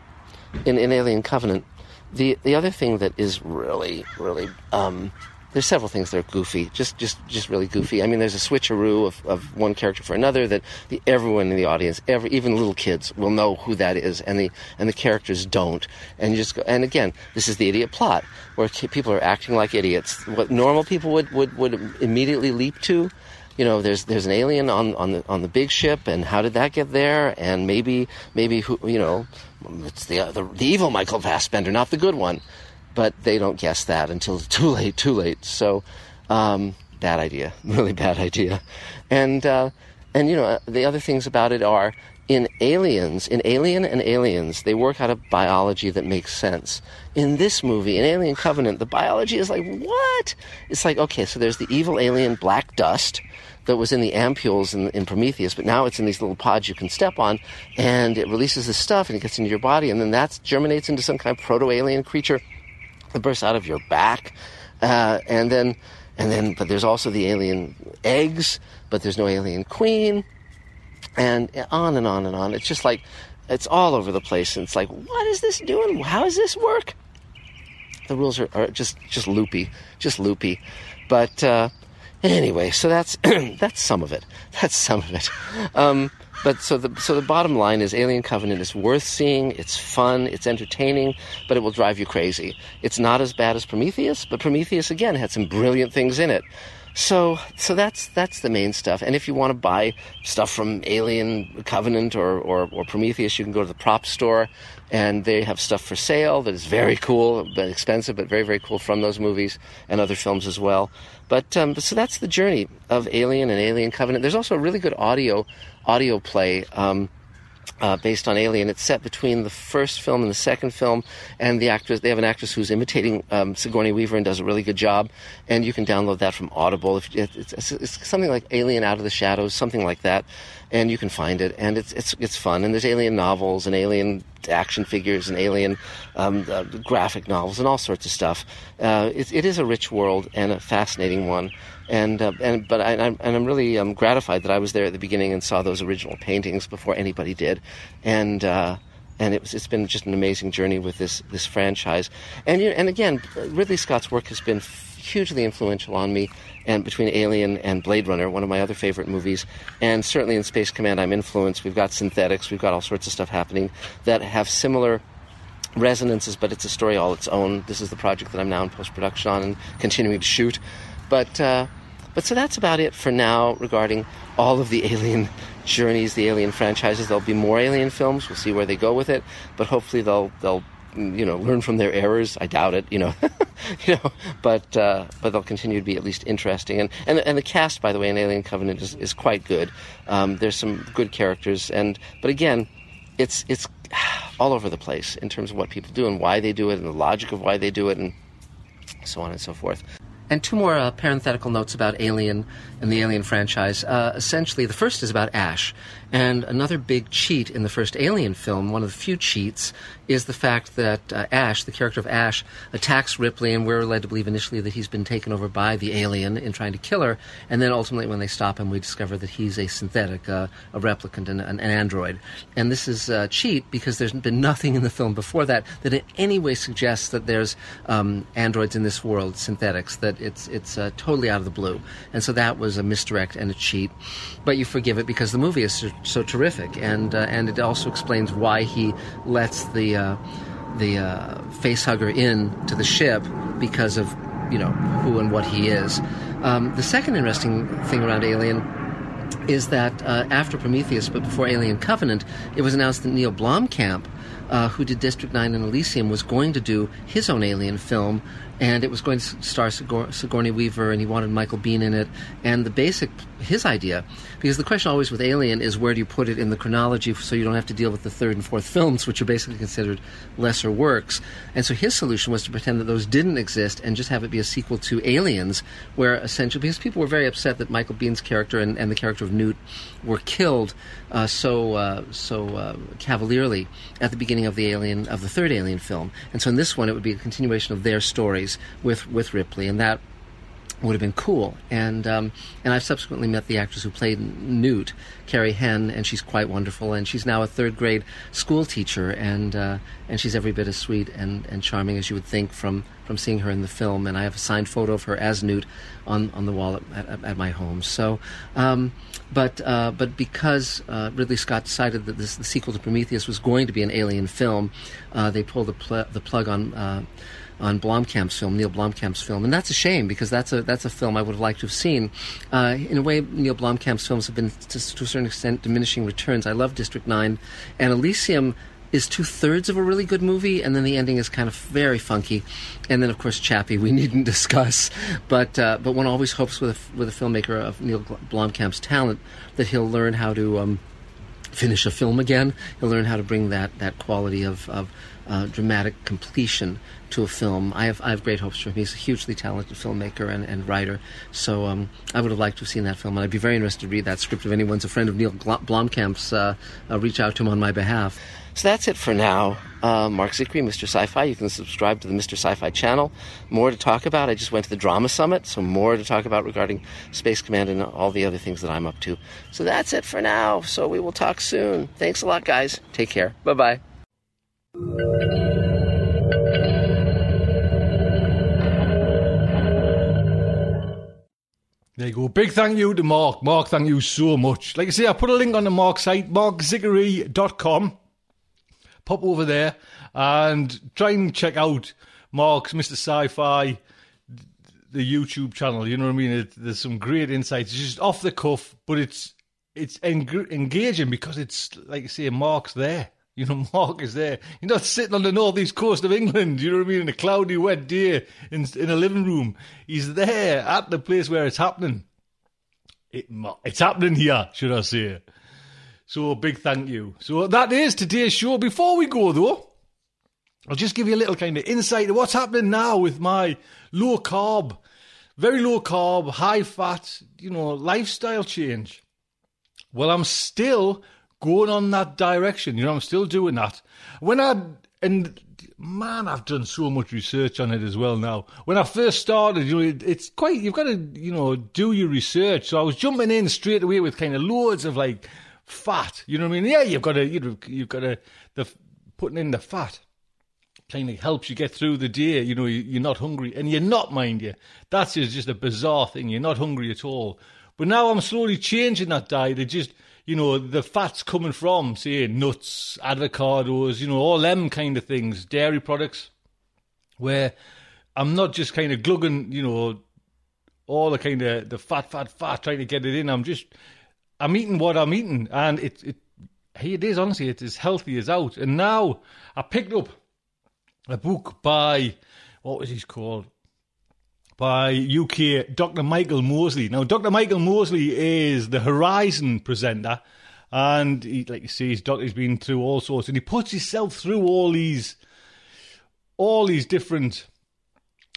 in, in Alien Covenant, the the other thing that is really really um, there's several things that are goofy, just just just really goofy. I mean, there's a switcheroo of, of one character for another that the, everyone in the audience, every, even little kids, will know who that is, and the and the characters don't. And you just go, and again, this is the idiot plot where people are acting like idiots. What normal people would would, would immediately leap to you know, there's there's an alien on on the on the big ship, and how did that get there? And maybe maybe who you know, it's the the, the evil Michael Fassbender, not the good one. But they don't guess that until too late, too late. So, um, bad idea, really bad idea. And uh, and you know, the other things about it are in Aliens, in Alien and Aliens, they work out a biology that makes sense. In this movie, in Alien Covenant, the biology is like, what? It's like, okay, so there's the evil alien black dust that was in the ampules in, in Prometheus, but now it's in these little pods you can step on, and it releases this stuff and it gets into your body, and then that germinates into some kind of proto alien creature that bursts out of your back. Uh, and then, and then, but there's also the alien eggs, but there's no alien queen and on and on and on. It's just like it's all over the place, and it's like, what is this doing? How does this work? The rules are, are just just loopy, just loopy. But uh, anyway, so that's that's some of it. That's some of it. Um, but so the so the bottom line is Alien Covenant is worth seeing. It's fun, it's entertaining, but it will drive you crazy. It's not as bad as Prometheus, but Prometheus again had some brilliant things in it. So, so that's that's the main stuff. And if you want to buy stuff from Alien Covenant or, or, or Prometheus, you can go to the prop store, and they have stuff for sale that is very cool, but expensive, but very very cool from those movies and other films as well. But um, so that's the journey of Alien and Alien Covenant. There's also a really good audio audio play. Um, uh, based on Alien. It's set between the first film and the second film, and the actress they have an actress who's imitating um, Sigourney Weaver and does a really good job. And you can download that from Audible. If it's, it's, it's, something like Alien Out of the Shadows, something like that, and you can find it. And it's it's it's fun. And there's Alien novels and Alien action figures and Alien um, uh, graphic novels and all sorts of stuff. Uh, it, it is a rich world and a fascinating one and uh, and but I, am and I'm really um, gratified that I was there at the beginning and saw those original paintings before anybody did, and. Uh, and it was, it's been just an amazing journey with this this franchise, and you and again, Ridley Scott's work has been hugely influential on me, and between Alien and Blade Runner, one of my other favorite movies, and certainly in Space Command, I'm influenced. We've got synthetics, we've got all sorts of stuff happening that have similar resonances, but it's a story all its own. This is the project that I'm now in post production on and continuing to shoot, but. Uh, but so that's about it for now regarding all of the Alien journeys, the Alien franchises. There'll be more Alien films. We'll see where they go with it, but hopefully they'll they'll you know learn from their errors. I doubt it, you know, you know, but uh, but they'll continue to be at least interesting. And and and the cast, by the way, in Alien Covenant is, is quite good. Um, there's some good characters, and but again, it's it's all over the place in terms of what people do and why they do it, and the logic of why they do it, and so on and so forth. And two more uh, parenthetical notes about Alien and the Alien franchise. Uh, essentially, the first is about Ash. And another big cheat in the first Alien film, one of the few cheats, is the fact that uh, Ash, the character of Ash, attacks Ripley, and we're led to believe initially that he's been taken over by the alien in trying to kill her. And then ultimately, when they stop him, we discover that he's a synthetic, uh, a replicant, an, an, android. And this is a cheat because there's been nothing in the film before that that in any way suggests that there's um, androids in this world, synthetics, that it's, it's uh, totally out of the blue. And so that was a misdirect and a cheat. But you forgive it because the movie is so, so terrific, and uh, and it also explains why he lets the uh, the uh, facehugger in to the ship because of you know who and what he is. Um, the second interesting thing around Alien is that uh, after Prometheus, but before Alien Covenant, it was announced that Neil Blomkamp uh, who did District 9 and Elysium, was going to do his own alien film, and it was going to star Sigour- Sigourney Weaver, and he wanted Michael Biehn in it. And the basic, his idea, because the question always with Alien is where do you put it in the chronology so you don't have to deal with the third and fourth films, which are basically considered lesser works. And so his solution was to pretend that those didn't exist and just have it be a sequel to Aliens, where essentially, because people were very upset that Michael Biehn's character and, and the character of Newt were killed uh, so uh, so uh, cavalierly at the beginning of the Alien of the third Alien film, and so in this one it would be a continuation of their stories with with Ripley, and that would have been cool. And um, and I've subsequently met the actress who played Newt, Carrie Henn, and she's quite wonderful. And she's now a third grade school teacher, and uh, and she's every bit as sweet and, and charming as you would think from, from seeing her in the film. And I have a signed photo of her as Newt on, on the wall at, at, at my home. So, um, but uh, but because uh, Ridley Scott decided that this the sequel to Prometheus was going to be an alien film, uh, they pulled the pl- the plug on uh, on Blomkamp's film, Neil Blomkamp's film, and that's a shame because that's a that's a film I would have liked to have seen. Uh, in a way, Neil Blomkamp's films have been to, to, a certain extent diminishing returns. I love District Nine, and Elysium is two thirds of a really good movie, and then the ending is kind of very funky, and then of course Chappie we needn't discuss, but uh, but one always hopes with a, with a filmmaker of Neil Blomkamp's talent that he'll learn how to. Um, finish a film again. He'll learn how to bring that, that quality of, of uh, dramatic completion to a film. I have I have great hopes for him. He's a hugely talented filmmaker and, and writer. So um, I would have liked to have seen that film, and I'd be very interested to read that script. If anyone's a friend of Neil Blomkamp's, uh, uh, reach out to him on my behalf. So that's it for now. Uh, Marc Zicree, Mr. Sci-Fi. You can subscribe to the Mr. Sci-Fi channel. More to talk about. I just went to the Drama Summit, so more to talk about regarding Space Command and all the other things that I'm up to. So that's it for now. So we will talk soon. Thanks a lot, guys. Take care. Bye bye. There you go. Big thank you to Marc. Marc, thank you so much. Like I say, I put a link on the Marc site, marczicree.com. Pop over there and try and check out Marc's Mr. Sci-Fi, the YouTube channel. You know what I mean? It, there's some great insights. It's just off the cuff, but it's it's en- engaging because it's like I say, Marc's there. You know, Marc is there. You're not sitting on the northeast coast of England. You know what I mean? In a cloudy, wet day in in a living room. He's there at the place where it's happening. It, it's happening here, should I say? So big thank you. So that is today's show. Before we go though, I'll just give you a little kind of insight to what's happening now with my low carb, very low carb, high fat, you know, lifestyle change. Well, I'm still going on that direction. You know, I'm still doing that. When I and man, I've done so much research on it as well now. When I first started, you know, it's quite you've got to you know do your research. So I was jumping in straight away with kind of loads of like fat. You know what I mean? Yeah, you've got to you you've got to the putting in the fat kind of helps you get through the day. You know, you're not hungry, and you're not, mind you. That's just a bizarre thing. You're not hungry at all. But now I'm slowly changing that diet. It just you know, the fat's coming from, say, nuts, avocados, you know, all them kind of things, dairy products, where I'm not just kind of glugging, you know, all the kind of the fat, fat, fat, trying to get it in. I'm just, I'm eating what I'm eating, and it, it, it is honestly, it's as healthy as out. And now I picked up a book by, what was he called? By UK Dr. Michael Mosley. Now, Dr. Michael Mosley is the Horizon presenter, and he, like you see, his doctor's been through all sorts, and he puts himself through all these, all these different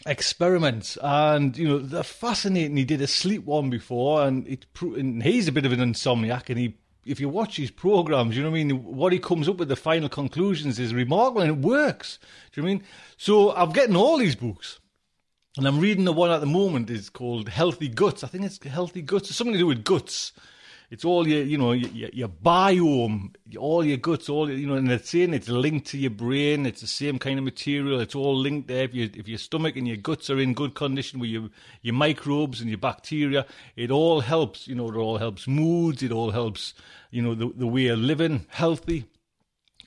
experiments, and you know they're fascinating. He did a sleep one before, and, it, and he's a bit of an insomniac, and he. If you watch his programs, you know what I mean. What he comes up with, the final conclusions, is remarkable, and it works. Do you know I mean? So I'm getting all these books, and I'm reading the one at the moment is called Healthy Guts. I think it's Healthy Guts. It's something to do with guts. It's all your, you know, your, your biome, all your guts, all you know, and it's saying it's linked to your brain. It's the same kind of material. It's all linked there. If, if your stomach and your guts are in good condition with your your microbes and your bacteria, it all helps. You know, it all helps moods. It all helps. You know, the the way of living, healthy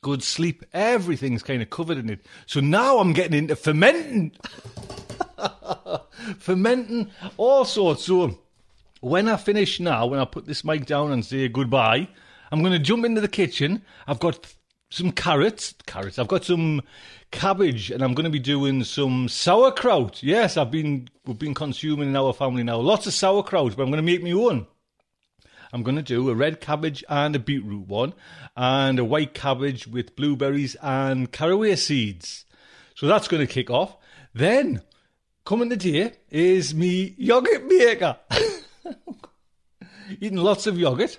good sleep, everything's kind of covered in it. So now I'm getting into fermenting. fermenting all sorts. So when I finish now, when I put this mic down and say goodbye, I'm going to jump into the kitchen. I've got some carrots. Carrots. I've got some cabbage, and I'm going to be doing some sauerkraut. Yes, I've been we've been consuming in our family now lots of sauerkraut, but I'm going to make my own. I'm going to do a red cabbage and a beetroot one, and a white cabbage with blueberries and caraway seeds. So that's going to kick off. Then, coming today is me yogurt maker. Eating lots of yogurt.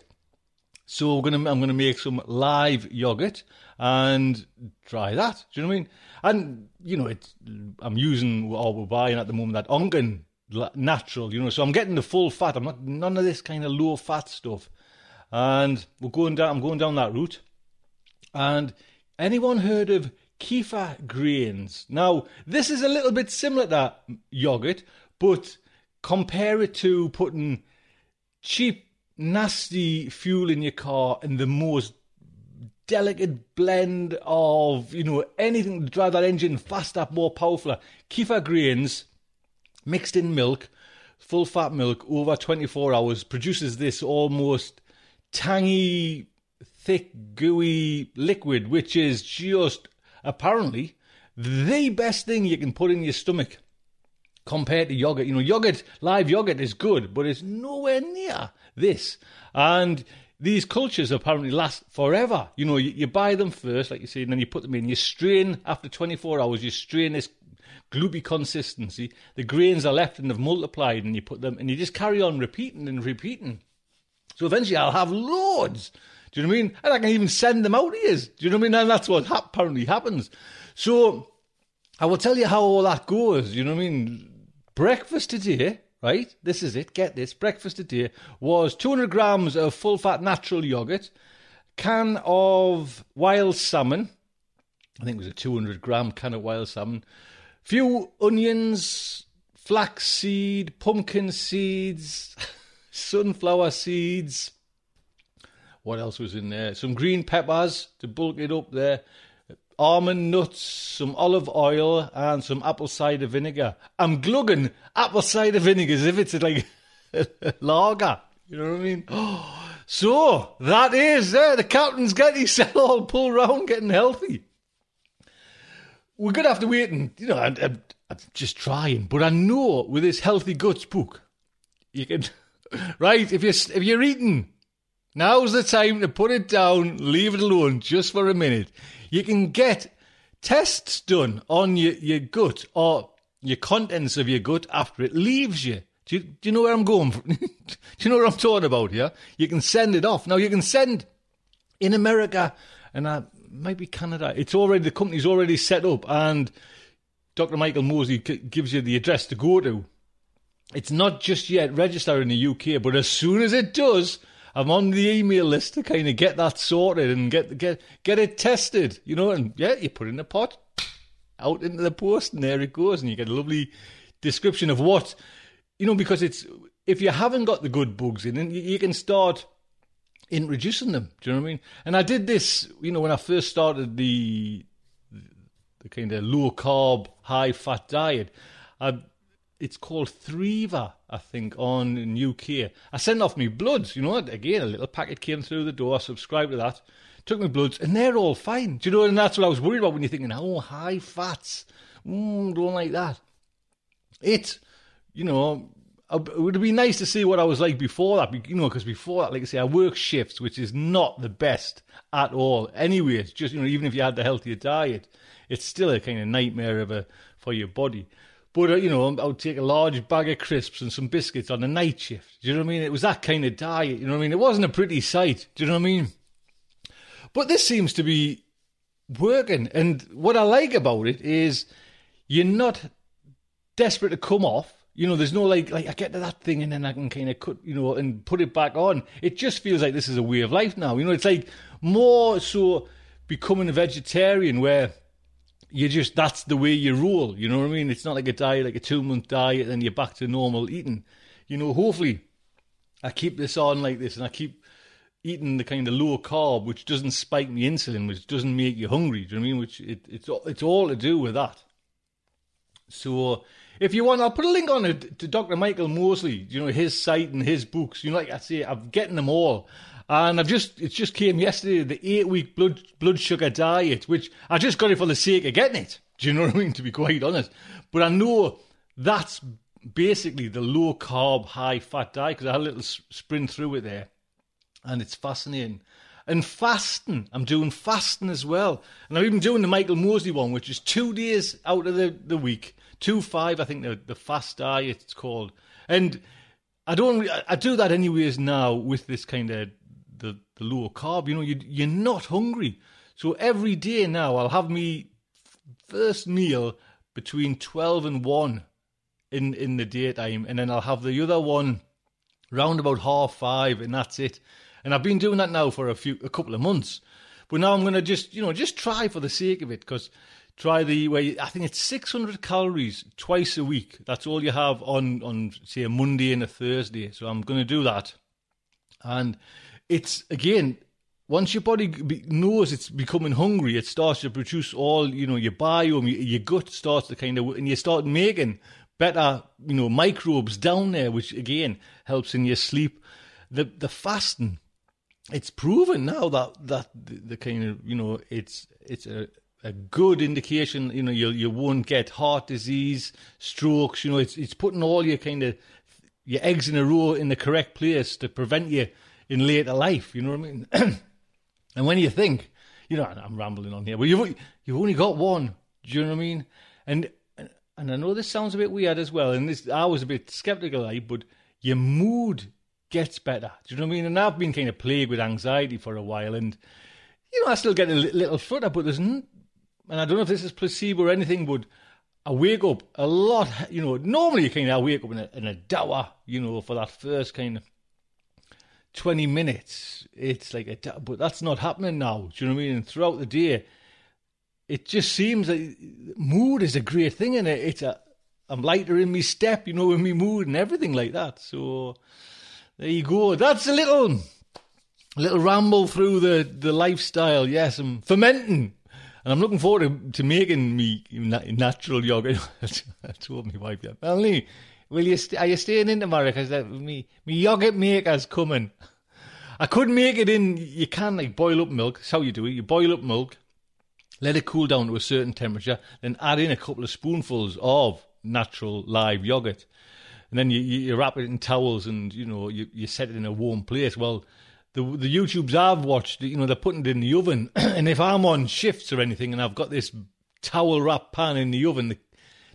So gonna, I'm to make some live yogurt and try that. Do you know what I mean? And you know, it's I'm using or we're buying at the moment that Onken natural, you know. So I'm getting the full fat. I'm not none of this kind of low fat stuff. And we're going down. I'm going down that route. And anyone heard of kefir grains? Now this is a little bit similar to that yogurt, but compare it to putting cheap, nasty fuel in your car and the most delicate blend of you know anything to drive that engine faster, more powerful. Kefir grains mixed in milk, full fat milk, over 24 hours, produces this almost tangy, thick, gooey liquid, which is just apparently the best thing you can put in your stomach compared to yogurt. You know, yogurt, live yogurt is good, but it's nowhere near this. And these cultures apparently last forever. You know, you, you, buy them first, like you say, and then you put them in. You strain after 24 hours. You strain this gloopy consistency. The grains are left and they've multiplied, and you put them, and you just carry on repeating and repeating. So eventually, I'll have loads. Do you know what I mean? And I can even send them out here. Do you know what I mean? And that's what ha- apparently happens. So I will tell you how all that goes. You know what I mean? Breakfast today, right? This is it. Get this. Breakfast today was 200 grams of full fat natural yogurt, can of wild salmon. I think it was a 200 gram can of wild salmon, few onions, flaxseed, pumpkin seeds, sunflower seeds. What else was in there? Some green peppers to bulk it up there. Almond nuts, some olive oil, and some apple cider vinegar. I'm glugging apple cider vinegar as if it's like lager. You know what I mean? So that is there. The captain's getting himself all pulled round, getting healthy we're to have to wait and, you know, I'm, I'm, I'm, just trying. But I know with this Healthy Guts book, you can, right, if you're, if you're eating, now's the time to put it down, leave it alone just for a minute. You can get tests done on your, your gut or your contents of your gut after it leaves you. Do you, do you know where I'm going? do you know what I'm talking about here? You can send it off. Now, you can send in America, and I, maybe Canada. It's already the company's already set up, and Dr. Michael Mosley gives you the address to go to. It's not just yet registered in the UK, but as soon as it does, I'm on the email list to kind of get that sorted and get get get it tested. You know, and yeah, you put in a pot, out into the post, and there it goes, and you get a lovely description of what you know because it's if you haven't got the good bugs in, you can start introducing them. Do you know what I mean? And I did this, you know, when I first started the the kind of low carb, high fat diet. I, it's called Thriva, I think, on in UK. I sent off my bloods, you know, again, a little packet came through the door, I subscribed to that, took my bloods, and they're all fine. Do you know, and that's what I was worried about when you're thinking, oh, high fats, mm, don't like that. It, you know, it would be nice to see what I was like before that, you know, because before that, like I say, I work shifts, which is not the best at all. Anyway, it's just, you know, even if you had the healthier diet, it's still a kind of nightmare of a, for your body. But, uh, you know, I would take a large bag of crisps and some biscuits on a night shift. Do you know what I mean? It was that kind of diet, you know what I mean? It wasn't a pretty sight. Do you know what I mean? But this seems to be working. And what I like about it is you're not desperate to come off you know, there's no like like I get to that thing and then I can kind of cut, you know, and put it back on. It just feels like this is a way of life now. You know, it's like more so becoming a vegetarian where you just that's the way you roll. You know what I mean? It's not like a diet, like a two month diet, and you're back to normal eating. You know, hopefully, I keep this on like this, and I keep eating the kind of low carb, which doesn't spike me insulin, which doesn't make you hungry. Do you know what I mean? Which it, it's it's all to do with that. So if you want, I'll put a link on it to Dr. Michael Mosley, you know, his site and his books. You know, like I say, I'm getting them all. And I've just, it just came yesterday, the eight week blood, blood sugar diet, which I just got it for the sake of getting it. Do you know what I mean? To be quite honest. But I know that's basically the low carb, high fat diet because I had a little sprint through it there. And it's fascinating. And fasting, I'm doing fasting as well. And I'm even doing the Michael Mosley one, which is two days out of the, the week. Two five, I think the, the fast diet it's called. And I don't, I do that anyways now with this kind of the, low carb. You know, you, you're not hungry. So every day now I'll have me first meal between 12 and 1 in, in the daytime. And then I'll have the other one round about half five and that's it. And I've been doing that now for a few, a couple of months. But now I'm going to just, you know, just try for the sake of it because try the way I think it's 600 calories twice a week. That's all you have on on say a Monday and a Thursday. So I'm going to do that, and it's again once your body knows it's becoming hungry, it starts to produce all you know your biome, your gut starts to kind of, and you start making better you know microbes down there, which again helps in your sleep. The the fasting it's proven now that that the, the, kind of you know it's it's a, a good indication you know you you won't get heart disease strokes you know it's it's putting all your kind of your eggs in a row in the correct place to prevent you in later life you know what I mean and when you think you know I'm rambling on here but you've you've only got one do you know what I mean and and I know this sounds a bit weird as well and this I was a bit skeptical like but your mood gets better. Do you know what I mean? And I've been kind of plagued with anxiety for a while, and you know, I still get a little flutter, but there's, n- and I don't know if this is placebo or anything, but I wake up a lot. You know, normally you kind of wake up in a, in a dower, you know, for that first kind of 20 minutes. It's like a, but that's not happening now. Do you know what I mean? And throughout the day, it just seems that mood is a great thing, and it? it's a, I'm lighter in my step, you know, in my mood and everything like that. So there you go. That's a little little ramble through the, the lifestyle. Yes, I'm fermenting. And I'm looking forward to, to making me natural yogurt. I told my wife that. Melanie, will you st- are you staying in tomorrow? Because me, me yogurt maker's coming. I could make it in, you can like boil up milk. That's how you do it. You boil up milk, let it cool down to a certain temperature, then add in a couple of spoonfuls of natural live yogurt and then you, you wrap it in towels and you know you, you set it in a warm place. Well, the the YouTubes I've watched, you know, they're putting it in the oven, and if I'm on shifts or anything, and I've got this towel wrap pan in the oven,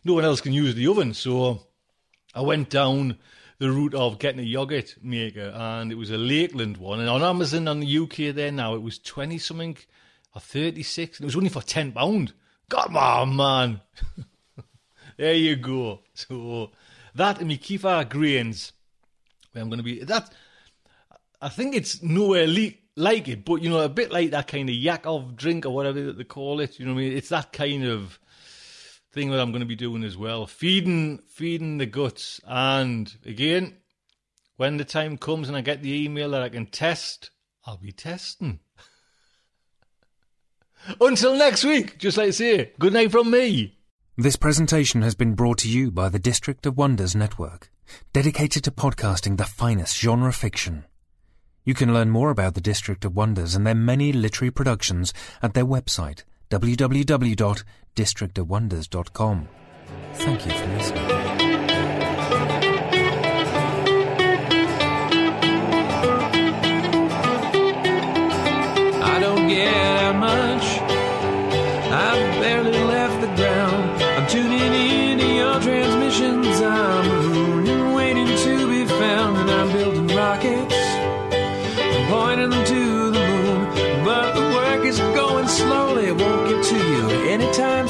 no one else can use the oven, so I went down the route of getting a yogurt maker, and it was a Lakeland one, and on Amazon on the UK there now it was twenty something or thirty six, and it was only for ten pound. God, man, there you go. So that and me kefir grains. I'm going to be that. I think it's nowhere le- like it, but you know, a bit like that kind of Yakult drink or whatever they call it. You know what I mean? It's that kind of thing that I'm going to be doing as well. Feeding, feeding the guts, and again, when the time comes and I get the email that I can test, I'll be testing. Until next week, just like I say, good night from me. This presentation has been brought to you by the District of Wonders Network, dedicated to podcasting the finest genre fiction. You can learn more about the District of Wonders and their many literary productions at their website, districtofwonders.com. Thank you for listening. I don't get much. I've barely left the ground. I'm tuning into your transmissions. I'm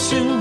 soon.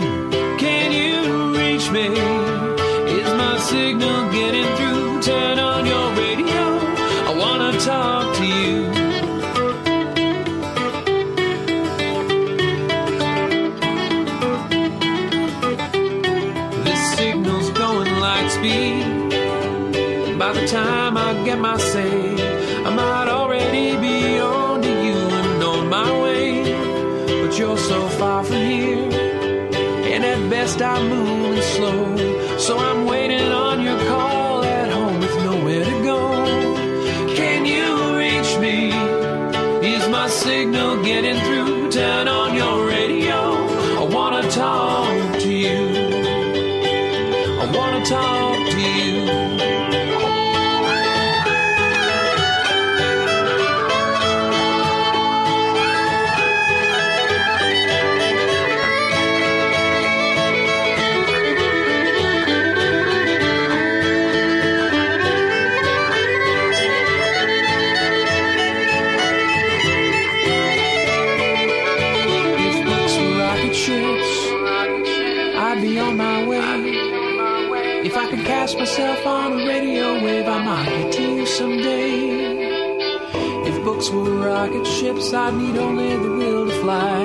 books were rocket ships, I'd need only the will to fly.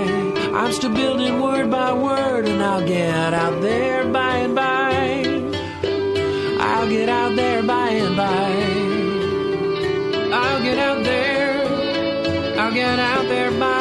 I'm still building word by word, and I'll get out there by and by. I'll get out there by and by. I'll get out there. I'll get out there by